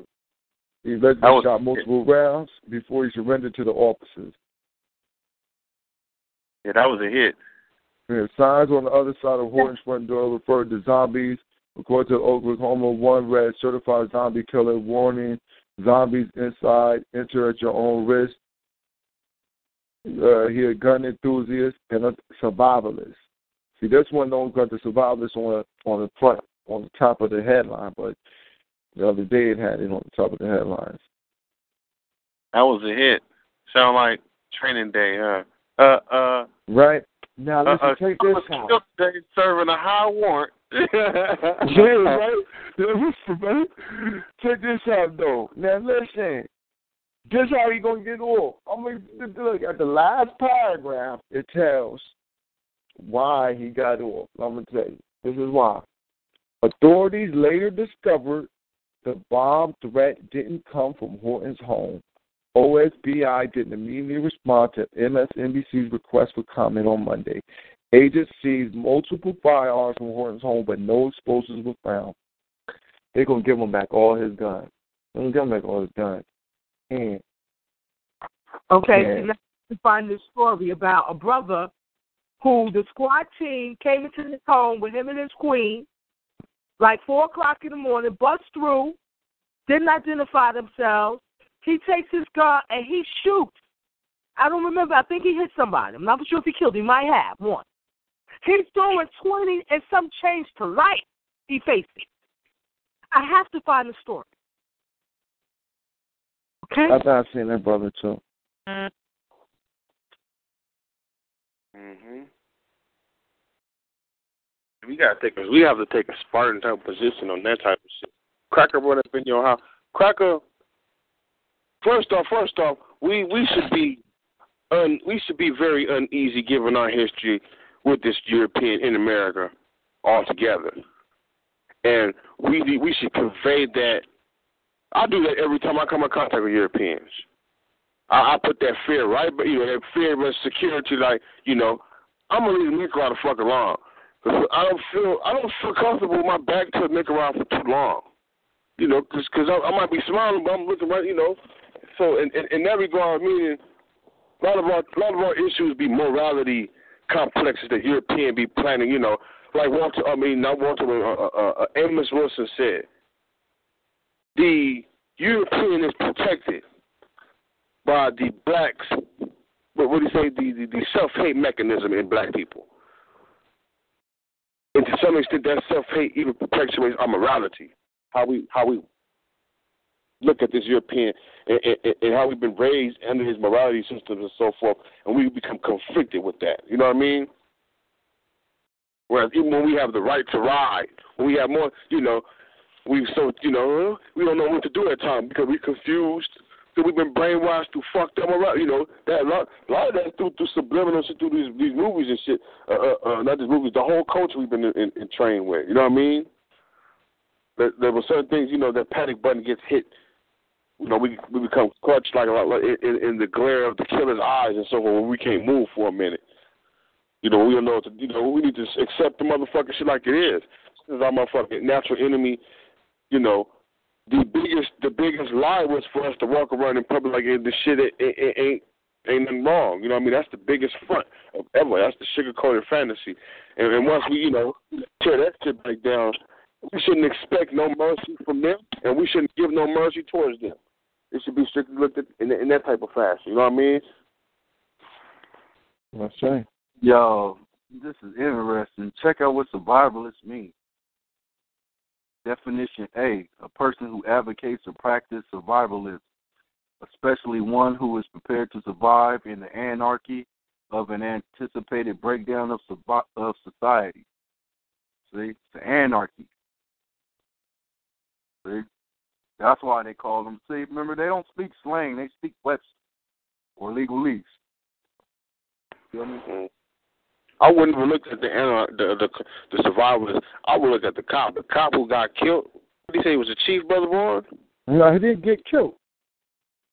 C: he allegedly
D: was-
C: shot multiple rounds before he surrendered to the officers.
D: Yeah, that was a hit.
C: And signs on the other side of Horton's front door referred to zombies. According to the Oklahoman one read certified zombie killer warning zombies inside, enter at your own risk. Uh, he a gun enthusiast and a survivalist. See, this one don't got the survivalist on the, on the front, on the top of the headline, but the other day it had it on the top of the headlines.
D: That was a hit. Sound like training day, huh? Uh, uh.
C: Right now, listen,
D: uh,
C: take this out.
D: Day serving a high warrant.
C: yeah, right. Check this out, though. Now, listen. This how he gonna get off. I'm gonna look at the last paragraph. It tells why he got off. I'm gonna tell you. This is why. Authorities later discovered the bomb threat didn't come from Horton's home. OSBI didn't immediately respond to MSNBC's request for comment on Monday. Agents seized multiple firearms from Horton's home, but no explosives were found. They're gonna give him back all his guns. They're gonna give him back all his guns. And
E: Okay,
C: Yeah.
E: so now to find this story about a brother who the squad team came into his home with him and his queen, like four o'clock in the morning, bust through, didn't identify themselves. He takes his gun and he shoots. I don't remember. I think he hit somebody. I'm not sure if he killed. Him. He might have one. He's throwing twenty and some change to life. He faced it. I have to find the story. Okay.
C: I thought I seen that brother too.
D: hmm We gotta take we have to take a Spartan type position on that type of shit. Cracker run up in your house. Cracker. First off, first off, we we should be un, we should be very uneasy given our history with this European in America altogether, and we we should convey that. I do that every time I come in contact with Europeans. I, I put that fear right, but you know that fear of insecurity, like you know, I'm gonna leave Nicaragua the fuck alone. I don't feel I don't feel comfortable with my back to Nicaragua for too long. You know, because cause I, I might be smiling, but I'm looking right. You know, so in, in, in that regard, meaning a lot of our a lot of our issues be morality complexes that European be planning. You know, like Walter. I mean, not Walter. Uh, uh, uh, Amos Wilson said, the European is protected by the blacks. But what would he say? The the, the self hate mechanism in black people. And to some extent, that self hate even perpetuates our morality. How we how we look at this European and, and, and how we've been raised under his morality systems and so forth, and we become conflicted with that. You know what I mean? Whereas even when we have the right to ride, when we have more, you know, we so you know we don't know what to do at times because we're confused. So we've been brainwashed through fucked up around. You know that a lot, a lot of that through through subliminal shit through these these movies and shit. Uh, uh, uh, not just movies, the whole culture we've been in, in, in trained with. You know what I mean? There, there were certain things, you know, that panic button gets hit. You know, we we become clutched like, like in, in the glare of the killer's eyes and so forth. When we can't move for a minute. You know, we don't know what to. You know, we need to accept the motherfucking shit like it is. This is our motherfucking natural enemy. You know, the biggest the biggest lie was for us to walk around in public like the shit it, it, it ain't ain't nothing wrong. You know what I mean? That's the biggest front of ever. That's the sugar coated fantasy. And, and once we, you know, tear that shit back down, we shouldn't expect no mercy from them and we shouldn't give no mercy towards them. It should be strictly looked at in, in that type of fashion. You know what I mean?
C: That's right.
G: Yo, this is interesting. Check out what survivalists mean. Definition A a person who advocates or practices survivalism, especially one who is prepared to survive in the anarchy of an anticipated breakdown of, of society. See, it's anarchy. See, that's why they call them. See, remember they don't speak slang; they speak Webster or legalese. You Feel me?
D: Mm-hmm. I wouldn't even look at the the the, the survivors. I would look at the cop. The cop who got killed. What did he say? He was the chief, brother Vaughn?
C: No, he didn't get killed.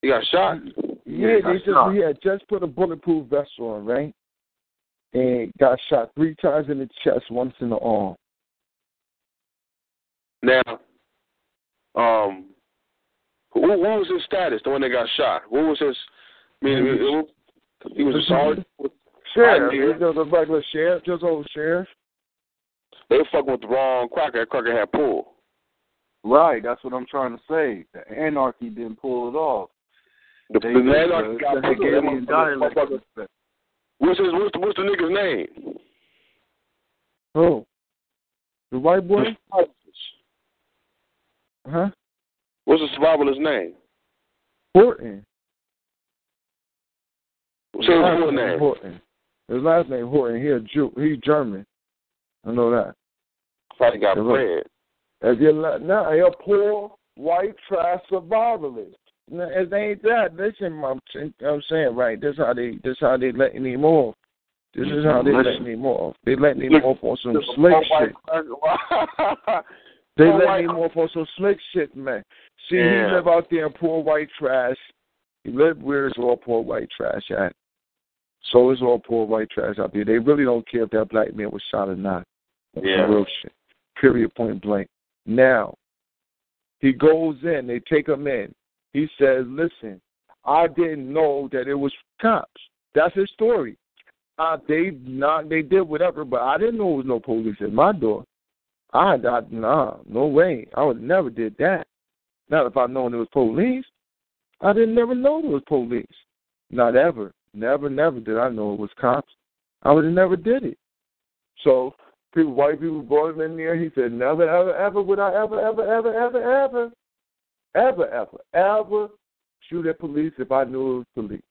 D: He got shot.
C: Yeah, they just shot. he had just put a bulletproof vest on, right? And got shot three times in the chest, once in the arm.
D: Now, um, who, what was his status? The one that got shot. What was his? I mean, he was a sergeant.
C: Sheriff. He was a regular sheriff, just old sheriff.
D: They were fucking with the wrong cracker. That cracker had pulled.
G: Right, that's what I'm trying to say. The anarchy didn't pull it off.
D: The, the anarchy got
G: the dialect.
D: What's his? What's the, what's the nigga's name?
C: Oh, the white boy. Huh?
D: What's the survivalist's name?
C: Horton.
D: What's his full name?
C: Horton. His last name Horton. He a Jew. He's German. I know that.
D: Probably got bread.
C: If you're now a poor white trash survivalist. Now, it ain't that. Listen, I'm, I'm saying right. This how they. This how they letting him off. This is how they letting him off. They letting him off on some slick shit. They let him off on some slick shit, man. See,
D: yeah.
C: he live out there in poor white trash. He live where it's all poor white trash at. So it's all poor white trash out there. They really don't care if that black man was shot or not. That's
D: yeah.
C: real shit. Period, point blank. Now, he goes in. They take him in. He says, listen, I didn't know that it was cops. That's his story. Uh, they not they did whatever, but I didn't know it was no police at my door. I, I nah, no way. I would never did that. Not if I'd known it was police. I didn't never know it was police. Not ever. Never, never did I know it was cops. I would have never did it. So people white people brought him in there, he said, Never, ever, ever would I ever, ever, ever, ever, ever, ever, ever, ever shoot at police if I knew it was police.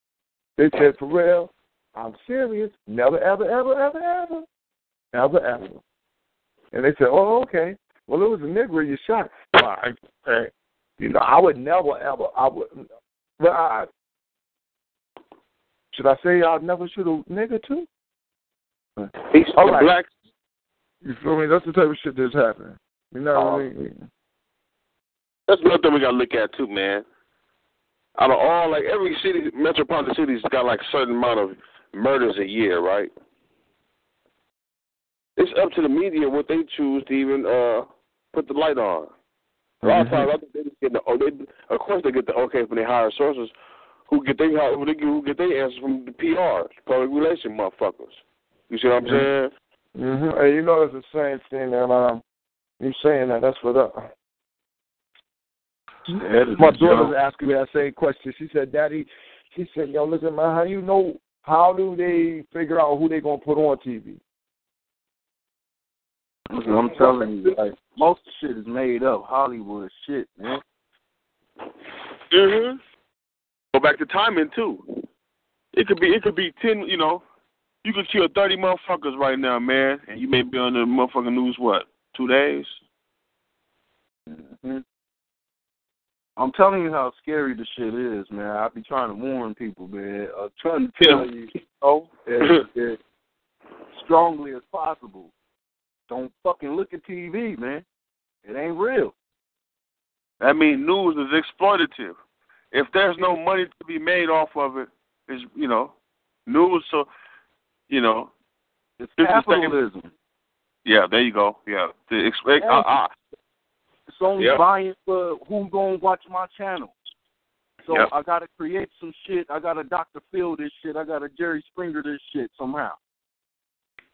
C: They said, For real, I'm serious. Never, ever, ever, ever, ever. Ever, ever. And they said, "Oh, okay. Well, it was a nigger you shot." Well, you know, I would never ever. I would. But I, should I say I'd never shoot a nigger too?
D: He's
C: All right.
D: black.
C: You feel me? That's the type of shit that's happening. You know what I
D: Oh.
C: mean?
D: That's another thing we gotta look at too, man. Out of all, like every city, metropolitan city's got like a certain amount of murders a year, right? It's up to the media what they choose to even uh put the light on. A lot of
C: Mhm.
D: times, I think they just get the oh, they of course they get the okay when they hire sources who get they who they who get their answers from the PR, public relation motherfuckers. You see what I'm saying?
C: Mm-hmm. Hey, you know, it's the same thing that um, you saying that. That's what up. My daughter's asking me that same question. She said, "Daddy," she said, "Yo, listen, man, how you know? How do they figure out who they gonna put on TV?"
G: Listen, I'm telling you, like most shit is made up. Hollywood shit, man.
D: Mhm. Go back to timing too. It could be it could be ten. You know, you could kill thirty motherfuckers right now, man, and you may be on the motherfucking news what two days.
G: hmm I'm telling you how scary the shit is, man. I be trying to warn people, man. I'm trying to tell
D: Yeah.
G: you, oh, as, as strongly as possible. Don't fucking look at TV, man. It ain't real.
D: I mean, news is exploitative. If there's no money to be made off of it, is you know, news. So, you know,
G: It's
D: This is
G: capitalism.
D: yeah, there you go. Yeah, the expect. Uh, uh,
G: It's only
D: Yep.
G: buying for who's gonna watch my channel. So
D: Yep.
G: I gotta create some shit. I gotta Dr. Phil this shit. I gotta Jerry Springer this shit somehow.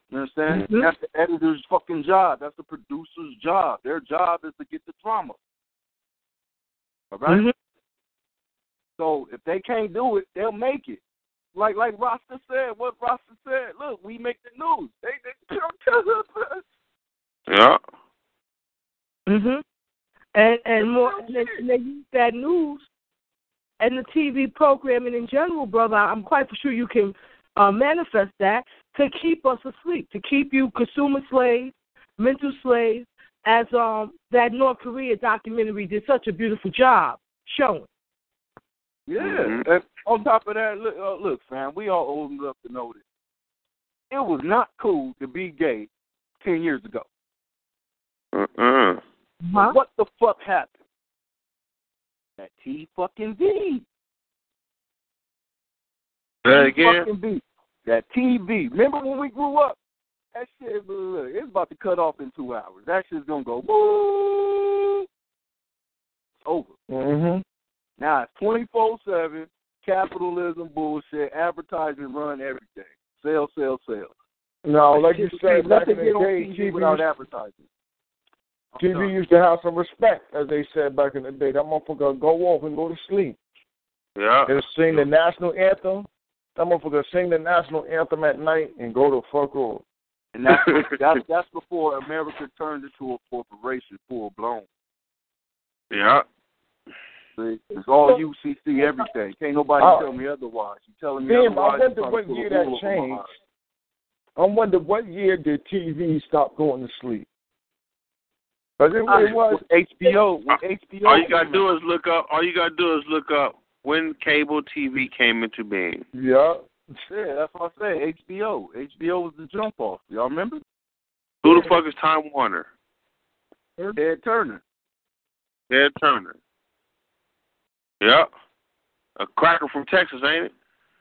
G: You understand?
C: Mhm.
G: That's the editor's fucking job. That's the producer's job. Their job is to get the drama. All right?
C: Mhm.
G: So if they can't do it, they'll make it. Like like Rasta said, what Rasta said, look, we make the news. They they don't tell us.
D: yeah.
C: Mhm.
E: and and more and they, they use that news and the TV programming in general, brother. I'm quite sure you can uh, manifest that to keep us asleep, to keep you consumer slaves, mental slaves, as um that North Korea documentary did such a beautiful job showing.
G: Yeah.
D: Mhm.
G: And on top of that, look, uh, look, fam, we all old enough to know this. It was not cool to be gay ten years ago.
D: Uh-uh.
E: Huh?
G: What the fuck happened? That T fucking V.
D: That again.
G: Fucking V. That TV. Remember when we grew up? That shit, look, it's about to cut off in two hours. That shit's gonna go woo. It's over.
C: Mhm.
G: Now it's twenty four seven capitalism bullshit. Advertising run everything. Sell, sell, sell.
C: No, like you said back
G: nothing
C: in
G: get
C: the
G: on
C: day,
G: TV
C: TV
G: without
C: used,
G: advertising. I'm
C: TV
G: done.
C: used to have some respect, as they said back in the day. That motherfucker go off and go to sleep.
D: Yeah.
C: They'll sing the national anthem. That motherfucker sing the national anthem at night and go to fuck off.
G: And that's that's that's before America turned into a corporation full blown.
D: Yeah.
G: See, it's all UCC everything. Can't nobody
C: Oh.
G: tell me otherwise. You telling me
C: Damn, I
G: otherwise?
C: wonder
G: you're trying
C: what
G: to put a
C: year that
G: rule over my
C: changed. I wonder what year did TV stop going to sleep? Because it, it was
G: HBO. When HBO.
D: All you gotta do is look up. All you gotta do is look up when cable TV came into being.
C: yeah.
G: Yeah, that's what I say. HBO. HBO was the jump off. Y'all remember?
D: Who the fuck is Time Warner?
G: Ted Turner.
D: Ted Turner. Yeah. A cracker from Texas, ain't it?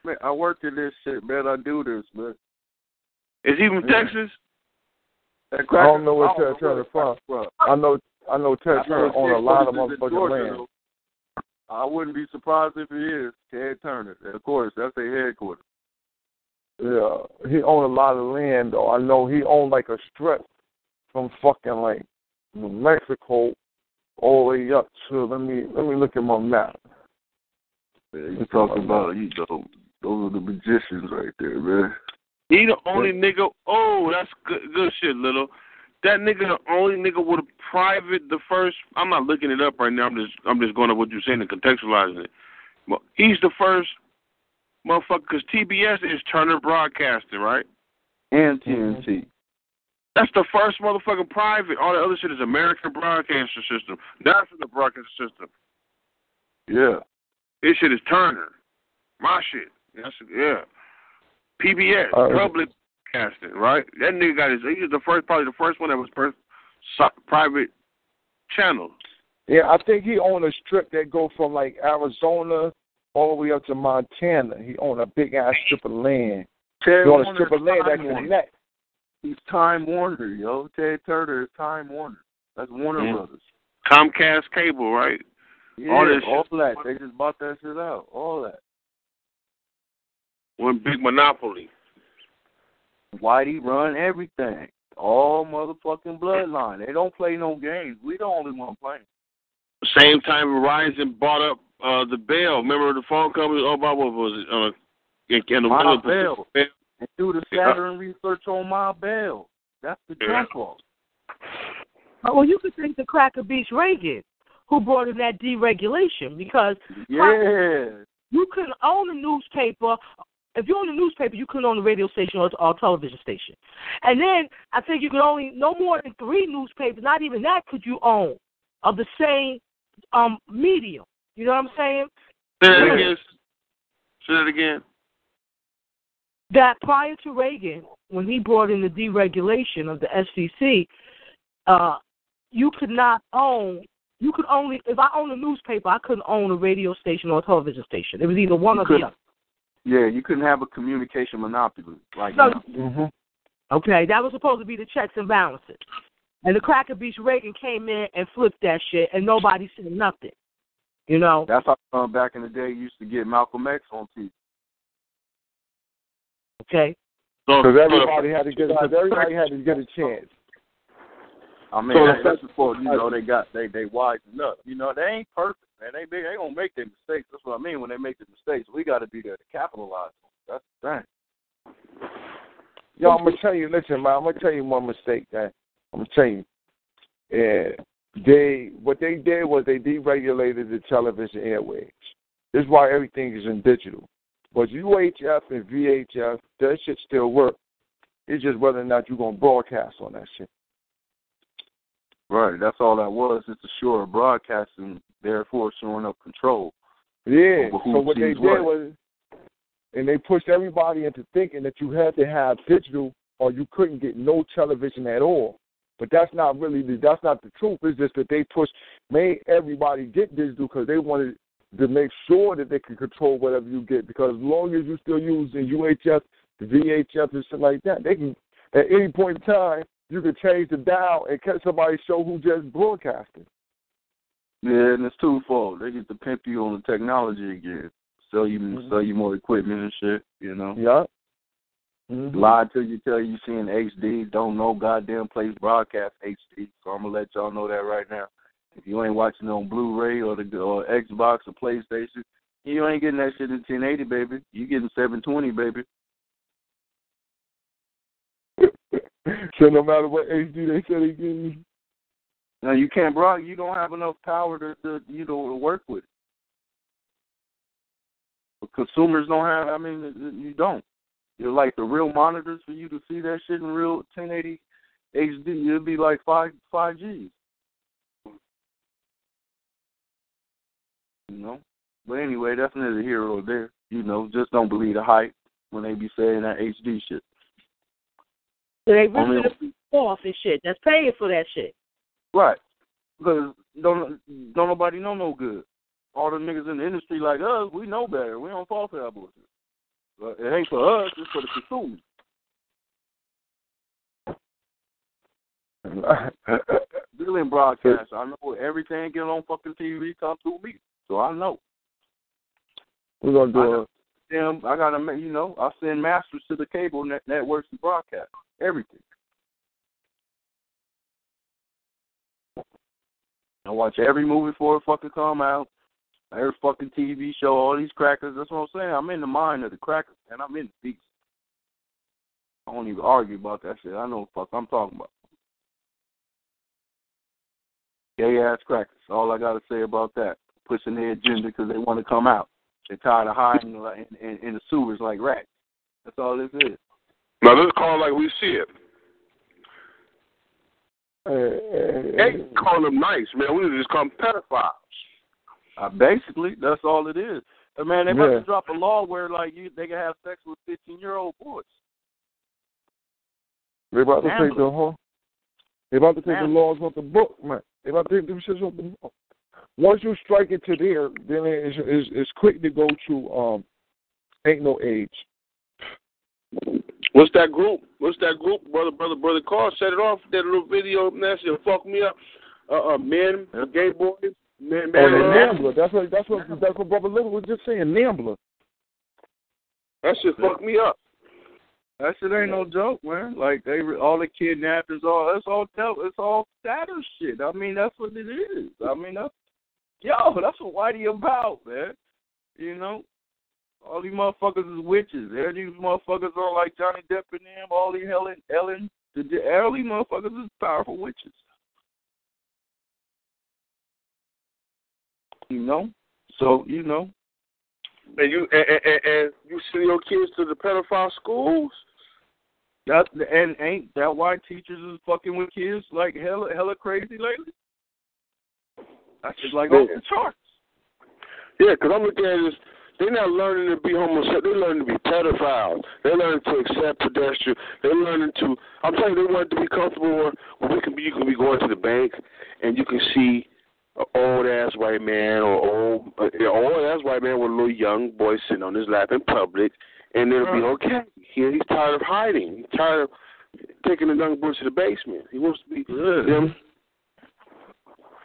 G: Man, I work in this shit, man. I do this, man.
D: Is he from
G: Yeah.
D: Texas?
G: That
C: I don't know where
G: I don't
C: Ted Turner
G: where
C: from.
G: from.
C: I know I know Ted
G: I
C: Turner
G: know
C: own a lot of
G: Turner's
C: motherfucking
G: Georgia,
C: land.
G: though. I wouldn't be surprised if he is Ted Turner. And of course, that's their headquarters.
C: Yeah, he owned a lot of land though. I know he owned like a strip from fucking like New Mexico all the way up to let me let me look at my map.
G: Man, you talk about you know those are the magicians right there, man.
D: He the only nigga. Oh, that's good, good shit, little. That nigga, the only nigga with a private, the first. I'm not looking it up right now. I'm just, I'm just going to what you're saying and contextualizing it. But he's the first motherfucker because TBS is Turner Broadcasting, right?
G: And TNT.
D: That's the first motherfucking private. All the other shit is American Broadcasting System. That's the broadcasting system.
G: Yeah.
D: This shit is Turner. My shit. That's yeah. PBS,
C: Uh,
D: public broadcasting, right? That nigga got his. He was the first, probably the first one that was first so, private channel.
C: Yeah, I think he owned a strip that go from like Arizona all the way up to Montana. He owned a big ass strip of land.
G: Ted
C: He owned a strip of land that
G: Time
C: connect.
G: He's Time Warner, yo. Ted Turner is Time Warner. That's Warner
D: Mm.
G: Brothers.
D: Comcast cable, right?
G: Yeah,
D: All
G: all, that. They just bought that shit out. All that.
D: One big monopoly.
G: Whitey run everything. All motherfucking bloodline. They don't play no games. We the only one playing.
D: Same time Verizon bought up uh the Bell. Remember the phone company? Oh, about what was it? Uh, in, in the
G: My
D: of
G: Bell.
D: Bell.
G: And do the
D: Yeah.
G: Research on Ma Bell. That's the
D: Yeah.
G: jump off.
E: Well, you could think the Cracker Beach Reagan who brought in that deregulation because
G: Yeah.
E: you couldn't own a newspaper. If you own a newspaper, you couldn't own a radio station or, or a television station. And then I think you could only no more than three newspapers. Not even that could you own of the same um medium. You know what I'm saying?
D: Say that
E: Yeah.
D: again. Say that again.
E: That prior to Reagan, when he brought in the deregulation of the FCC, uh, you could not own. You could only if I own a newspaper, I couldn't own a radio station or a television station. It was either one
G: You
E: or
G: could-
E: the other.
G: Yeah, you couldn't have a communication monopoly like
E: No,
G: now.
C: Mm-hmm.
E: Okay, that was supposed to be the checks and balances. And the Cracker Beach Reagan came in and flipped that shit, and nobody said nothing. You know?
G: That's how uh, back in the day you used to get Malcolm X on TV.
E: Okay.
D: So,
C: Because everybody had to get because everybody had to get a chance.
G: I mean,
C: So
G: that-
C: the-
G: that's before you know they got they they wising up. You know, they ain't perfect, man. They they, they gonna make their mistakes. That's what I mean when they make the mistakes. We got to be there to capitalize. on it. That's the thing.
C: Yo, I'm gonna tell you. Listen, man. I'm gonna tell you one mistake. That I'm gonna tell you. Yeah, they what they did was they deregulated the television airwaves. This is why everything is in digital. But UHF and VHF, that shit still work. It's just whether or not you're gonna broadcast on that shit.
G: Right, that's all that was. It's a sure broadcasting, therefore showing up control.
C: Yeah. So what they did
G: what.
C: was, and they pushed everybody into thinking that you had to have digital or you couldn't get no television at all. But that's not really the, that's not the truth. It's just that they pushed made everybody get digital because they wanted to make sure that they could control whatever you get. Because as long as you still using UHF, the VHF, and shit like that, they can at any point in time you can change the dial and catch somebody show who just broadcasted.
G: Yeah, and it's twofold. They get to pimp you on the technology again, sell you
C: Mhm.
G: sell you more equipment and shit. You know,
C: Yeah. Mhm.
G: lie till you tell you seeing HD. Don't know goddamn place broadcast HD. So I'm gonna let y'all know that right now. If you ain't watching on Blu-ray or the or Xbox or PlayStation, you ain't getting that shit in 1080, baby. You getting 720, baby.
C: So no matter what HD they say they give you.
G: Now you can't broad. You don't have enough power to, to you know to work with. But consumers don't have. I mean, you don't. You're like the real monitors for you to see that shit in real 1080 HD. It'd be like five five Gs. You know. But anyway, that's neither here or there. You know, just don't believe the hype when they be saying that HD shit.
E: So they
G: Only-
E: ripping the people off and shit. That's paying for that shit.
G: Right. Because don't don't nobody know no good. All the niggas in the industry like us, we know better. We don't fall for that bullshit. But it ain't for us, it's for the consumer. Billion broadcast. I know everything get on fucking TV come through me. So I know.
C: We're gonna do
G: Them I gotta you know, I send masters to the cable net- networks to broadcast. Everything. I watch every movie before it fucking come out. Every fucking TV show, all these crackers. That's what I'm saying. I'm in the mind of the crackers, and I'm in the beast. I don't even argue about that shit. I know what the fuck I'm talking about. Gay ass crackers. All I gotta say about that. Pushing their agenda because they want to come out. They're tired of hiding in, in, in the sewers like rats. That's all this is.
D: Now let's call it like we see it.
C: uh,
D: Ain't calling them nice, man. We just call them pedophiles.
G: Uh, basically, that's all it is. But man, they about
C: Yeah.
G: to drop a law where like you they can have sex with fifteen year old boys.
C: They about to
G: Gambling.
C: take the whole. They about to take the laws off the book, man. They about to take them shits off the book. Once you strike it to there, then it's, it's, it's quick to go to um, ain't no age.
D: What's that group? What's that group? Brother, brother, brother Carl set it off. That little video nasty and fuck me up. Uh, uh men, gay boys, men,
C: Oh,
D: man.
C: NAMBLA. That's what that's what that's what Brother Little was just saying. NAMBLA.
D: That shit fucked me up.
G: That shit ain't no joke, man. Like they all the kidnappers, all that's all tell it's all status shit. I mean that's what it is. I mean that's yo, that's what Whitey about, man. You know, all these motherfuckers is witches. All these motherfuckers are like Johnny Depp and them. All these Helen, Ellen, the, the early motherfuckers is powerful witches. You know, so you know,
D: And you and, and, and you send your kids to the pedophile schools.
G: that and ain't that why teachers is fucking with kids like hella hella crazy lately? That's just like off the charts.
D: Yeah, 'cause I'm looking at this. They're not learning to be homosexual. They're learning to be pedophiles. They're learning to accept pedestrian. They're learning to. I'm telling you, they want to be comfortable where, we can be. You can be going to the bank, and you can see an old ass white man or old uh, yeah, old ass white man with a little young boy sitting on his lap in public, and it'll be okay. He, he's tired of hiding. He's tired of taking the young boy to the basement. He wants to be them.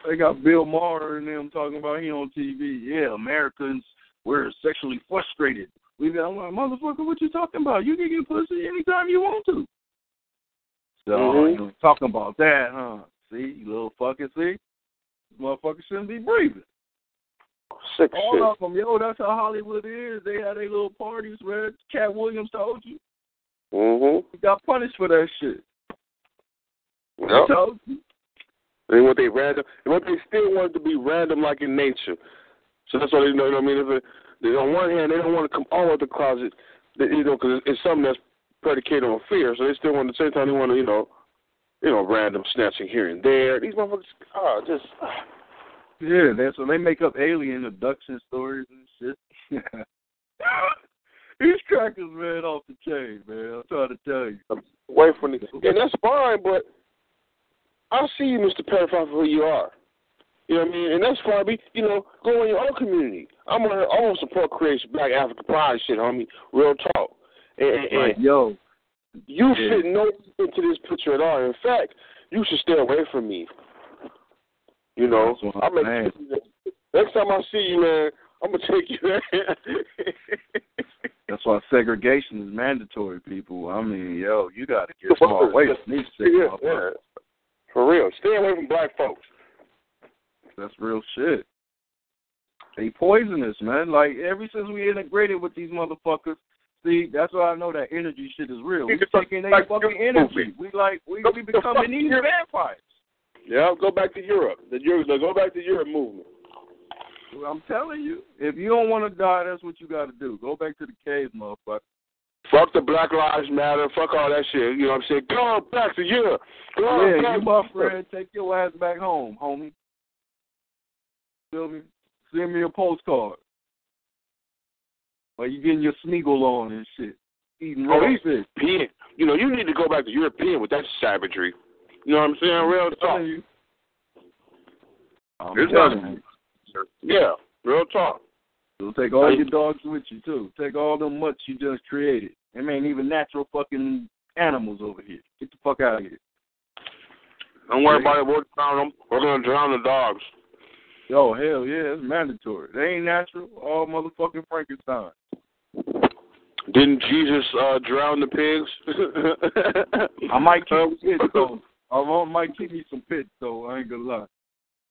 G: They got Bill Maher and them talking about him on TV. Yeah, Americans we're sexually frustrated. We got I'm like, motherfucker, what you talking about? You can get pussy anytime you want to. So
D: Mhm.
G: you talking about that, huh? See, you little fucker, see? Motherfucker shouldn't be breathing.
D: Sick
G: All
D: shit.
G: of them, yo, that's how Hollywood is. They had their little parties, man. Katt Williams told you.
D: Mhm.
G: He got punished for that shit. He told you.
D: They want they random. They want they still want it to be random like in nature. So that's why they know. You know what I mean, if it, they, on one hand they don't want to come out of the closet, they, you know, because it's something that's predicated on fear. So they still want at the same time they want to, you know, you know, random snatching here and there. These motherfuckers, oh, just.
G: Yeah, that's when they make up alien abduction stories and shit. These crackers, man, off the chain, man. I'm trying to tell you.
D: Away from the, and that's fine, but I see you, Mr. For who you are. You know what I mean? And that's. Be, you know, go in your own community. I'm gonna, I want to support creation, Black African Pride shit, homie. Real talk. And, and,
G: Like, yo,
D: you
G: Yeah.
D: should know into this picture at all. In fact, you should stay away from me. You know,
G: That's what
D: I
G: I'm
D: make
G: saying.
D: next time I see you, man, I'm gonna take you
G: that's why segregation is mandatory, people. I mean, yo, you got to get far away from these sick
D: yeah, yeah. For real, stay away from black folks.
G: That's real shit. They poisonous, man. Like ever since we integrated with these motherfuckers, see, that's why I know that energy shit is real. We taking their fucking energy. We like we
D: Go-
G: we becoming these vampires.
D: Yeah, go back to Europe. The Europe, go back to Europe movement.
G: I'm telling you, if you don't want to die, that's what you got to do. Go back to the caves, motherfucker.
D: Fuck the Black Lives Matter. Fuck all that shit. You know what I'm saying? Go back to Europe. Go
G: Yeah,
D: back
G: you my friend. Take your ass back home, homie. Feel me? Send me a postcard. While you getting your Smeagol on and shit. Eating
D: Oh, he's. European. You know, you need to go back to European with that savagery. You know what I'm saying? Real talk.
G: You. I'm
D: it's not. Yeah, real talk.
G: So take all your dogs with you too. Take all the mutts you just created. Them ain't even natural fucking animals over here. Get the fuck out of here.
D: Don't worry about it. We're gonna drown them. We're gonna drown the dogs.
G: Yo, hell yeah, it's mandatory. They ain't natural. All motherfucking Frankenstein.
D: Didn't Jesus uh, drown the pigs?
G: I might keep
D: Uh,
G: pits though. I might keep me some pits though. I ain't gonna lie.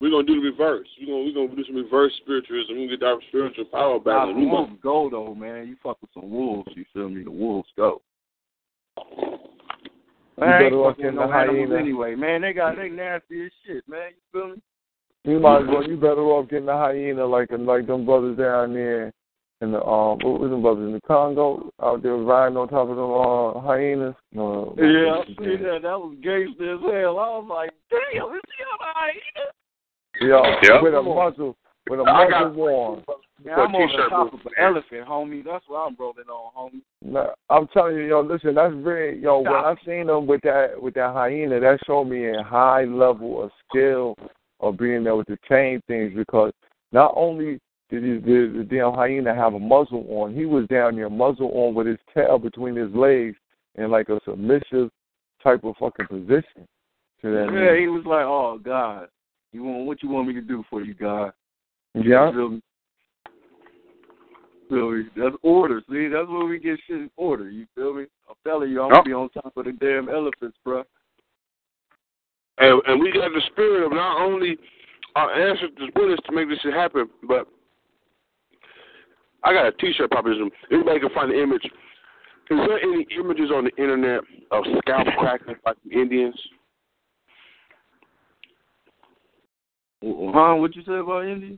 D: We're gonna do the reverse. We're gonna we're gonna do some reverse spiritualism. We're gonna get our spiritual power
G: Nah,
D: back.
G: the
D: We gonna-
G: go though, man. You fuck with some wolves. You feel me? The wolves go.
C: You
G: Man, I ain't
C: better off
G: fucking
C: getting
G: no
C: the hyena.
G: anyway, man. They got they nasty as shit, man. You feel me?
C: You might as well. You better off getting a hyena like like them brothers down there in the um. What was them brothers in the Congo out there riding on top of them uh, hyenas? No,
G: Yeah, I seen that. That was gangster as hell. I was like, damn, is he on a hyena?
C: Yeah,
D: Yeah.
C: with a muzzle, with a
D: I
C: muzzle on.
G: Man, I'm on the top of an elephant, homie. That's what I'm rolling on, homie.
C: Nah, I'm telling you, yo, listen, that's very, yo. When I seen them with that with that hyena, that showed me a high level of skill of being able to tame things because not only did he, did the damn hyena have a muzzle on, he was down there muzzle on with his tail between his legs in like a submissive type of fucking position. To that
G: Yeah, he was like, oh God, you want what you want me to do for you, God?
C: yeah.
G: You feel me? That's order. See, that's where we get shit in order. You feel me? I'm telling you, I'm gonna be on top of the damn elephants, bro.
D: And, and we got the spirit of not only our ancestors with us to make this shit happen, but I got a T-shirt proposition. Everybody can find the image. Is there any images on the internet of scalp crackers like the Indians?
G: Huh? What you say about India?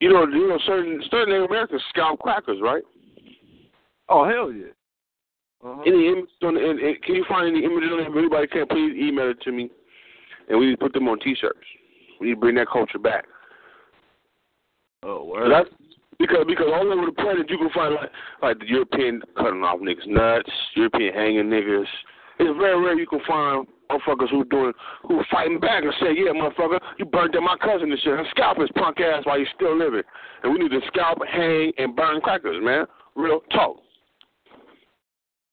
D: You know, you know, certain certain Native Americans scalp crackers, right?
G: Oh hell yeah. Uh-huh.
D: Any images on the? And, and can you find any images on there? If anybody can, please email it to me, and we need to put them on T-shirts. We need to bring that culture back.
G: Oh word.
D: That's because because all over the planet you can find like like the European cutting off niggas nuts, European hanging niggas. It's very rare you can find motherfuckers who doing who fighting back and say, yeah, motherfucker, you burnt down my cousin and shit, and scalp his punk ass while he's still living. And we need to scalp, hang, and burn crackers, man. Real talk.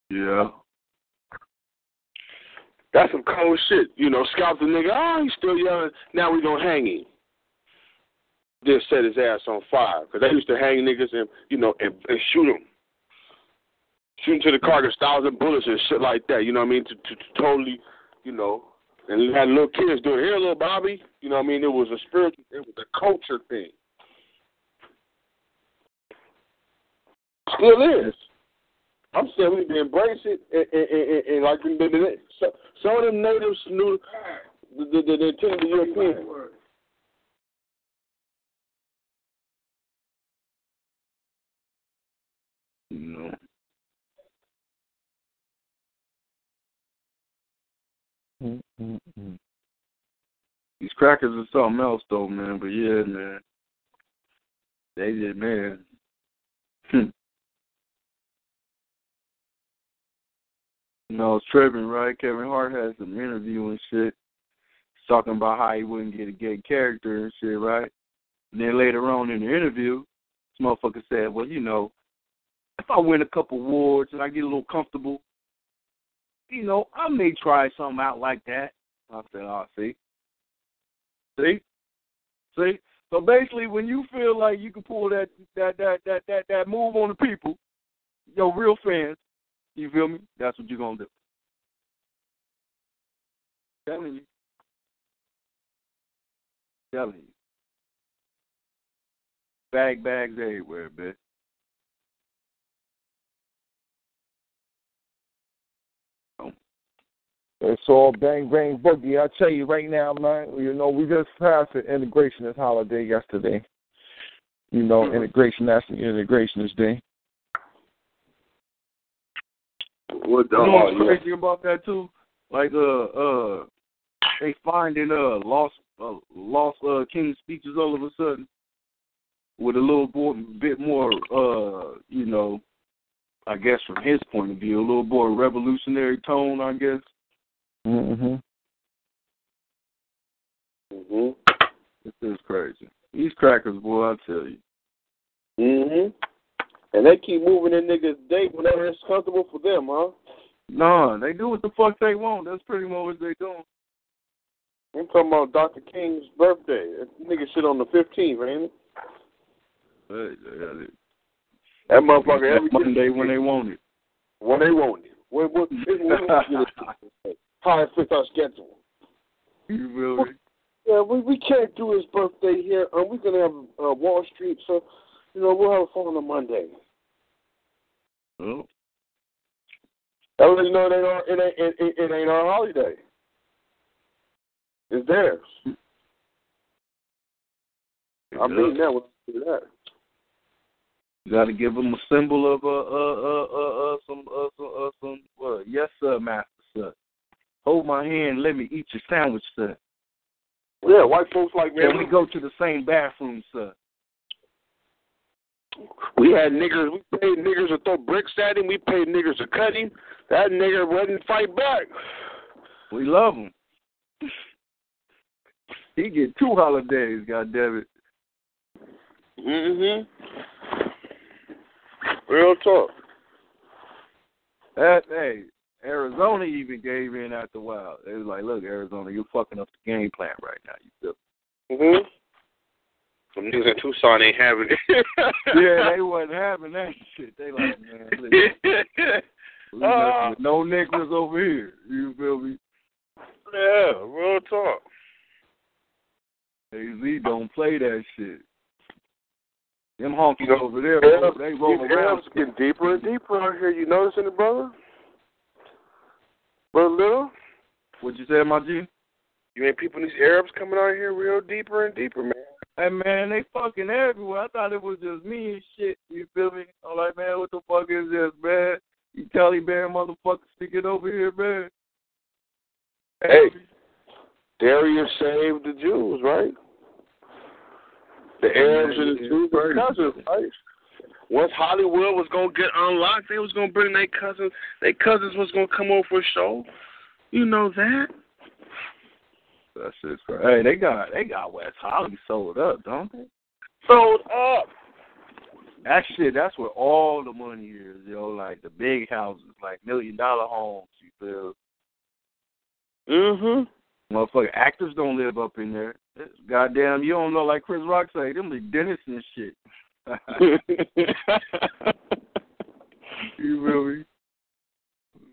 G: Yeah.
D: That's some cold shit. You know, scalp the nigga. Oh, he's still young. Now we gonna hang him. Just set his ass on fire because they used to hang niggas and you know and, and shoot them, shoot 'em to the carcass, thousand bullets and shit like that. You know what I mean? To, to, to totally, you know. And had little kids doing here, little Bobby. You know what I mean? It was a spiritual, it was a culture thing. Still is. I'm saying we need to embrace it, and, and, and, and like the, the, so, some of them natives knew the the, the, the intended European.
G: You
C: Mm-mm-mm.
G: These crackers are something else though, man. But yeah, man. They did man. Hmm. You know, it's tripping, right? Kevin Hart has some interview and shit. He's talking about how he wouldn't get a gay character and shit, right? And then later on in the interview, this motherfucker said, Well, you know, if I win a couple awards and I get a little comfortable, you know, I may try something out like that. I said, Oh, see? See? See? So basically when you feel like you can pull that that that that that, that move on the people, your real fans, you feel me? That's what you're gonna do. Telling you. Telling you. Bag bags everywhere, bitch.
C: It's all bang bang boogie. I tell you right now, man. You know, we just passed the integrationist holiday yesterday. You know,
D: Mhm.
C: integration. National Integrationist Day.
D: What the
G: You know what's
D: yeah.
G: crazy about that too? Like uh uh they finding uh lost uh, lost uh King speeches all of a sudden with a little more, bit more uh you know I guess from his point of view a little more revolutionary tone I guess.
C: Mm-hmm.
D: Mhm.
G: This is crazy. These crackers, boy, I tell you.
D: Mhm. And they keep moving in niggas' date whenever it's comfortable for them, huh?
G: Nah, they do what the fuck they want. That's pretty much what they doing.
D: I'm talking about Dr. King's birthday. That nigga shit on the 15th, ain't it?
G: Hey, yeah, they-
D: That motherfucker every
G: Monday when they want it.
D: when they want it. What what what how it fits our schedule.
G: You feel me?
D: Yeah, we we can't do his birthday here. Um, we're gonna have uh, Wall Street, so you know we'll have fun on a Monday.
G: Well,
D: That let you know it ain't our it ain't it, it, ain't our holiday. It's theirs. I mean that I do that.
G: You got to give them a symbol of uh uh uh uh, uh some uh some uh some what? Yes sir, master. Hold my hand, let me eat your sandwich, sir.
D: Yeah, white folks like man.
G: Can we go to the same bathroom, sir?
D: We had niggers. We paid niggers to throw bricks at him. We paid niggers to cut him. That nigger wouldn't fight back.
G: We love him. He get two holidays, God damn it.
D: Mhm. Real talk.
G: That hey, Arizona even gave in after a while. They was like, look, Arizona, you're fucking up the game plan right now. You feel?
D: Mhm. Some niggas in Tucson ain't having it.
G: yeah, they wasn't having that shit. They like, man, listen,
D: Uh.
G: no niggas over here. You feel me?
D: yeah, real talk.
G: AZ don't play that shit. Them honkies over there, they roll around.
D: Arabs getting deeper and deeper out here. You noticing it, brother? Brother Little?
G: What you say, my G?
D: You ain't people these Arabs coming out here real deeper and deeper, man.
G: Hey man, they fucking everywhere. I thought it was just me and shit. You feel me? I'm like, man, what the fuck is this, man? You Taliban motherfuckers sticking over here, man.
D: Hey, Darius saved the Jews, right? The Arabs and the Jews are cousins, right? Once Hollywood was gonna get unlocked, they was gonna bring their cousins. Their cousins was gonna come over for a show. You know that?
G: That shit's crazy. Hey, they got they got West Holly sold up, don't they?
D: Sold up.
G: That shit, that's where all the money is, yo. Like the big houses, like million dollar homes. You feel?
D: Mhm.
G: Motherfucker, actors don't live up in there. Goddamn, you don't know like Chris Rock say, them the dentists and shit. you feel me?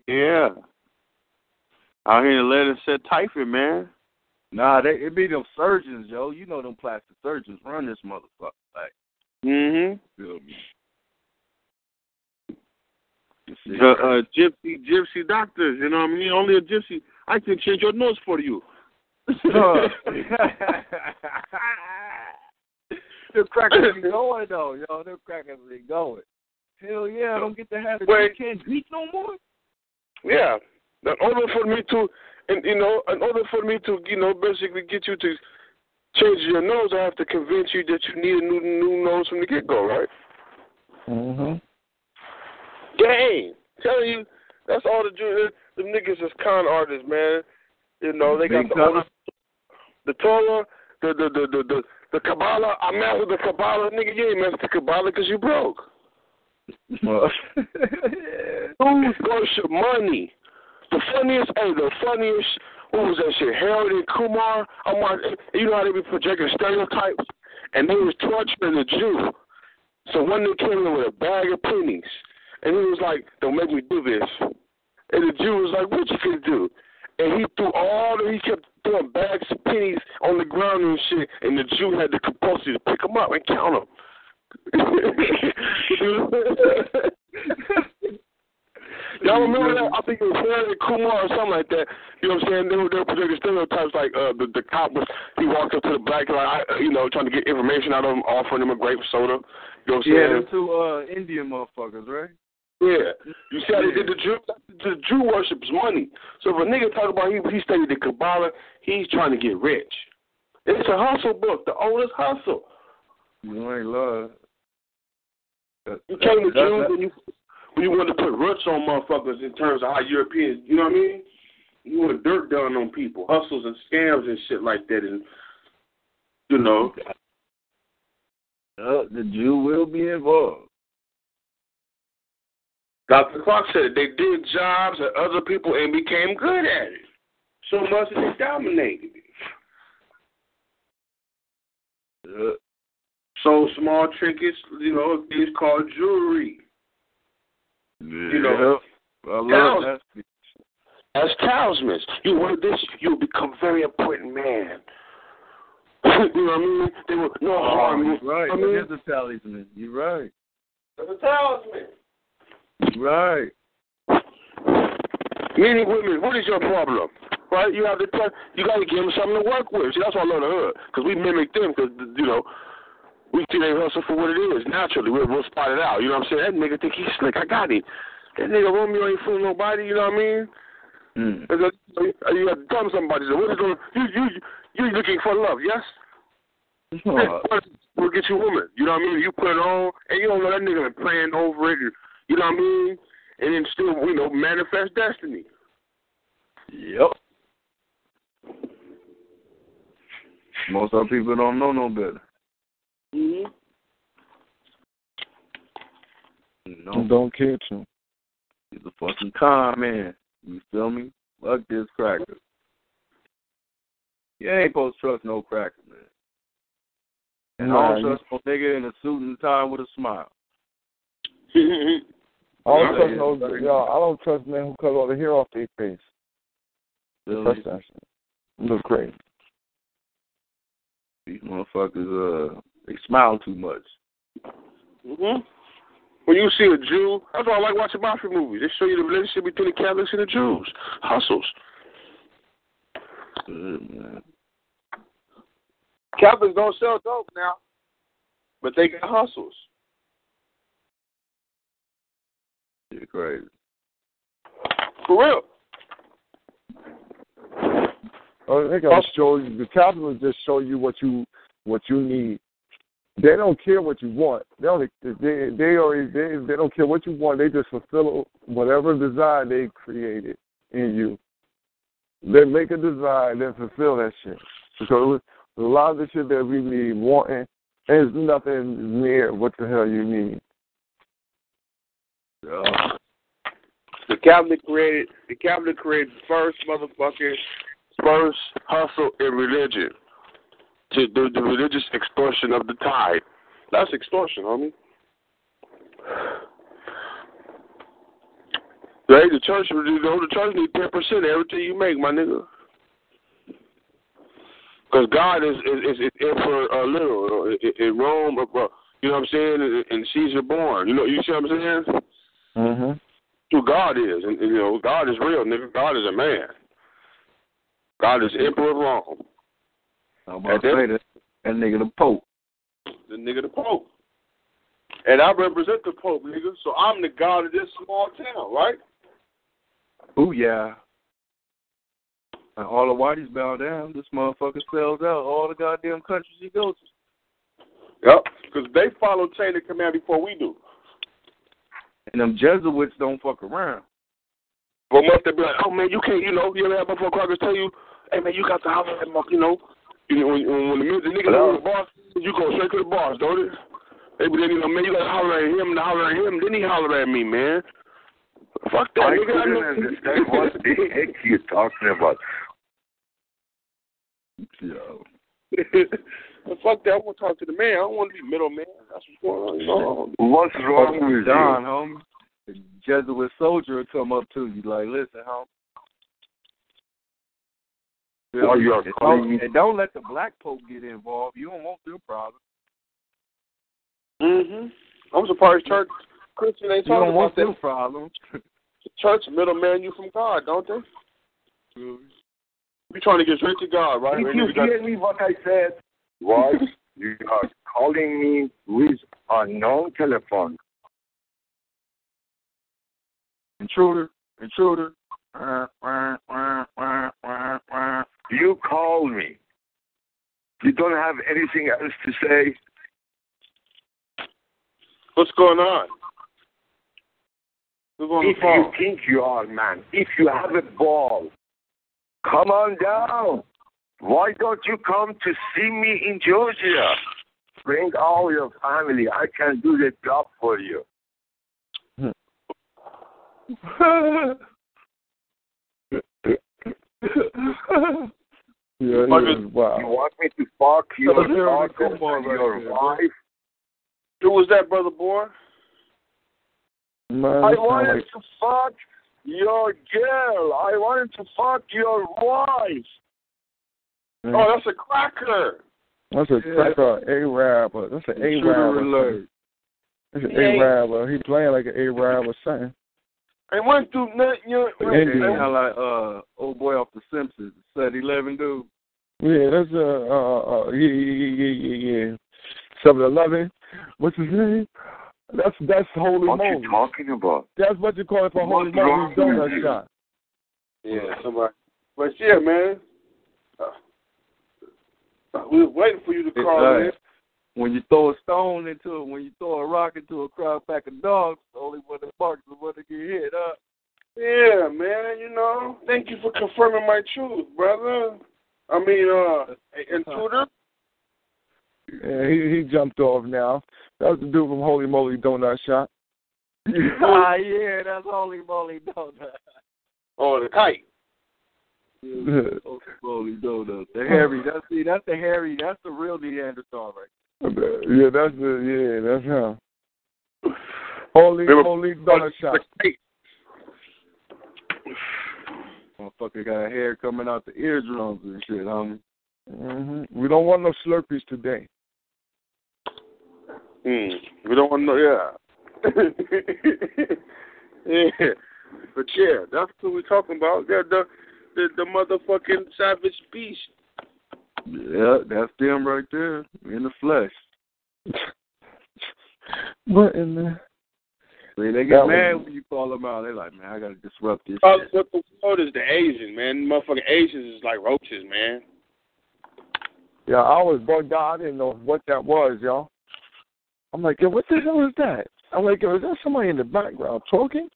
D: yeah. Out here in Atlanta said typhoid, man.
G: Nah, they it be them surgeons, yo. You know them plastic surgeons run this motherfucker. Like,
D: mm-hmm.
G: feel me?
D: The uh, gypsy gypsy doctors, you know what I mean? Only a gypsy I can change your nose for you.
G: the crackers be going though, yo. The crackers be going. Hell yeah, I don't get to have it.
D: Wait.
G: You can't beat no more.
D: Yeah. In order for me to, and you know, in order for me to, you know, basically get you to change your nose, I have to convince you that you need a new new nose from the get go, right?
C: Mm Mhm.
D: Game. Telling you, that's all the Jews. The niggas is con artists, man. You know, they got
G: Big
D: the
G: time.
D: the Torah, the the the the the, the Kabbalah. I mess with the Kabbalah, nigga. You ain't mess with the Kabbalah because you broke. Dudes worship money. The funniest, hey, the funniest, what was that shit? Harold and Kumar. I'm watching, you know how they be projecting stereotypes? And they was torturing the Jew. So one day came in with a bag of pennies. And he was like, don't make me do this. And the Jew was like, what you gonna do? And he threw all the, he kept throwing bags of pennies on the ground and shit. And the Jew had the compulsion to pick them up and count them. Y'all remember that? I think it was Harry Kumar or something like that. You know what I'm saying? They were, they were projecting stereotypes like uh, the, the cop was, he walked up to the black guy, you know, trying to get information out of him, offering him a grape soda. You know what I'm
G: yeah,
D: saying?
G: them two uh, Indian motherfuckers, right?
D: Yeah. You see how they did the Jew? The Jew worships money. So if a nigga talk about he he studied the Kabbalah, he's trying to get rich. It's a hustle book, the oldest hustle.
G: You ain't love.
D: You came to Jews when you when you wanted to put roots on motherfuckers in terms of how Europeans, you know what I mean? You want dirt done on people, hustles and scams and shit like that, and you know.
G: Uh, the Jew will be involved.
D: Dr. Clarke said. They did jobs at other people and became good at it. So much that they dominated it.
G: Yeah.
D: So small trinkets, you know, things called jewelry. You know,
G: I love that.
D: As talismans, you wear this, you'll become a very important man. you know what I mean? They were no oh, harm.
G: Oh, you're right.
D: I mean,
G: it is a talisman. You're right.
D: it's a talisman.
G: Right.
D: Men and women, what is your problem? Right? You have to tell, you got to give them something to work with. See, that's why I love the hood because we mimic them because you know we see they hustle for what it is naturally. We'll, we'll spot it out. You know what I'm saying? That nigga think he's slick. I got him. That nigga Romeo ain't fooling nobody. You know what I mean?
G: Mm.
D: You have to tell somebody. So what is going? You you you looking for love? Yes. We'll get you a woman. You know what I mean? You put it on, and you don't know that nigga been praying over it. And, you know what I mean? And then still, you know, manifest destiny.
G: Yep. Most of our people don't know no better.
D: Mm-hmm.
G: No,
C: Don't catch him.
G: he's a fucking con man. You feel me? Fuck this cracker. You ain't supposed to trust no cracker, man. And I
C: Nah,
G: don't trust no nigga in a suit and tie with a smile.
C: I don't
G: Yeah,
C: trust
G: yeah.
C: y'all, I don't trust men who cut all the hair off their face.
G: Feel
C: Trust
G: me?
C: that shit. Look crazy.
G: These motherfuckers, uh, they smile too much.
D: hmm When you see a Jew, that's why I like watching mafia movies. They show you the relationship between the Catholics and the Jews. Hustles.
G: Good, man.
D: Catholics don't sell dope now, but they got hustles.
G: You're crazy.
D: For real.
C: Oh, they gotta oh. show you. The Catholics just show you what you what you need. They don't care what you want. They only they they already they they don't care what you want. They just fulfill whatever desire they created in you. They make a desire, then fulfill that shit. Because a lot of the shit that we need wanting is nothing near what the hell you need.
D: The cabinet created the cabinet created first motherfucking first hustle in religion. To the, the religious extortion of the tithe. That's extortion, homie. Hey, the church, you know, the church need ten percent of everything you make, my nigga. Because God is is, is in for a little in, in Rome, uh, you know what I'm saying, and Caesar born. You know, you see what I'm saying?
C: Mm-hmm.
D: who God is, and, and, you know God is real, nigga. God is a man. God is Emperor of Rome.
G: I'm about to say that. That nigga the Pope.
D: The nigga the Pope. And I represent the Pope, nigga. So I'm the God of this small town, right?
G: Ooh yeah. And all the whiteys bow down. This motherfucker sells out all the goddamn countries he goes to.
D: Yep. Because they follow chain of command before we do.
G: And them Jesuits don't fuck around.
D: But must they be like, oh man, you can't, you know, you ever have motherfucker crackers tell you, hey man, you got to holler at motherfucker, you know, you know, when, when the music niggas on the boss, you go straight to the boss, don't it? Hey, but then you know, man, you gotta holler at him, and holler at him, then he holler at me, man. Fuck that,
I: I
D: nigga. I
I: couldn't
D: know-
I: understand what the heck you're talking about.
G: Yo.
D: But fuck that. I want to talk to the man. I don't want to be middleman. That's what's going on. You know?
I: What's wrong with
G: Don,
I: you?
G: homie. The Jesuit soldier will come up to you like, listen, homie.
I: Oh, you are
G: and, don't, and don't let the black pope get involved. You don't want their problem.
D: Mm-hmm. I'm surprised church Christian ain't talking about
G: them
D: that.
G: problems.
D: Church middleman you from God, don't they? We trying to get straight to God, right?
I: Did
D: And
I: you hear me what I said? What? you are calling me with unknown telephone.
G: Intruder, intruder.
I: You call me. You don't have anything else to say?
D: What's going on? Who's on the
I: If you think you are, man, if you have a ball, come on down. Why don't you come to see me in Georgia? Bring all your family. I can do the job for you.
C: Yeah, he
D: Fucking-
C: was.
I: You want me to fuck your
G: That's
I: daughter and
G: right
I: your
G: there,
I: wife?
D: Who was that, brother boy?
C: Man,
I: I wanted
C: like-
I: to fuck your girl. I wanted to fuck your wife.
C: Man,
D: Oh, that's a cracker.
C: that's a
G: Yeah.
C: cracker A-Rab. uh, That's an A-Rab. or
G: alert.
C: something. That's an A-Rab. uh, He playing like an A-Rab or something.
D: I went through nothing. You know,
C: Indian.
G: They sound like uh old boy off the Simpsons, said eleven dude.
C: Yeah, that's uh, uh, uh yeah, yeah, yeah, yeah, yeah. Seven Eleven. What's his name? That's that's holy
I: What
C: moly.
I: you talking about?
C: That's what you call it for holy
I: What's wrong
C: moly donut shot.
D: Yeah, somebody. But yeah, man. We was waiting for you to
G: It's
D: call
G: like,
D: in.
G: when you throw a stone into it, when you throw a rock into a crowd pack of dogs, the only one that barks is the one that get hit up.
D: Yeah, man. You know, thank you for confirming my truth, brother. I mean, uh, intruder.
C: Yeah, he he jumped off now. That was the dude from Holy Moly Donut Shop.
G: ah, yeah, that's holy moly donut.
D: Oh, the kite.
G: Yeah, holy donuts. donut. The hairy, that's see, that's the hairy, that's the real Neanderthal right.
C: Yeah, that's the yeah, that's how. Holy
D: holy
C: Moly Donut Shop.
D: The kite.
G: Motherfucker got hair coming out the eardrums and shit, homie.
C: hmm We don't want no Slurpees today.
D: Hmm. We don't want no. Yeah. yeah. But yeah, that's what we're talking about. Yeah, the the the motherfucking savage beast.
G: Yeah, that's them right there in the flesh.
C: What in the
G: See, they
C: That
G: get
C: was-
G: mad when you call them out. They're like, man, I gotta disrupt this
D: Oh,
G: shit.
D: what the world is the Asian man? Motherfucking Asians is like roaches, man.
C: Yeah, I was bugged out. I didn't know what that was, y'all. I'm like, yo, what the hell is that? I'm like, yo, is that somebody in the background talking?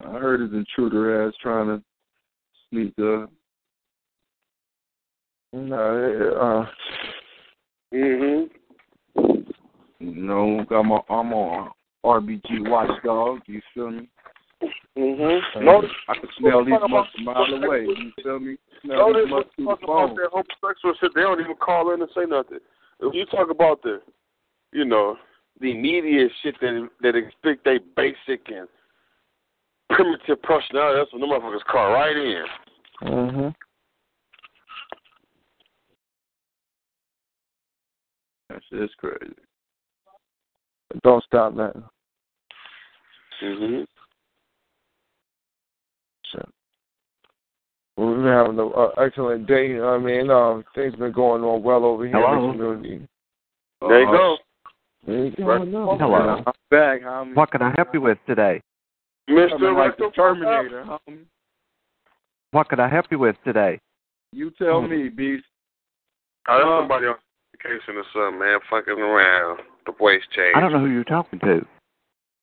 G: I heard his intruder ass trying to sneak up.
C: No, uh,
D: Mhm.
G: You know, I'm on, I'm on RBG Watchdog. You feel me?
D: Mhm. Notice,
G: I can smell these mutts a mile away. You feel me? Smell these
D: when
G: through the
D: talk about
G: phone.
D: that homosexual shit, they don't even call in and say nothing. If you talk about the, you know, the immediate shit that that expect they basic and primitive personality, that's when the motherfuckers call right in.
C: Hmm
G: That shit's crazy.
C: Don't stop that.
D: Mhm.
C: Shit. We've been having an uh, excellent day. I mean, uh, things been going on well over here
J: Hello?
C: in the community.
D: There you go.
C: There you go.
D: Right.
J: Hello.
G: I'm back, homie.
J: What can I help you with today?
D: Mr.
G: Like the Terminator, homie.
J: What can I help you with today?
G: You tell me, Beast.
K: Oh, that's
G: Uh,
K: somebody on vacation or something, man, fucking around. The voice changed.
J: I don't know who you're talking to.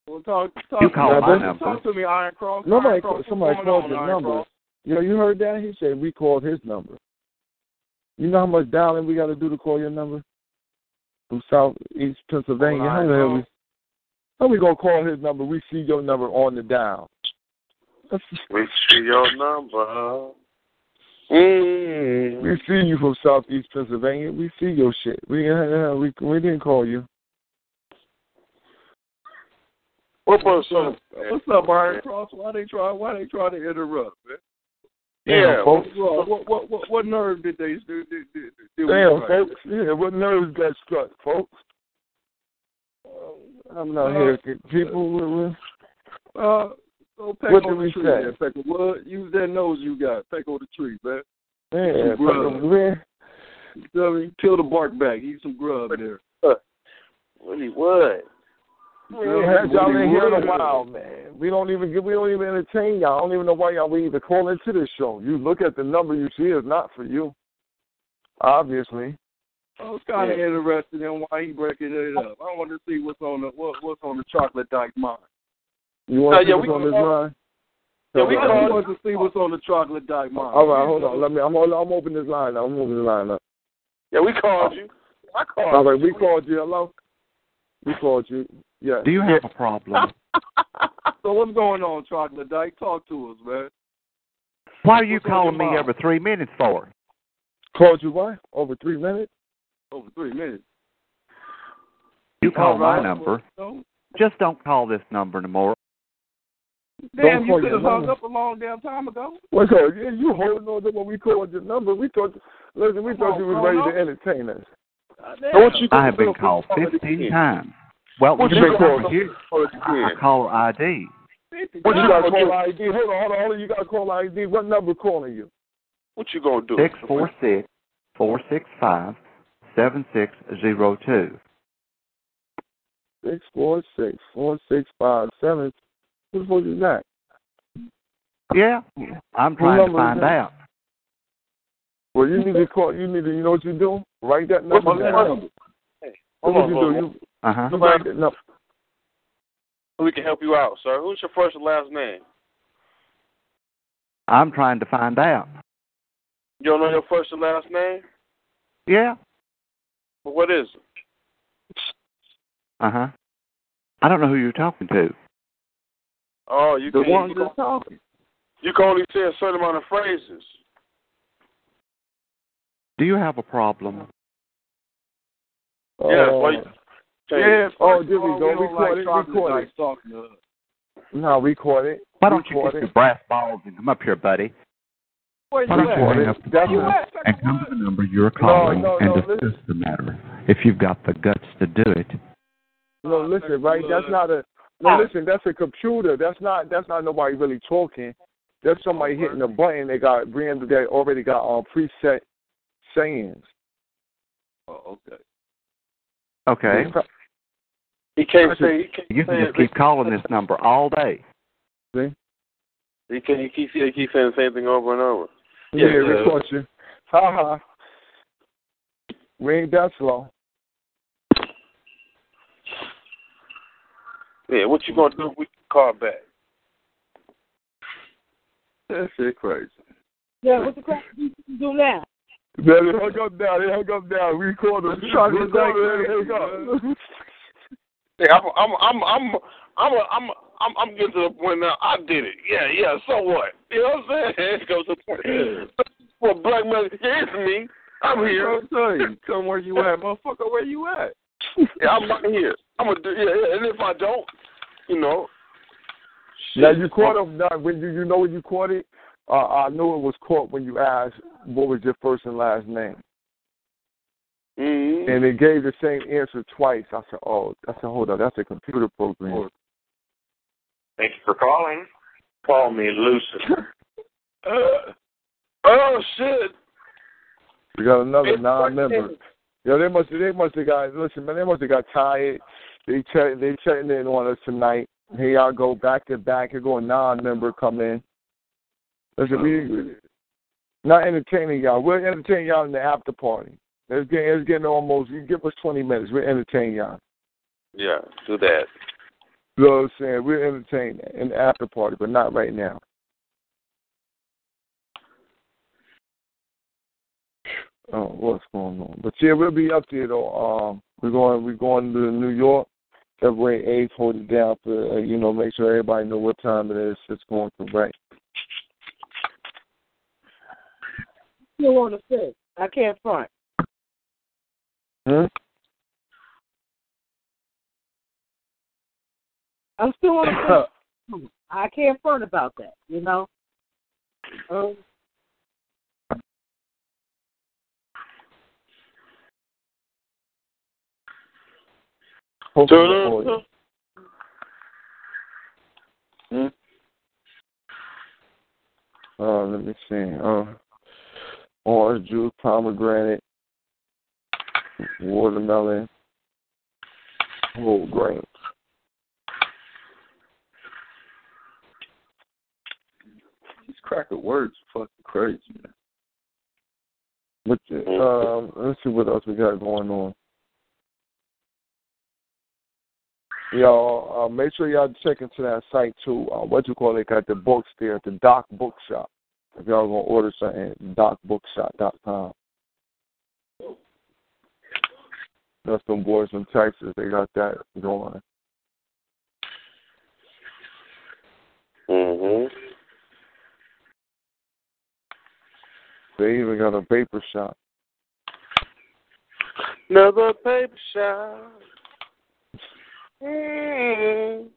G: Well, talk, talk,
J: You call
G: talk,
C: my
G: talk,
J: number.
G: to me, Iron Cross.
C: Nobody,
G: Iron Cross,
C: somebody called
G: on,
C: your number.
G: Cross?
C: You know, you heard that? He said we called his number. You know how much dialing we got to do to call your number from Southeast Pennsylvania?
G: Well,
C: how the hell
G: know.
C: we? How we gonna call his number? We see your number on the dial. That's,
K: We see your number.
D: Mm.
C: we see you from Southeast Pennsylvania. We see your shit. We uh, we we didn't call you.
D: What about some?
G: What's up, Iron Cross? Why they try? Why they try to interrupt, man?
D: Yeah,
C: folks.
G: What what what what, what nerve did they do? Did, did, did, did
C: Damn, folks. Yeah, what nerves got struck, folks? I'm not
G: Uh,
C: here. to- People, we- we-
G: Uh, go peck
C: What
G: on the tree,
C: say?
G: there, peck on what? Use that nose you got. Peck on the tree, man.
C: yeah,
G: grub.
C: man.
G: You feel me? Peel the bark back. Eat some grub there.
D: Really would.
C: We ain't had y'all in here in a while, man. We don't even get, we don't even entertain y'all. I don't even know why y'all would even call into this show. You look at the number you see, it's not for you. Obviously.
G: Oh, I was kind of interested in why he breaking it up. I want to see what's on the what, what's on the chocolate dyke mind.
C: You want
D: Uh,
C: to see what's
D: we
C: on this line?
D: Yeah, we
G: I
D: call-
G: want to see what's on the chocolate dyke mind.
C: All right, hold on. Let me. I'm. I'm opening this line. up. I'm opening this line up.
D: Yeah, we called you. I called
C: All right, we called you. Hello. We called you. Yeah.
J: Do you have a problem?
G: So what's going on, chocolate dyke? Talk to us, man.
J: Why are you
G: What's
J: calling me
G: mind?
J: every three minutes for?
C: Called you what? Over three minutes?
G: Over three minutes.
J: You call
G: All
J: my number. Just don't call this number anymore.
G: Damn, you
C: call
G: could have hung up a long damn time ago.
C: What's up? Yeah, you holding on to when we called your number. We thought. Listen, we thought you was ready
G: come
C: to entertain us.
G: Goddamn.
D: So what you
J: I have been called
D: if we call it
J: 15 times. Well,
D: What
J: you
D: you
J: been
D: gonna
J: over
D: do
J: here.
D: call it
J: I call ID.
C: What you got to call ID? Hold on, hold on, hold on. You got to call ID. What number calling you?
D: What you gonna do?
J: Six four six four six five seven six zero two.
C: Six four six four six five seven. What the fuck is that?
J: Yeah, I'm trying to find
C: that?
J: out.
C: Well, you need to call. You need to. You know what you do? Write that
D: What's
C: number
D: my
C: down.
D: number?
C: That's
D: Hold
C: what
D: on,
C: you
D: hold
C: do.
D: on.
C: You,
J: Uh huh.
C: you write that number.
D: We can help you out, sir. Who's your first and last name?
J: I'm trying to find out.
D: You don't know your first and last name?
J: Yeah.
D: Well, what is it?
J: Uh huh. I don't know who you're talking to.
D: Oh, you
C: The
D: can
C: ones
D: you, can,
C: that's talking.
D: you can only say a certain amount of phrases.
J: Do you have a problem?
D: Yes, why you- uh,
G: Yeah,
C: Oh,
G: first
C: there
G: of
C: we go.
G: don't
C: Record
G: like
C: it,
G: chocolate
C: record it.
G: talking.
C: No, we caught it.
J: Why don't you get
C: it.
J: your brass balls and come up here, buddy?
G: Where
J: Why don't you hang up the
C: That's
J: phone and come to the number you're calling
C: no,
J: and
C: no,
J: discuss
C: listen.
J: the matter. If you've got the guts to do it.
C: No, listen, right? That's not a. No, listen. That's a computer. That's not. That's not nobody really talking. That's somebody hitting a button. They got brand. They already got um preset sayings.
G: Oh, okay.
J: Okay.
D: He can't say. He can't
J: You
D: say
J: can just
D: it.
J: keep calling this number all day.
C: See?
D: He can. He keeps. He keeps saying the same thing over and over.
C: Yeah,
D: Yeah, uh,
C: caught you. Ha ha. We ain't that slow.
D: Yeah. What you gonna do? if We call back.
G: That shit crazy.
E: Yeah, what the crap you do now?
C: Man, they hung up now. They hung up now. We called them.
G: Trying to
C: We
G: get
C: called
G: that
C: them.
G: crazy,
C: Hang up.
G: man.
D: Yeah, I'm. I'm. I'm. I'm. I'm. A, I'm, I'm. I'm getting to the point now. I did it. Yeah. Yeah. So what? You know what I'm saying? It goes to the point. For black man, yeah, it's me. I'm here.
G: I'm tell you, come where you at, motherfucker. Where you at?
D: Yeah, I'm right here. I'm gonna do. Yeah, yeah. And if I don't, you know.
C: Now you caught them. Now when you you know when you caught it, uh, I knew it was caught when you asked what was your first and last name,
D: Mhm.
C: and it gave the same answer twice. I said, oh, I said, hold up. that's a computer program.
L: Thank you for calling. Call me Lucifer.
G: Uh,
K: Oh shit!
C: We got another non-member. Yo, they must they must have got listen, man. They must have got tired. They check they checking in on us tonight. Here y'all go back to back. Here go a non-member come in. Listen, we not entertaining y'all. We're entertaining y'all in the after party. It's getting it's getting almost. You give us twenty minutes. We're entertaining y'all.
D: Yeah, do that.
C: You know what I'm saying? We're entertaining in the after party, but not right now. Oh, what's going on? But yeah, we'll be up there though. Um, we're going we're going to New York, February eighth. Hold it down for uh, you know, make sure everybody know what time it is. It's going correct.
E: Still on the fence. I can't front.
C: Hmm?
E: I'm still on the fence. I can't front about that. You know. Um,
C: Hopefully for you. Hmm? Uh, let me see. Uh, orange juice, pomegranate, watermelon, whole grain.
G: These cracker words are fucking crazy, man.
C: But um, let's see what else we got going on. Y'all, uh, make sure y'all check into that site too. Uh, what you call it? Got the books there at the Doc Bookshop. If y'all gonna order something, docbookshop.com. That's some boys from Texas. They got that going.
D: Mhm.
C: They even got a paper shop.
D: Another paper shot. Mm.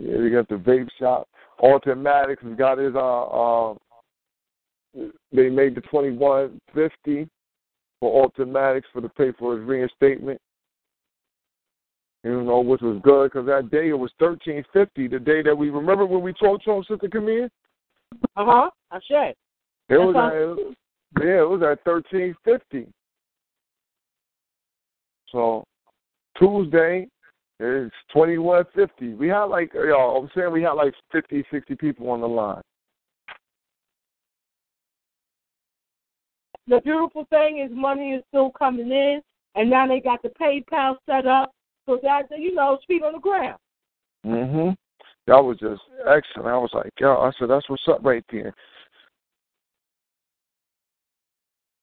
C: Yeah, they got the vape shop. Automatics has got his uh uh they made the twenty one fifty for automatics for the pay for his reinstatement. You know, which was good because that day it was thirteen fifty. The day that we remember when we told to him sister come in.
E: uh huh. I said.
C: It was
E: That's
C: at, yeah, it was at thirteen fifty. So Tuesday is twenty one fifty. We had like y'all. I'm saying we had like 50, 60 people on the line.
E: The beautiful thing is money is still coming in, and now they got the PayPal set up so that you know it's feet on the ground.
C: Mhm. That was just excellent. I was like, yo, I said that's what's up right there.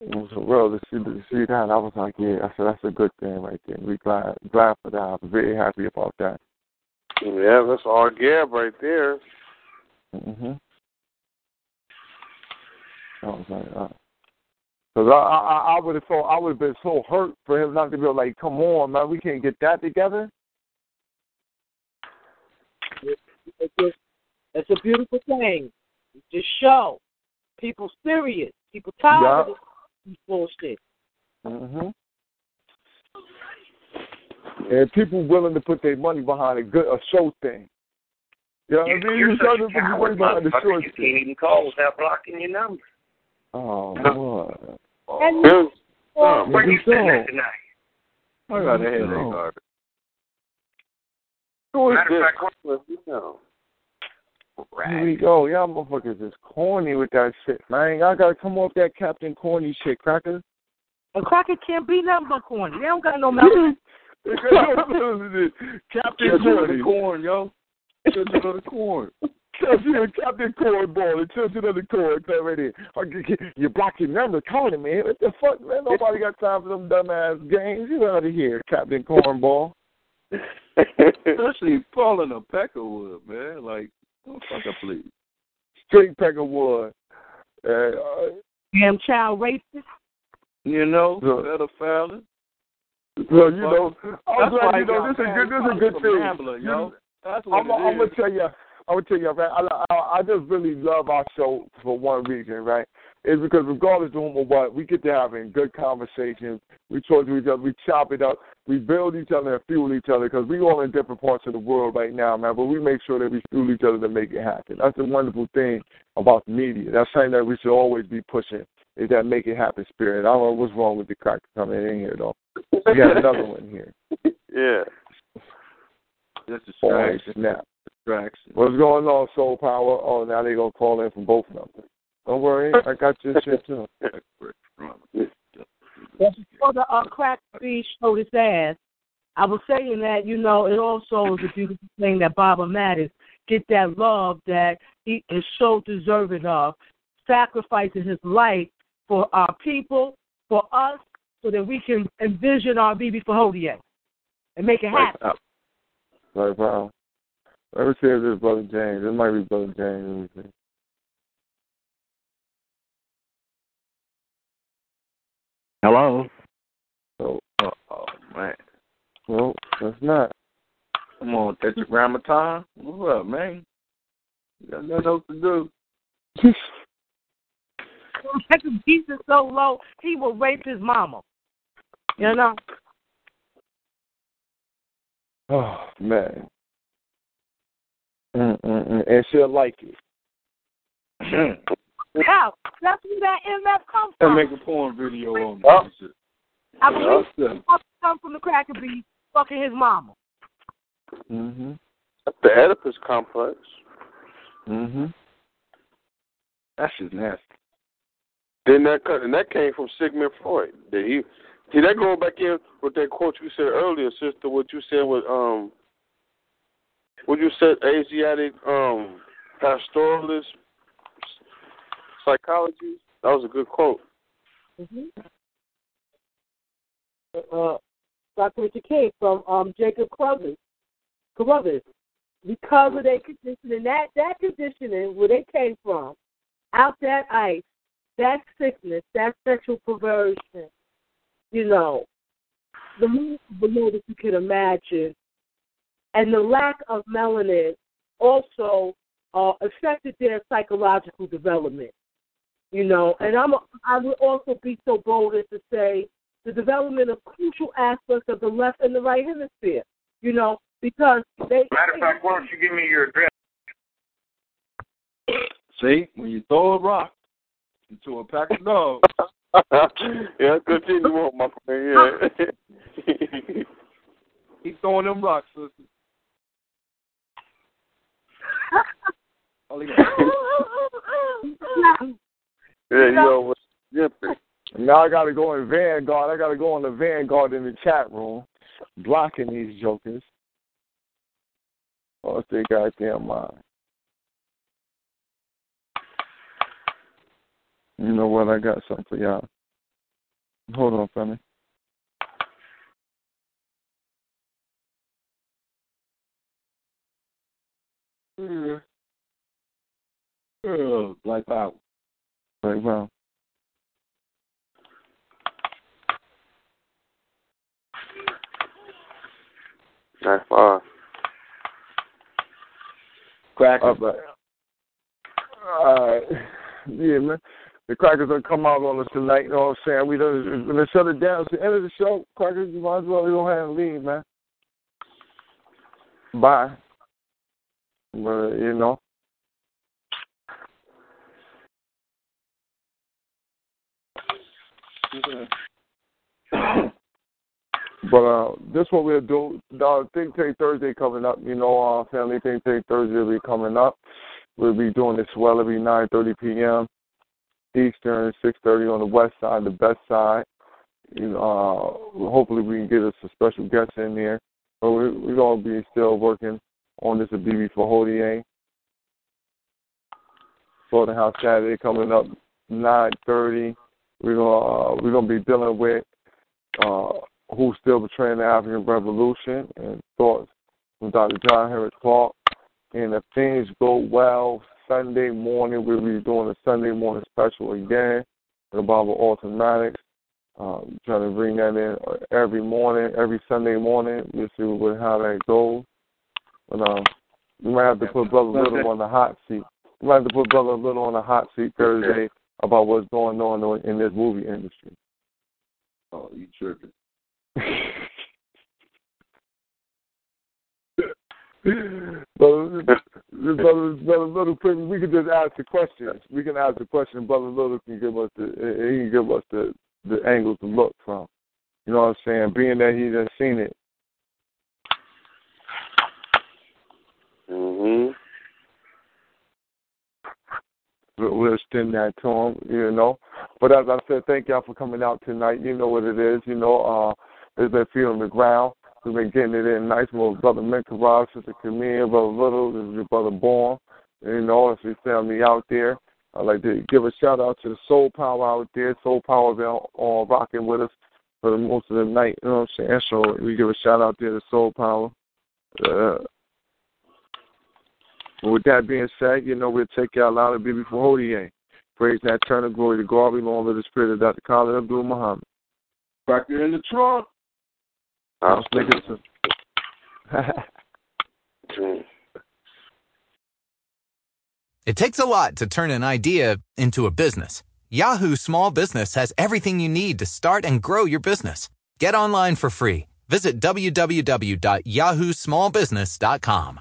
C: It was a real to see to see that. I was like, yeah, I said that's a good thing right there. We glad glad for that. I was very happy about that.
D: Yeah, that's our gab right there.
C: Mhm. I was like, uh, Cause I I I would have thought I would have been so hurt for him not to be like, come on, man, we can't get that together.
E: It's just, it's a beautiful thing. It's Just show people serious. People tired
C: Yeah.
E: of this bullshit.
C: Mhm. And people willing to put their money behind a good a show thing. You know what I mean?
I: You're
C: You
I: such a coward,
C: money behind the
I: motherfucker. You can't even call without blocking your number.
C: Oh, boy.
E: And
D: Yeah.
I: Oh, where
C: Here
I: you
C: we
I: spend tonight?
G: I got a headache,
C: go.
G: Harvey.
I: Matter of
D: this?
I: fact, what-
D: Let me know.
C: Here we go. Y'all motherfuckers is corny with that shit, man. Y'all gotta come off that Captain Corny shit, cracker.
E: a cracker can't be nothing but corny. They don't got no mouth.
C: Captain
G: Children
C: Corny.
G: corn, yo. Children of the corn.
C: Captain, Captain Cornball, the children of the corn, come right here. Oh, you- you- You block your number, calling man. What the fuck, man? Nobody got time for them dumbass games. You out of here, Captain Cornball.
G: Especially falling a Peckerwood, man. Like, motherfucker, please.
C: Straight Peckerwood. Uh, uh,
E: Damn child racist.
G: You know,
C: Look.
G: better fouling.
C: well, you know, I'm
G: That's
C: glad
G: why
C: you know this is good. This is a good thing.
G: Ambler, yo. That's what
C: I'm, I'm gonna tell you. I would tell you, man, I, I, I just really love our show for one reason, right? Is because regardless of whom or what, we get to having good conversations. We talk to each other, we chop it up, we build each other and fuel each other because we all in different parts of the world right now, man. But we make sure that we fuel each other to make it happen. That's the wonderful thing about the media. That's something that we should always be pushing. Is that make it happen spirit? I don't know what's wrong with the crack coming in here though. We got another one here.
D: Yeah.
G: That's distraction.
C: snap!
G: Distraction.
C: What's going on, Soul Power? Oh, now they're gonna call in from both numbers. Don't worry, I got your shit too.
E: But before the uh, crack beach showed his ass, I was saying that, you know, it also is a beautiful thing that Baba Mattis get that love that he is so deserving of, sacrificing his life for our people, for us, so that we can envision our BB for Hodier and make it happen.
C: Right, wow. Let me see if this Brother James. It might be Brother James. Let me see.
J: Hello.
C: So,
G: Oh, uh, oh man.
C: well, that's not.
G: Come on, tetragrammaton. What's up, man? You got nothing else to do.
E: The beast is so low, he will rape his mama. You know?
C: Oh man. Mm-mm-mm. And she'll like it.
E: Yeah, that's where that MF comes
G: And
E: from.
G: make a porn video on
C: Oh.
G: that shit.
E: I believe
G: Yeah.
E: it comes from the cracker beast fucking his mama.
C: Mhm.
D: The Oedipus complex.
C: Mhm.
G: That shit's nasty.
D: Then that cut, and that came from Sigmund Freud. That he see that going back in with that quote you said earlier, sister. What you said with um, what you said Asiatic um pastoralist psychology. That was a good quote.
E: Mm-hmm. Uh, Dr. Richard King from um, Jacob Carruthers. Carruthers. Because of their conditioning, that, that conditioning, where they came from, out that ice, that sickness, that sexual perversion, you know, the more below that you can imagine, and the lack of melanin also uh, affected their psychological development. You know, and I'm a, I would also be so bold as to say the development of crucial aspects of the left and the right hemisphere. You know, because they
I: Matter of fact, why don't you give me your address?
G: See, when you throw a rock into a pack of dogs,
D: yeah, continue on, my friend. Yeah.
G: keep throwing them rocks, sister. All he got-
D: yeah, you know what? Yep.
C: Now I gotta go in Vanguard. I gotta go on the Vanguard in the chat room, blocking these jokers. Oh, they goddamn mind. You know what? I got something for y'all. Hold on, Femi.
G: Yeah. Oh, Black Power.
C: Right, well.
D: That's fine.
G: Crack.
C: All right. All right. Yeah, man. The crackers will come out on us tonight. You know what I'm saying? We done, when they shut it down, it's the end of the show. Crackers, you might as well go ahead and leave, man. Bye. But you know. But uh, this what we'll do. Uh, Think Tank Thursday coming up. You know, uh, Family Think Tank Thursday will be coming up. We'll be doing this well every 9:30 p.m. Eastern, 6:30 on the west side, the best side. You know, uh, hopefully we can get us a special guest in there. But we, we're gonna be still working on this at BB for Hodier. Slaughterhouse Saturday coming up 9:30. We're gonna uh, we're gonna be dealing with uh, who's still betraying the African Revolution and thoughts from Dr. John Henrik Clarke. And if things go well, Sunday morning we'll be doing a Sunday morning special again the automatics. Um, trying to bring that in every morning, every Sunday morning. We'll see what, how that goes. But um, We might have to put Brother Little on the hot seat. We might have to put Brother Little on the hot seat Thursday about what's going on in this movie industry.
F: Oh, you tripping.
C: brother, brother, brother Little, we can just ask the questions. We can ask the question. Brother Little can give us the he can give us the the angle to look from. You know what I'm saying? Being that he seen it.
D: Mhm.
C: We'll extend that to him, you know. But as I said, thank y'all for coming out tonight. You know what it is. You know, uh, it's been feeling the ground. We've been getting it in nice. with brother Menkaraj, sister Camille, brother Little, this is your brother Born. You know, it's your family out there. I'd like to give a shout out to the Soul Power out there. Soul Power been all rocking with us for the most of the night. You know what I'm saying? So we give a shout out there to Soul Power. Uh, with that being said, you know, we'll take y'all out and be before Hodie. Praise that turn of glory to God, belong to the spirit of Dr. Khalid Abdul Muhammad.
F: Back there in the trunk.
C: I'll stick it.
L: It takes a lot to turn an idea into a business. Yahoo Small Business has everything you need to start and grow your business. Get online for free. Visit www.yahoosmallbusiness.com.